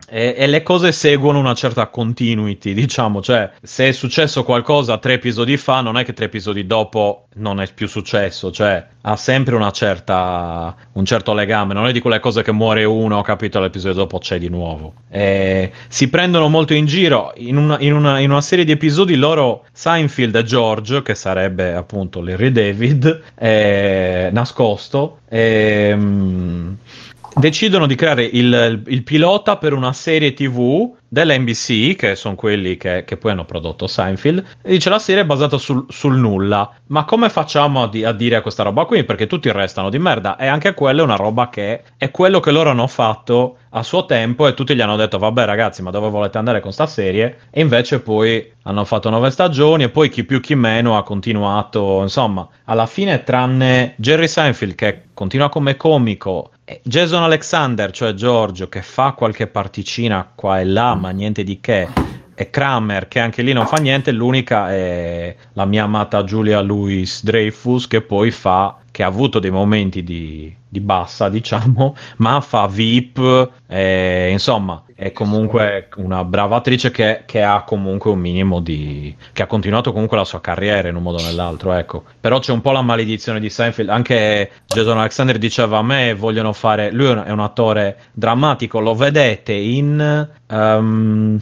e, e le cose seguono una certa continuity, diciamo, cioè se è successo qualcosa tre episodi fa, non è che tre episodi dopo non è più successo, cioè ha sempre una certa, un certo legame, non è di quelle cose che muore uno, capito, l'episodio dopo c'è di nuovo. E si prendono molto in giro, in una, in una- in una serie di episodi loro, Seinfeld e George, che sarebbe appunto Larry David, eh, nascosto, ehm, decidono di creare il, il pilota per una serie TV dell'NBC, che sono quelli che, che poi hanno prodotto Seinfeld, e dice la serie è basata sul, sul nulla. Ma come facciamo a, di- a dire questa roba qui? Perché tutti restano di merda. E anche quella è una roba che è quello che loro hanno fatto a suo tempo e tutti gli hanno detto vabbè ragazzi ma dove volete andare con sta serie e invece poi hanno fatto nove stagioni e poi chi più chi meno ha continuato insomma alla fine tranne Jerry Seinfeld che continua come comico Jason Alexander cioè Giorgio che fa qualche particina qua e là ma niente di che e Kramer che anche lì non fa niente l'unica è la mia amata Julia Louis Dreyfus che poi fa che ha avuto dei momenti di, di bassa, *laughs* diciamo, ma fa VIP, e, insomma, è comunque una brava attrice che, che, ha comunque un minimo di... che ha continuato comunque la sua carriera in un modo o nell'altro, ecco. Però c'è un po' la maledizione di Seinfeld, anche Jason Alexander diceva a me vogliono fare... lui è un attore drammatico, lo vedete in... Um,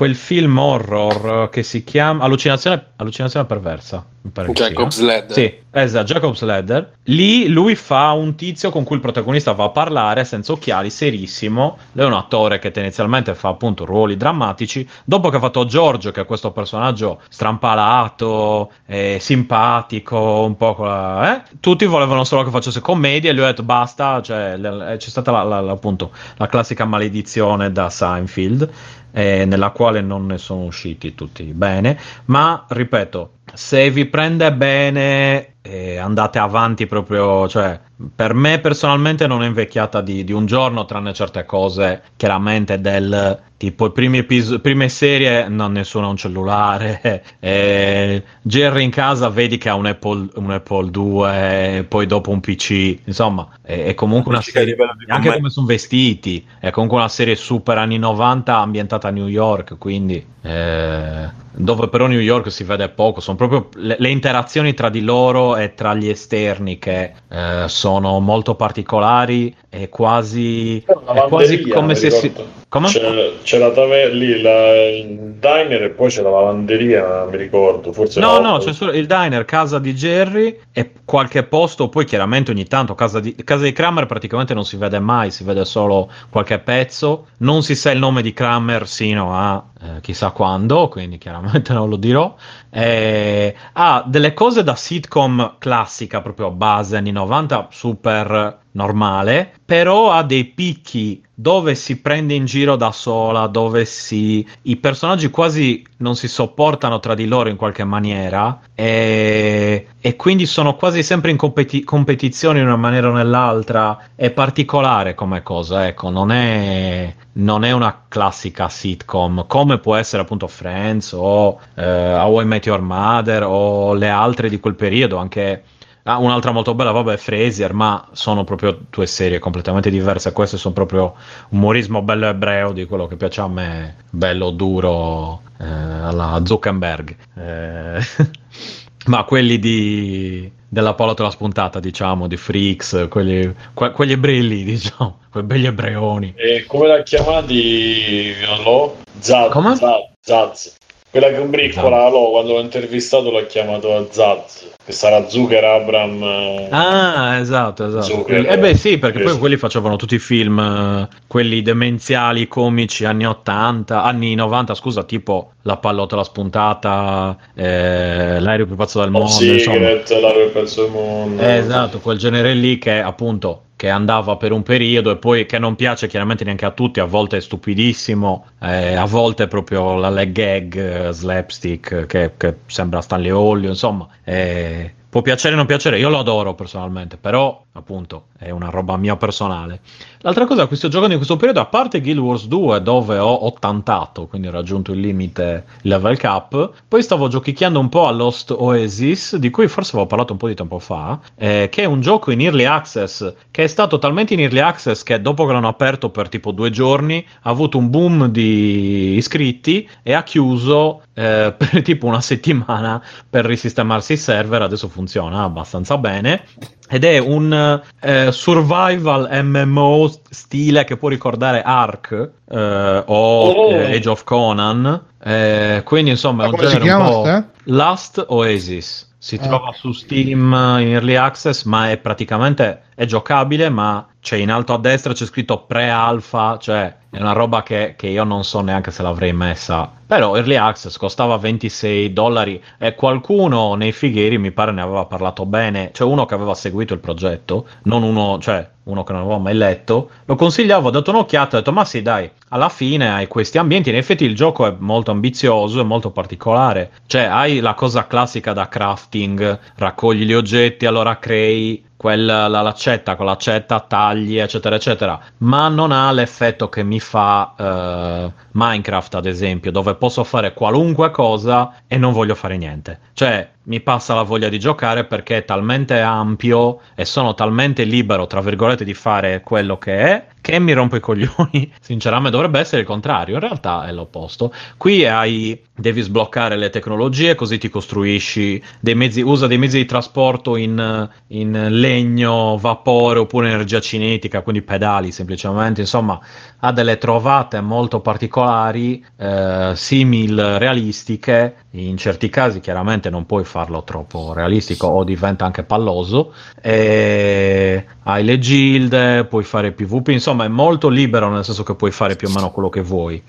quel film horror che si chiama Allucinazione, Allucinazione perversa. mi pare che Jacob's sia. Ladder. Sì, esatto, Jacob's Ladder. Lì lui fa un tizio con cui il protagonista va a parlare senza occhiali, serissimo. Lui è un attore che tendenzialmente fa appunto ruoli drammatici. Dopo che ha fatto Giorgio, che è questo personaggio strampalato, eh, simpatico, un po' con la- eh, tutti volevano solo che facesse commedia e lui ha detto basta, cioè, l- c'è stata la, la- la- appunto la classica maledizione da Seinfeld eh, nella quale non ne sono usciti tutti bene, ma ripeto, se vi prende bene eh, andate avanti proprio, cioè per me personalmente non è invecchiata di, di un giorno, tranne certe cose chiaramente del tipo i primi episodi, prime serie non nessuno ha un cellulare, *laughs* eh, Jerry in casa vedi che ha un Apple, un Apple 2, poi dopo un PC, insomma è, è comunque una serie, anche come sono vestiti, è comunque una serie super anni 90 ambientata a New York, quindi eh, dove però New York si vede poco, sono proprio le, le interazioni tra di loro e tra gli esterni che eh, sono molto particolari e quasi, è quasi come se si... Come? C'è, c'è la taverna lì, la, il diner e poi c'è la lavanderia, mi ricordo. Forse No, no, c'è solo il diner, casa di Jerry e qualche posto, poi chiaramente ogni tanto casa di, casa di Kramer praticamente non si vede mai, si vede solo qualche pezzo, non si sa il nome di Kramer sino a eh, chissà quando, quindi chiaramente *laughs* non lo dirò. Eh, ha delle cose da sitcom classica, proprio base anni 90, super normale, però ha dei picchi dove si prende in giro da sola, dove si... i personaggi quasi non si sopportano tra di loro in qualche maniera e, e quindi sono quasi sempre in competi- competizione in una maniera o nell'altra. È particolare come cosa, ecco, non è, non è una classica sitcom come può essere appunto Friends o eh, How I Met Your Mother o le altre di quel periodo, anche... Ah, un'altra molto bella, vabbè, è Frasier, ma sono proprio due serie completamente diverse. Queste sono proprio umorismo bello ebreo di quello che piace a me, bello duro eh, alla Zuckerberg. Eh, *laughs* ma quelli di, della palla spuntata, diciamo, di Freaks, quelli, que- quegli ebrei lì, *laughs* diciamo, quei belli ebreoni. E come l'ha chiamati? Non lo? Zaz. Come? Zaz. Zaz. Quella che briccola, lo, quando l'ho intervistato l'ho chiamato a Zaz. Che sarà Zucker Abram. eh, Ah, esatto, esatto. Zucker, Quelli- eh beh, sì, perché sì, poi sì. quelli facevano tutti i film, eh, quelli demenziali, comici, anni 80, anni 90, scusa, tipo La pallottola spuntata, eh, L'aereo più pazzo del mondo, insomma. Secret, l'aereo del pezzo del mondo. Eh, esatto, quel genere lì che appunto che andava per un periodo e poi che non piace chiaramente neanche a tutti, a volte è stupidissimo, eh, a volte è proprio la leg gag, eh, slapstick che, che sembra Stanley Olio, insomma, eh, può piacere o non piacere, io lo adoro personalmente, però appunto è una roba mia personale. L'altra cosa che sto giocando in questo periodo, a parte Guild Wars 2 dove ho ottantato, quindi ho raggiunto il limite level cap, poi stavo giochicchiando un po' a Lost Oasis, di cui forse avevo parlato un po' di tempo fa, eh, che è un gioco in early access, che è stato talmente in early access che dopo che l'hanno aperto per tipo due giorni ha avuto un boom di iscritti e ha chiuso eh, *laughs* per tipo una settimana per risistemarsi il server, adesso funziona abbastanza bene. Ed è un eh, survival MMO stile che può ricordare Ark eh, o Oh. eh, Age of Conan. Eh, quindi insomma è un genere un chiama, po'. ste? Last Oasis. Si Ah. trova su Steam in Early Access, ma è praticamente è giocabile, ma c'è in alto a destra c'è scritto pre-alpha, cioè è una roba che, che io non so neanche se l'avrei messa. Però Early Access costava 26 dollari e qualcuno nei fighieri mi pare ne aveva parlato bene, cioè uno che aveva seguito il progetto, non uno, cioè uno che non avevo mai letto, lo consigliavo, ho dato un'occhiata e ho detto ma sì dai, alla fine hai questi ambienti, in effetti il gioco è molto ambizioso, è molto particolare, cioè hai la cosa classica da crafting, raccogli gli oggetti, allora crei quella, la laccetta con l'accetta, tagli, eccetera, eccetera, ma non ha l'effetto che mi fa eh, Minecraft, ad esempio, dove posso fare qualunque cosa e non voglio fare niente. Cioè, mi passa la voglia di giocare perché è talmente ampio e sono talmente libero, tra virgolette, di fare quello che è, che mi rompo i coglioni. *laughs* Sinceramente dovrebbe essere il contrario, in realtà è l'opposto. Qui hai, devi sbloccare le tecnologie, così ti costruisci dei mezzi, usa dei mezzi di trasporto in, in legno, vapore oppure energia cinetica, quindi pedali semplicemente, insomma, ha delle trovate molto particolari, eh, simil realistiche. In certi casi, chiaramente, non puoi farlo troppo realistico o diventa anche palloso. E hai le gilde, puoi fare PvP, insomma, è molto libero, nel senso che puoi fare più o meno quello che vuoi.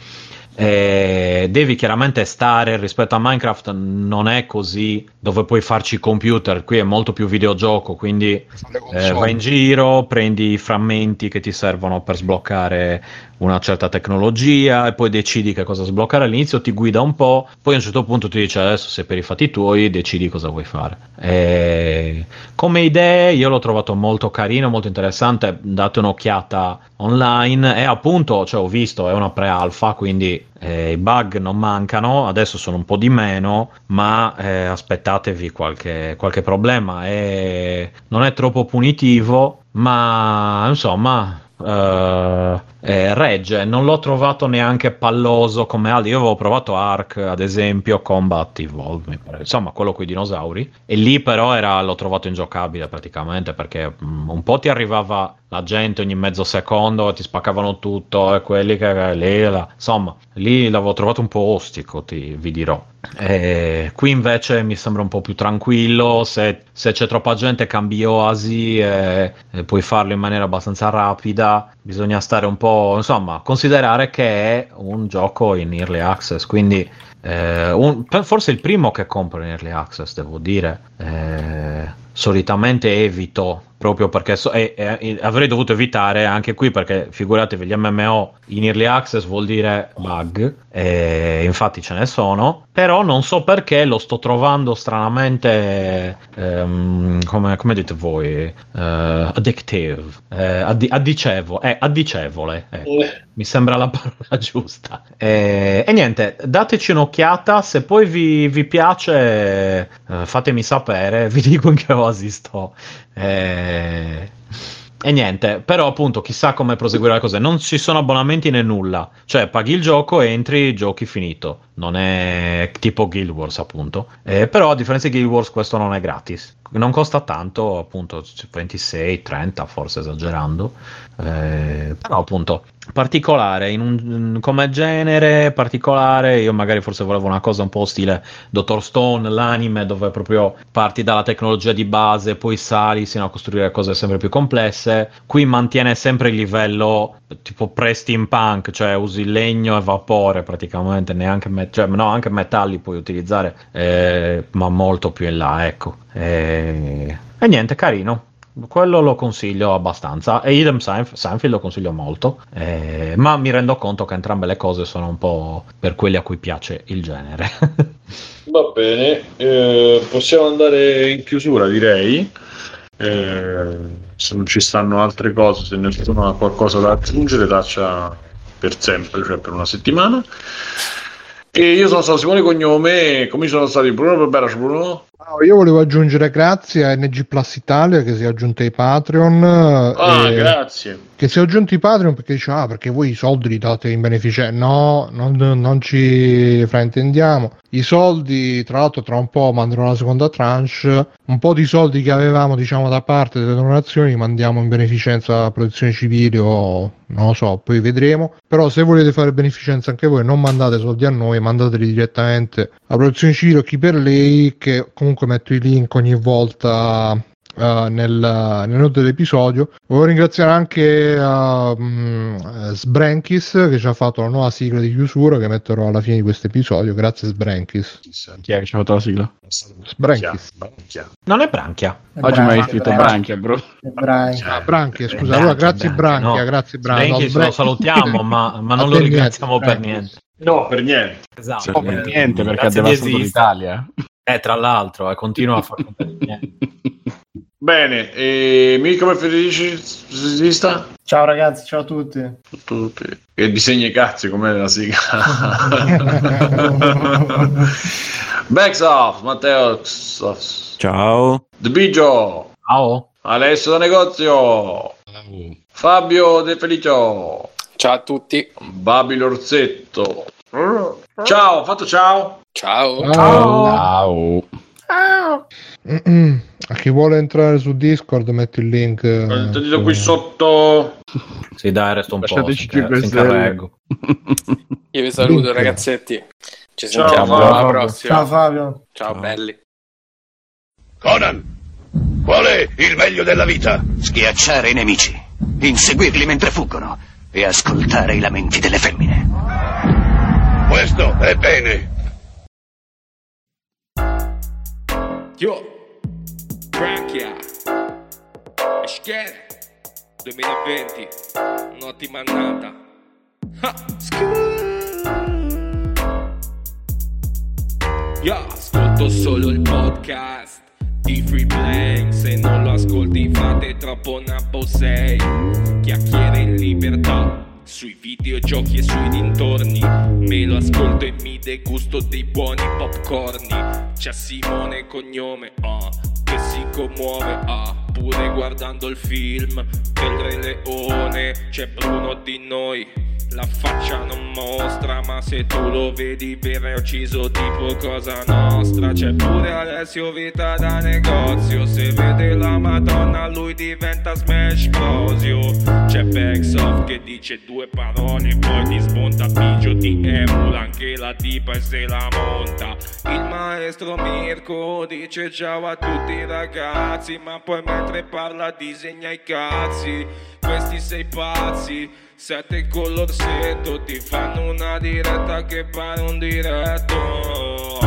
E devi chiaramente stare rispetto a Minecraft non è così dove puoi farci computer qui è molto più videogioco quindi eh, vai in giro prendi i frammenti che ti servono per sbloccare una certa tecnologia e poi decidi che cosa sbloccare all'inizio ti guida un po' poi a un certo punto ti dice adesso sei per i fatti tuoi decidi cosa vuoi fare. E come idee io l'ho trovato molto carino molto interessante date un'occhiata online. E appunto cioè, ho visto è una pre-alpha quindi eh, i bug non mancano adesso sono un po' di meno ma eh, aspettatevi qualche, qualche problema. E non è troppo punitivo ma insomma eh, eh, regge non l'ho trovato neanche palloso come altri. Io avevo provato Ark ad esempio Combat Evolve insomma quello con i dinosauri. E lì però era, l'ho trovato ingiocabile praticamente perché mm, un po' ti arrivava la gente ogni mezzo secondo ti spaccavano tutto e quelli che lì, la- insomma lì l'avevo trovato un po' ostico ti, vi dirò. E qui invece mi sembra un po' più tranquillo se, se c'è troppa gente cambi oasi e, e puoi farlo in maniera abbastanza rapida bisogna stare un po' insomma considerare che è un gioco in early access quindi eh, un- forse il primo che compro in early access devo dire Eh, solitamente evito proprio perché so- e- e- avrei dovuto evitare anche qui perché figuratevi gli MMO in early access vuol dire bug e infatti ce ne sono però non so perché lo sto trovando stranamente ehm, come, come dite voi eh, addictive eh, addi- addicevo- eh, addicevole ecco mi sembra la parola *laughs* giusta. E, e niente, dateci un'occhiata. Se poi vi, vi piace, eh, fatemi sapere. *laughs* Vi dico in che oasi sto. E, e niente, però appunto, chissà come proseguire le cose. Non ci sono abbonamenti né nulla. Cioè, paghi il gioco, entri, giochi finito. Non è tipo Guild Wars, appunto. Eh, però, a differenza di Guild Wars, questo non è gratis. Non costa tanto, appunto, 26, 30, forse esagerando. Eh, però appunto particolare un, come genere particolare io magari forse volevo una cosa un po' stile Dottor Stone l'anime dove proprio parti dalla tecnologia di base poi sali sino a costruire cose sempre più complesse. Qui mantiene sempre il livello tipo pre-steampunk cioè usi legno e vapore praticamente neanche me- cioè, no, anche metalli puoi utilizzare eh, ma molto più in là ecco. E, e niente carino quello lo consiglio abbastanza e idem Seinf- Seinfeld lo consiglio molto eh, ma mi rendo conto che entrambe le cose sono un po' per quelli a cui piace il genere *laughs* Va bene, eh, possiamo andare in chiusura direi. Eh, se non ci stanno altre cose, se nessuno ha qualcosa da aggiungere, taccia per sempre, cioè per una settimana. E io sono stato Simone Cognome, come sono stati Bruno Barbaras Bruno, No, io volevo aggiungere grazie a NG Plus Italia che si è aggiunta ai Patreon. Ah, e- grazie. Che si è aggiunti i Patreon perché dice, ah, perché voi i soldi li date in beneficenza. No, non, non ci fraintendiamo. I soldi, tra l'altro, tra un po' manderò la seconda tranche. Un po' di soldi che avevamo, diciamo, da parte delle donazioni li mandiamo in beneficenza a protezione civile o non lo so, poi vedremo. Però se volete fare beneficenza anche voi, non mandate soldi a noi, mandateli direttamente a protezione civile o chi per lei, che comunque metto i link ogni volta eh, nel, nel note dell'episodio. Volevo ringraziare anche uh, Sbrankis che ci ha fatto la nuova sigla di chiusura che metterò alla fine di questo episodio. Grazie Sbrankis. Chi è che ci ha fatto la sigla? Sbrankis. Non è Branchia. Oggi mi hai Branchia, scritto Branchia. Bro. Branchia. Ah, Branchia, scusa. Allora, grazie Branchia, Branchia, no. grazie Branchia. No, lo Bran- salutiamo, ma, ma non lo niente, ringraziamo per Branchia. niente. No, per niente. Esatto. No, per niente, perché Grazie ha devastato l'Italia. Eh, tra l'altro, eh, continua a fare *laughs* niente. Bene, e Mirko per Federicista? Ciao ragazzi, ciao a tutti. Tutti. E disegni i cazzi com'è la sigla. *laughs* Backs off, Matteo. Ciao. The Bigio. Ciao. Alessio da negozio. Fabio De Felicio. Ciao a tutti. Babi Lorzetto. Ciao, fatto ciao. Ciao. Ciao. Ciao. A chi vuole entrare su Discord, metto il link. eh, Ho detto qui sotto. Sì, dai, resto un po'. Lasciateci Si, 5 si stelle. incarrego. *laughs* Io vi saluto Link. ragazzetti. Ci Ciao, sentiamo Fabio. alla prossima. Ciao Fabio. Ciao, Ciao. belli. Conan, qual è il meglio della vita? Schiacciare i nemici, inseguirli mentre fuggono e ascoltare i lamenti delle femmine. Questo è bene. Yo, Branchia, Eschere, 2020, un'ottima annata. Ha, Yo, ascolto solo il podcast di Free Play, se non lo ascolti fate troppo nabbo sei. Chiacchiere in libertà. Sui videogiochi e sui dintorni. Me lo ascolto e mi degusto dei buoni popcorni. C'è Simone cognome, ah Che si commuove, ah Pure guardando il film del Re Leone C'è Bruno di noi la faccia non mostra, ma se tu lo vedi viene ucciso tipo cosa nostra. C'è pure Alessio Vita da negozio, se vede la Madonna lui diventa smash prosio. C'è Backsoft che dice due parole, poi ti smonta Bigio, ti emula anche la tipa e se la monta. Il maestro Mirko dice ciao a tutti ragazzi, ma poi mentre parla disegna i cazzi. Questi sei pazzi, sette con l'orsetto, ti fanno una diretta che pare un diretto.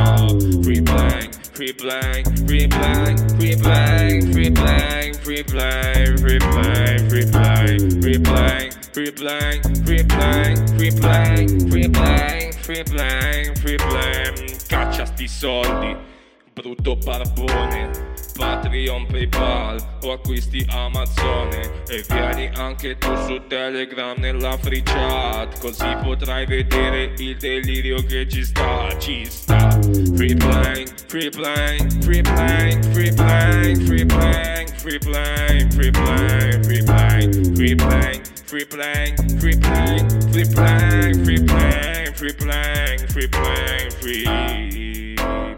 Free blank, free blank, free blank, free blank, free blank, free blank, free blank, free blank, free blank, free blank, free blank, free blank, free blank, free blank, free blank. Caccia sti soldi, brutto barbone. Patreon, Paypal o acquisti Amazone e vieni anche tu su Telegram nella free chat così potrai vedere il delirio che ci sta, ci sta. Free blank, free blank, free blank, free blank, free blank, free blank, free blank, free blank, free blank, free blank, free blank, free blank, free blank, free blank, free blank, free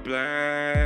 blank,